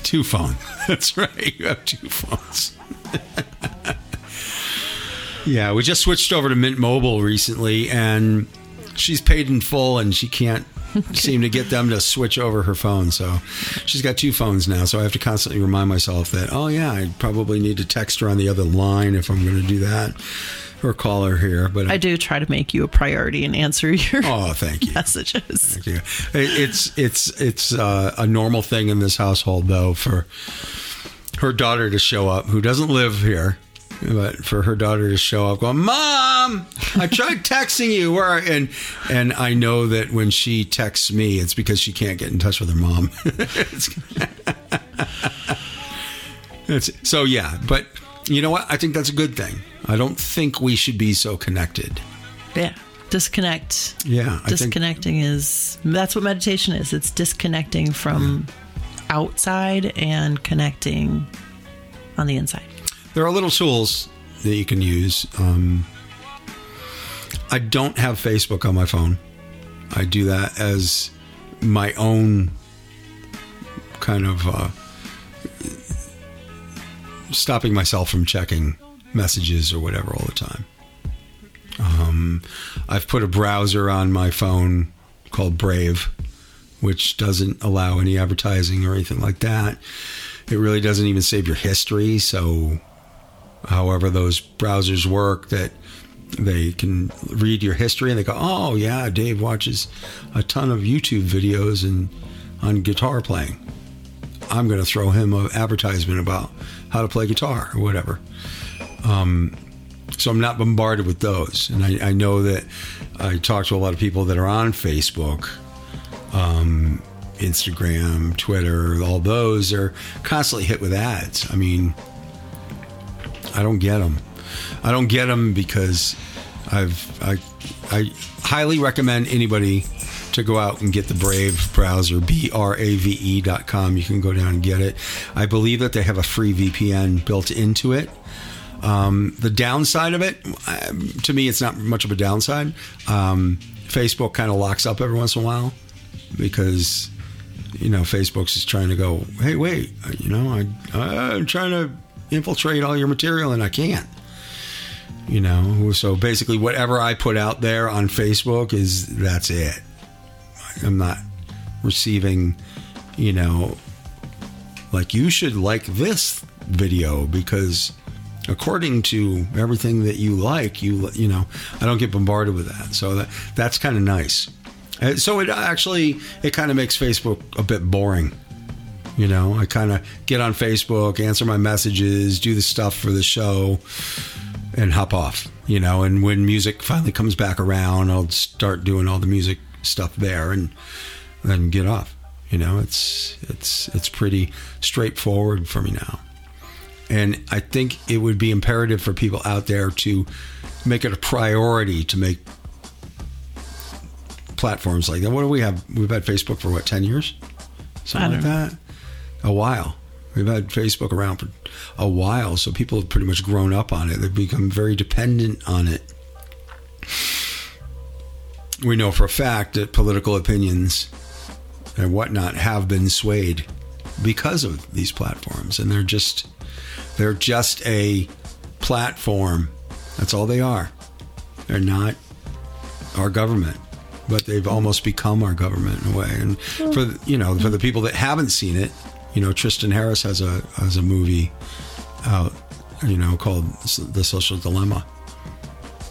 Speaker 1: two phone. That's right. You have two phones. yeah, we just switched over to Mint Mobile recently, and she's paid in full, and she can't seem to get them to switch over her phone. So she's got two phones now. So I have to constantly remind myself that, oh yeah, I probably need to text her on the other line if I'm going to do that, or caller here. But
Speaker 2: I do try to make you a priority and answer your
Speaker 1: oh, thank you.
Speaker 2: messages.
Speaker 1: Thank you. It's it's it's uh, a normal thing in this household, though, for her daughter to show up, who doesn't live here, but for her daughter to show up, going, "Mom, I tried texting you," where and and I know that when she texts me, it's because she can't get in touch with her mom. So yeah, but you know what? I think that's a good thing. I don't think we should be so connected.
Speaker 2: Yeah. Disconnect.
Speaker 1: Yeah, I think
Speaker 2: Disconnecting is that's what meditation is. It's disconnecting from outside and connecting on the inside.
Speaker 1: there are little tools that you can use. Um, I don't have Facebook on my phone. I do that as my own kind of uh, stopping myself from checking messages or whatever all the time. Um, I've put a browser on my phone called Brave, which doesn't allow any advertising or anything like that. It really doesn't even save your history. So, however those browsers work, that they can read your history and they go, "Oh yeah, Dave watches a ton of YouTube videos and on guitar playing. I'm going to throw him an advertisement about how to play guitar or whatever." Um, so I'm not bombarded with those, and I, I know that I talk to a lot of people that are on Facebook, um, Instagram, Twitter, all those are constantly hit with ads. I mean, I don't get them. I don't get them because I've I I highly recommend anybody to go out and get the Brave browser, B R A V E dot com. You can go down and get it. I believe that they have a free VPN built into it. Um, the downside of it, um, to me, it's not much of a downside. Um, Facebook kind of locks up every once in a while because you know Facebook's just trying to go, hey, wait, you know, I I'm trying to infiltrate all your material and I can't. You know, so basically, whatever I put out there on Facebook is that's it. I'm not receiving, you know, like you should like this video because according to everything that you like, you you know, I don't get bombarded with that. So that that's kind of nice. Uh, So it actually it kind of makes Facebook a bit boring. You know, I kind of get on Facebook, answer my messages, do the stuff for the show, and hop off, you know. And when music finally comes back around, I'll start doing all the music stuff there, and then get off. You know, it's it's it's pretty straightforward for me now. And I think it would be imperative for people out there to make it a priority to make platforms like that. What do we have? We've had Facebook for what, 10 years? Something like that? A while. We've had Facebook around for a while, so people have pretty much grown up on it. They've become very dependent on it. We know for a fact that political opinions and whatnot have been swayed because of these platforms, and they're just they're just a platform. That's all they are. They're not our government, but they've almost become our government in a way. And for the- you know, for the people that haven't seen it, you know, Tristan Harris has a has a movie out, you know, called The Social Dilemma.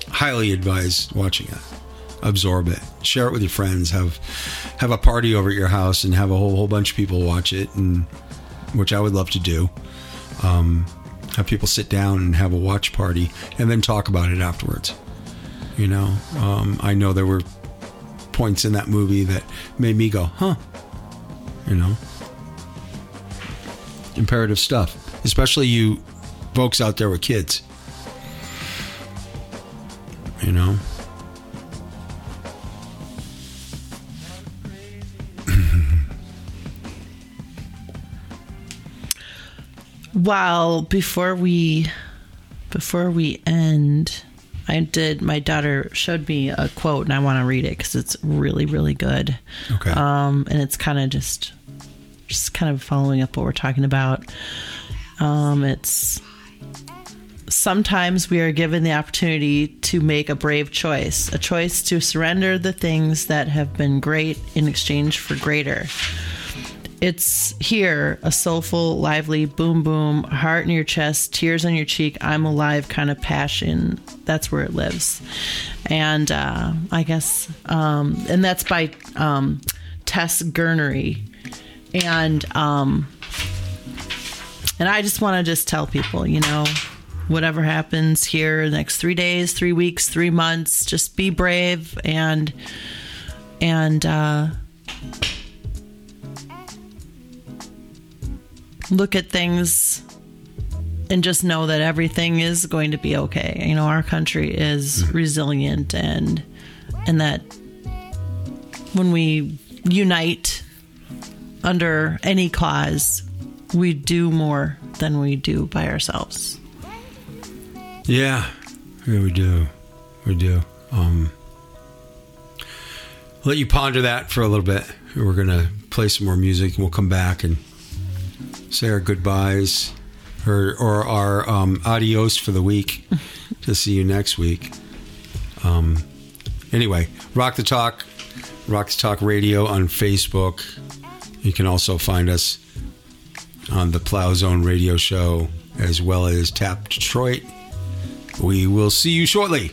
Speaker 1: Highly advise watching it. Absorb it. Share it with your friends. Have have a party over at your house and have a whole whole bunch of people watch it, and which I would love to do. Um, have people sit down and have a watch party and then talk about it afterwards. You know, um, I know there were points in that movie that made me go, huh? You know, imperative stuff, especially you folks out there with kids. You know,
Speaker 2: Well, before we before we end, I did. My daughter showed me a quote, and I want to read it because it's really, really good.
Speaker 1: Okay.
Speaker 2: Um, and it's kind of just just kind of following up what we're talking about. Um, it's sometimes we are given the opportunity to make a brave choice, a choice to surrender the things that have been great in exchange for greater. It's here, a soulful, lively, boom boom, heart in your chest, tears on your cheek, I'm alive kind of passion. That's where it lives. And uh, I guess, um, and that's by um, Tess Guinery. And, um, and I just want to just tell people, you know, whatever happens here next three days, three weeks, three months, just be brave and, and, uh, look at things and just know that everything is going to be okay. You know, our country is resilient and and that when we unite under any cause, we do more than we do by ourselves.
Speaker 1: Yeah, yeah, we do, we do. Um, let you ponder that for a little bit. We're gonna play some more music, and we'll come back and say our goodbyes or or our um, adios for the week. to see you next week. Um, anyway, rock the talk, rock the talk radio on Facebook. You can also find us on the Plow Zone Radio Show as well as Tap Detroit. We will see you shortly.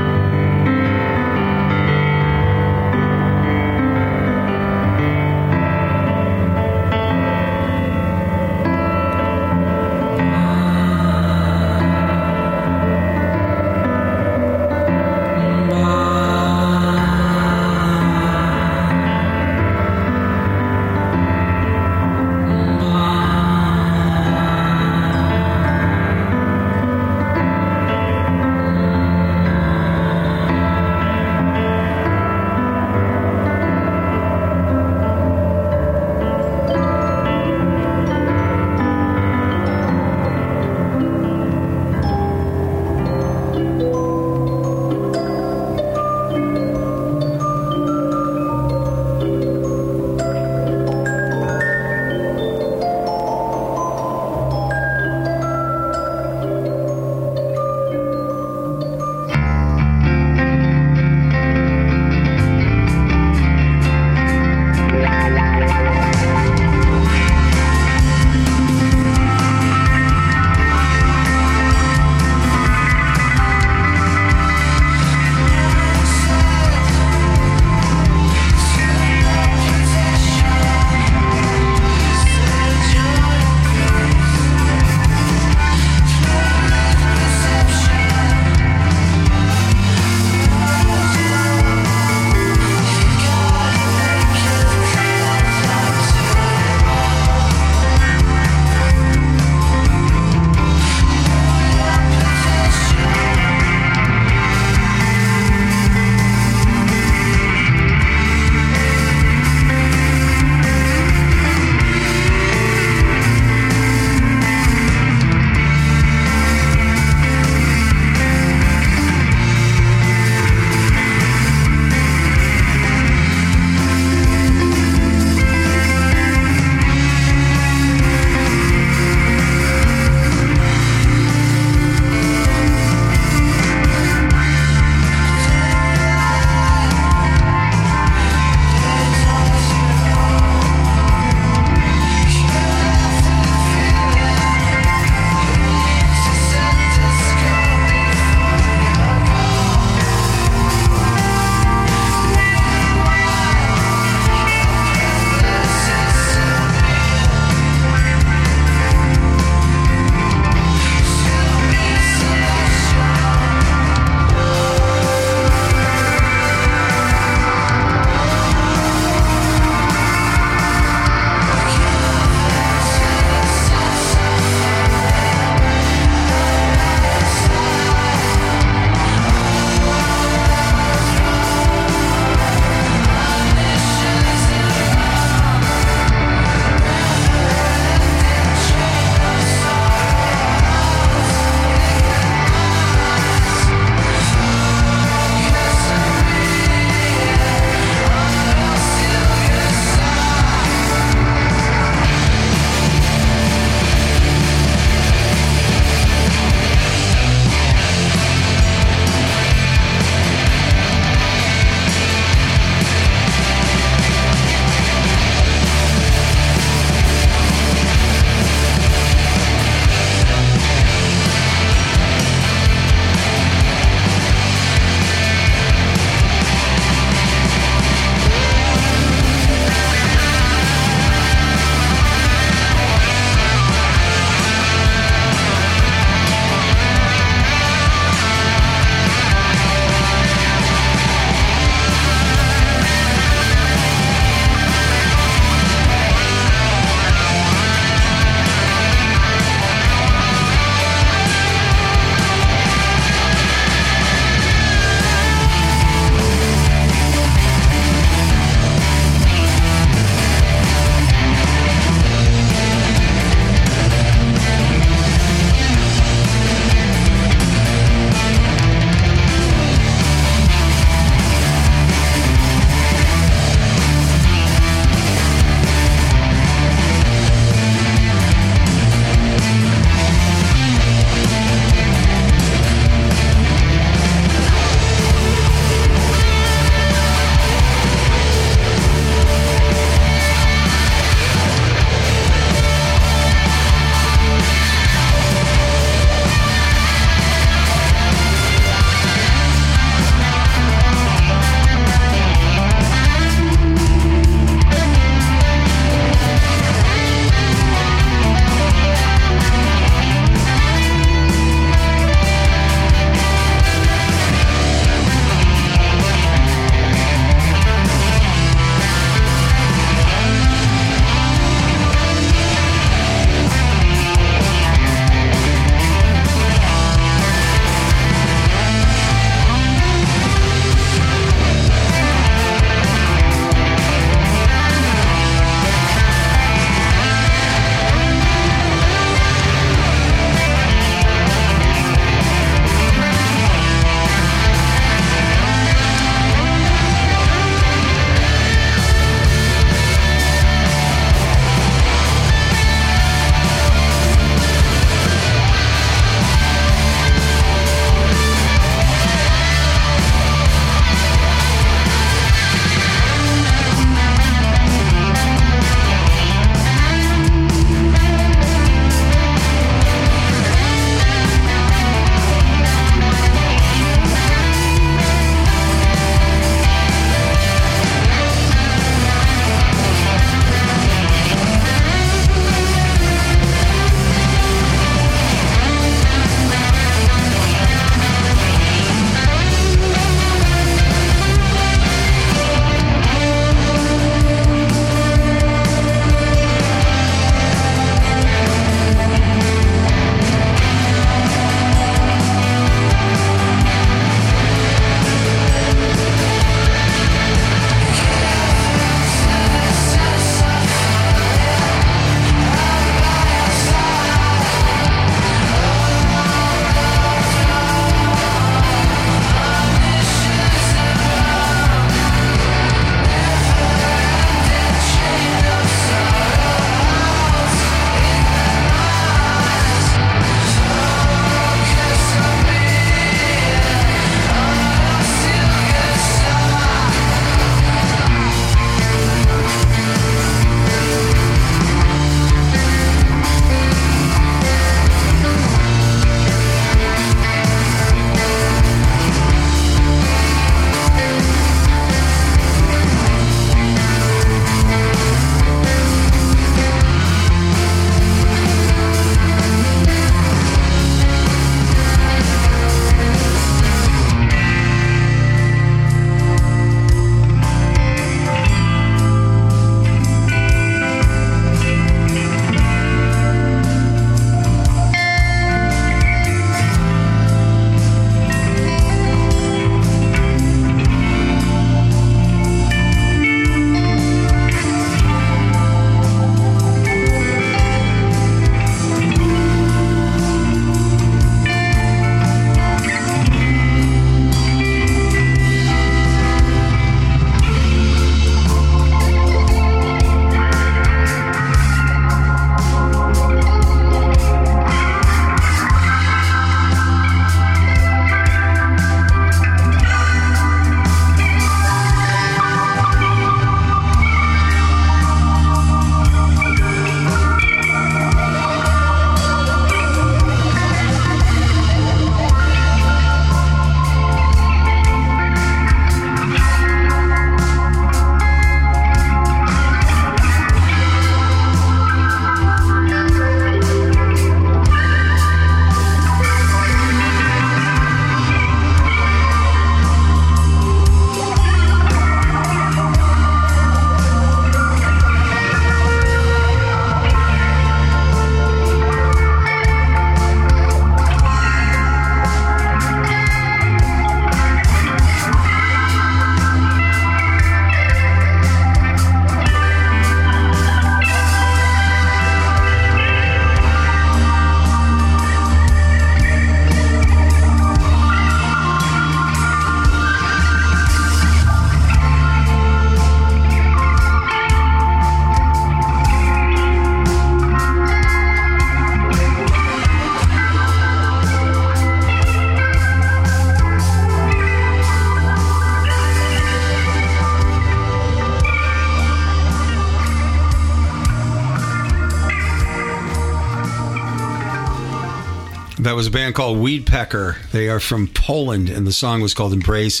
Speaker 1: That was a band called Weedpecker. They are from Poland, and the song was called Embrace.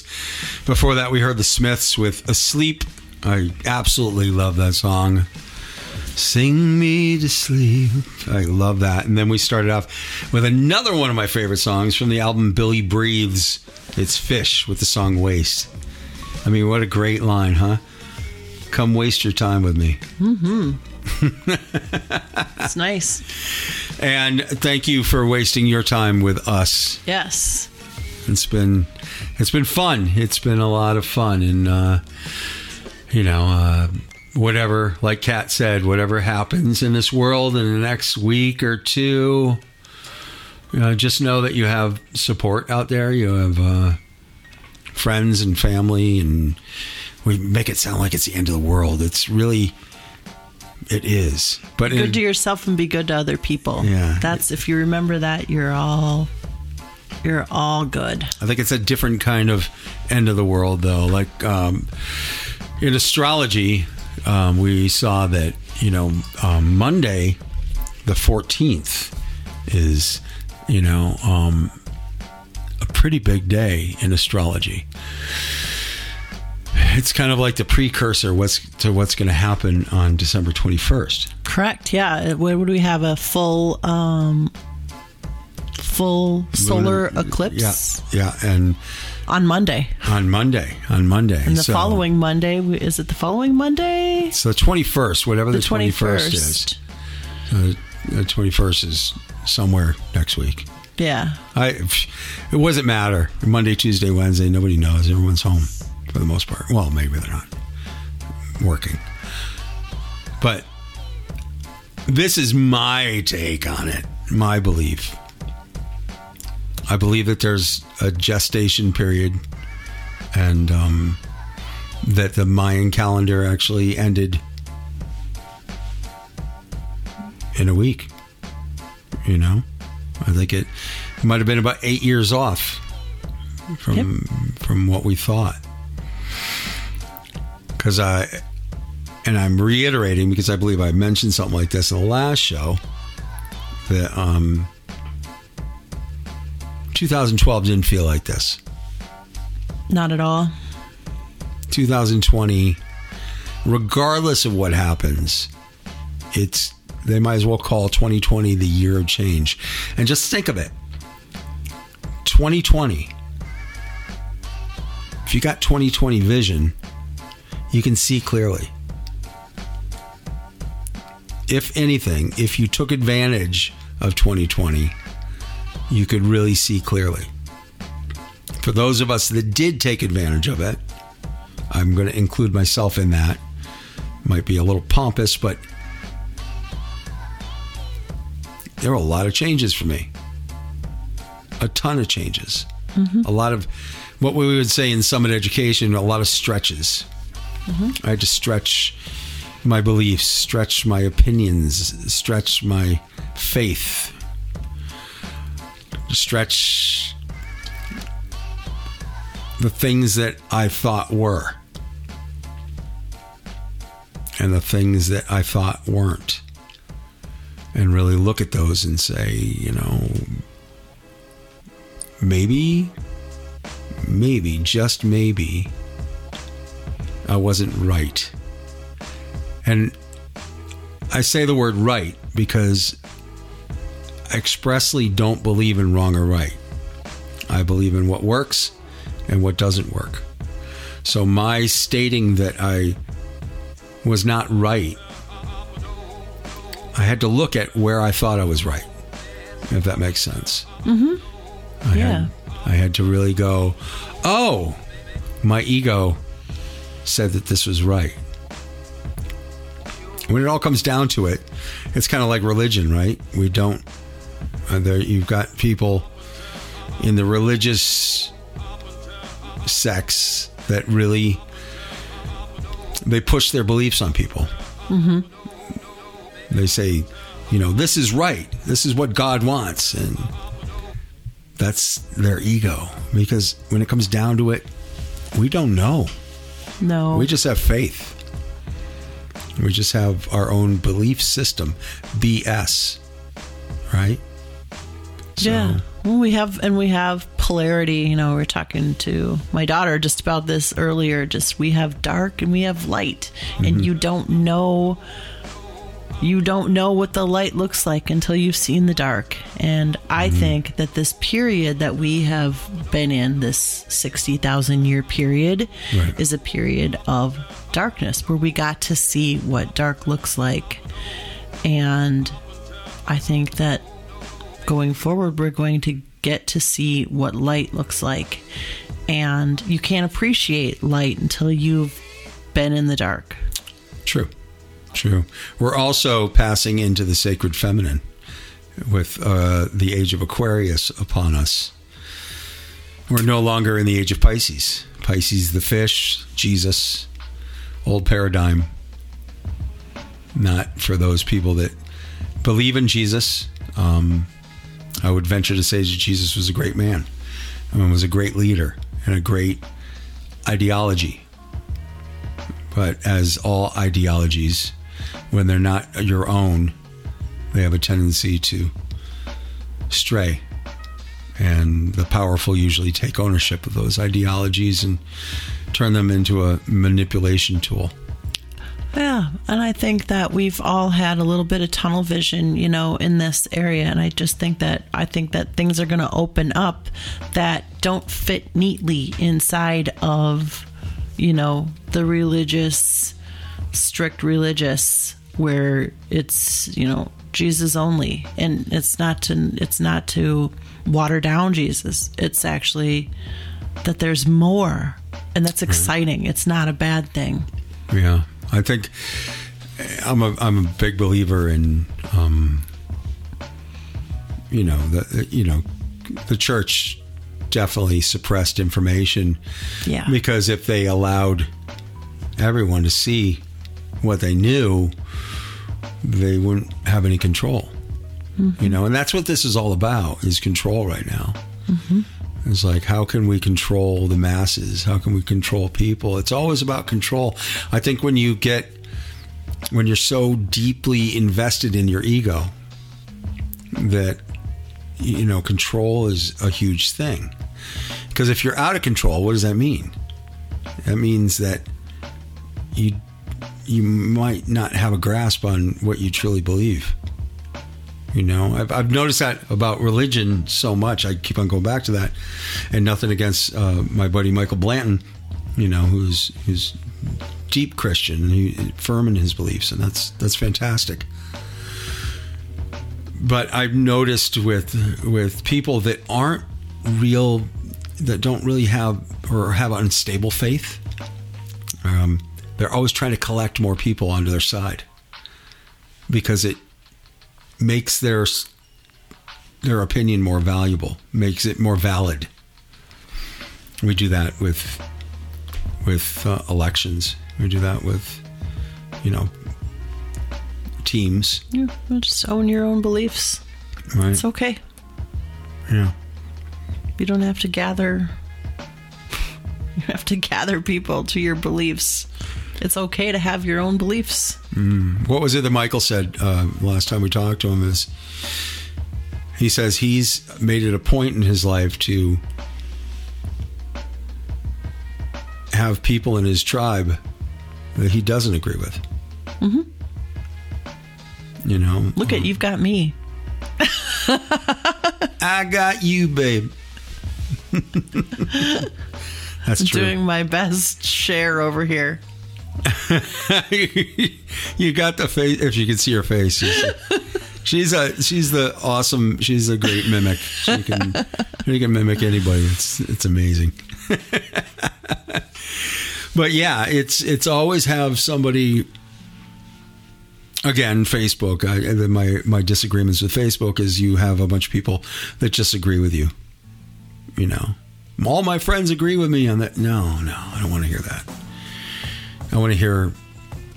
Speaker 1: Before that, we heard the Smiths with Asleep. I absolutely love that song. Sing me to sleep. I love that. And then we started off with another one of my favorite songs from the album Billy Breathes. It's Phish with the song Waste. I mean, what a great line, huh? Come waste your time with me.
Speaker 2: Mm-hmm. it's nice.
Speaker 1: And thank you for wasting your time with us.
Speaker 2: Yes.
Speaker 1: It's been it's been fun. It's been a lot of fun, and uh, you know, uh, whatever, like Kat said, whatever happens in this world in the next week or two, you know, just know that you have support out there. You have uh, friends and family, and we make it sound like it's the end of the world. It's really, it is. But
Speaker 2: Good
Speaker 1: in-
Speaker 2: to yourself and be good to other people.
Speaker 1: Yeah.
Speaker 2: That's if you remember that, you're all you're all good.
Speaker 1: I think it's a different kind of end of the world, though. Like um, in astrology, um, we saw that you know um, Monday, the fourteenth, is you know um, a pretty big day in astrology. It's kind of like the precursor what's to what's going to happen on December twenty first.
Speaker 2: Correct. Yeah. What would we have a full um full solar eclipse
Speaker 1: Yeah, yeah, and
Speaker 2: on Monday.
Speaker 1: on Monday, on Monday,
Speaker 2: And the
Speaker 1: So-
Speaker 2: following Monday, is it the following Monday?
Speaker 1: So the twenty first, whatever the,
Speaker 2: The
Speaker 1: twenty first is, uh, the twenty first is somewhere next week.
Speaker 2: Yeah.
Speaker 1: I it wasn't matter Monday, Tuesday, Wednesday. Nobody knows. Everyone's home for the most part. Well, maybe they're not working, but this is my take on it. My belief. I believe that there's a gestation period, and um, that the Mayan calendar actually ended in a week. You know, I think it might have been about eight years off from from what we thought. Because I, and I'm reiterating because I believe I mentioned something like this in the last show that um, 2012 didn't feel like this.
Speaker 2: Not at all.
Speaker 1: 2020, regardless of what happens, it's they might as well call 2020 the year of change. And just think of it. 2020. If you got 2020 vision, you can see clearly. If anything, if you took advantage of 2020, you could really see clearly. For those of us that did take advantage of it, I'm going to include myself in that. Might be a little pompous, but there were a lot of changes for me. A ton of changes.
Speaker 2: Mhm.
Speaker 1: A lot of what we would say in summit education, a lot of stretches.
Speaker 2: Mhm.
Speaker 1: I had to stretch my beliefs, stretch my opinions, stretch my faith, stretch the things that I thought were and the things that I thought weren't. And really look at those and say, you know, maybe, maybe, just maybe, I wasn't right. And I say the word right because I expressly don't believe in wrong or right. I believe in what works and what doesn't work. So my stating that I was not right, I had to look at where I thought I was right, if that makes sense.
Speaker 2: Mm-hmm.
Speaker 1: I
Speaker 2: Yeah.
Speaker 1: had I had to really go, oh, my ego said that this was right. When it all comes down to it, it's kind of like religion, right? We don't. Uh, there, you've got people in the religious sects that really they push their beliefs on people.
Speaker 2: Mm-hmm.
Speaker 1: They say, you know, this is right. This is what God wants. And that's their ego. Because when it comes down to it, we don't know.
Speaker 2: No.
Speaker 1: We just have faith. We just have our own belief system, BS, right? So,
Speaker 2: Yeah. Well, we have, and we have polarity. You know, we we're talking to my daughter just about this earlier. Just we have dark and we have light, and mm-hmm. you don't know. You don't know what the light looks like until you've seen the dark. And I mm-hmm. think that this period that we have been in, this 60,000 year period,
Speaker 1: Right.
Speaker 2: is a period of darkness where we got to see what dark looks like. And I think that going forward, we're going to get to see what light looks like. And you can't appreciate light until you've been in the dark.
Speaker 1: True. True. We're also passing into the sacred feminine with uh, the age of Aquarius upon us. We're no longer in the age of Pisces. Pisces, the fish, Jesus, old paradigm. Not for those people that believe in Jesus. Um, I would venture to say that Jesus was a great man I and was a great leader and a great ideology. But as all ideologies, when they're not your own, they have a tendency to stray. And the powerful usually take ownership of those ideologies and turn them into a manipulation tool.
Speaker 2: Yeah, and I think that we've all had a little bit of tunnel vision, you know, in this area and I just think that I think that things are going to open up that don't fit neatly inside of, you know, the religious strict religious where it's, you know, Jesus only and it's not to it's not to water down Jesus. It's actually that there's more and that's exciting. It's not a bad thing.
Speaker 1: Yeah, I think I'm a I'm a big believer in um, you know the you know the church definitely suppressed information
Speaker 2: Yeah.
Speaker 1: because if they allowed everyone to see what they knew, they wouldn't have any control. You know, and that's what this is all about is control right now. It's like, how can we control the masses? How can we control people? It's always about control. I think when you get, when you're so deeply invested in your ego that, you know, control is a huge thing. Because if you're out of control, what does that mean? That means that you you might not have a grasp on what you truly believe. You know, I've, I've noticed that about religion so much. I keep on going back to that, and nothing against uh, my buddy Michael Blanton. You know, who's who's deep Christian and he firm in his beliefs, and that's that's fantastic. But I've noticed with with people that aren't real, that don't really have or have unstable faith, um, they're always trying to collect more people onto their side because it makes their their opinion more valuable, makes it more valid. We do that with with uh, elections. We do that with you know teams,
Speaker 2: Yeah, just own your own beliefs.
Speaker 1: right?
Speaker 2: It's okay.
Speaker 1: yeah.
Speaker 2: You don't have to gather. You have to gather people to your beliefs. It's okay to have your own beliefs.
Speaker 1: What was it that Michael said uh, last time we talked to him? Is he says he's made it a point in his life to have people in his tribe that he doesn't agree with. Mm-hmm. You know,
Speaker 2: Look at you've got me.
Speaker 1: I got you, babe. That's true.
Speaker 2: Doing my best share over here.
Speaker 1: you got the face. If you can see her face, she's, a she's the awesome. She's a great mimic. She can she can mimic anybody. It's it's amazing. but yeah, it's it's always have somebody. Again, Facebook. I, my my disagreements with Facebook is you have a bunch of people that just agree with you. You know, all my friends agree with me on that. No, no, I don't want to hear that. I want to hear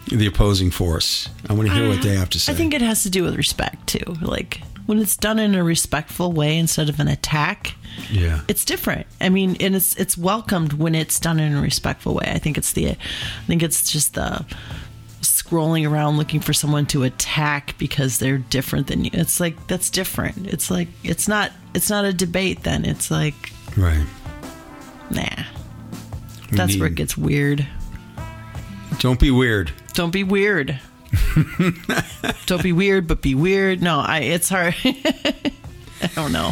Speaker 1: the opposing force. I want to hear what they have to say.
Speaker 2: I think it has to do with respect too. Like when it's done in a respectful way instead of an attack,
Speaker 1: yeah.
Speaker 2: it's different. I mean, and it's it's welcomed when it's done in a respectful way. I think it's the, I think it's just the scrolling around looking for someone to attack because they're different than you. It's like that's different. It's like it's not it's not a debate then. It's like
Speaker 1: Right.
Speaker 2: nah.
Speaker 1: We
Speaker 2: That's where it gets weird.
Speaker 1: Don't be weird.
Speaker 2: Don't be weird. Don't be weird, but be weird. No, I it's hard. I don't know.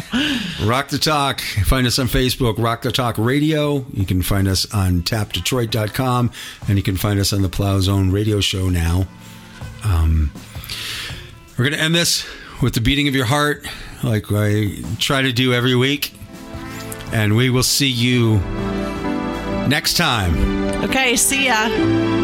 Speaker 1: Rock the Talk. Find us on Facebook, Rock the Talk Radio. You can find us on tapdetroit.com and you can find us on the Plow Zone radio show now. Um, we're going to end this with the beating of your heart, like I try to do every week. And we will see you next time.
Speaker 2: Okay, see ya.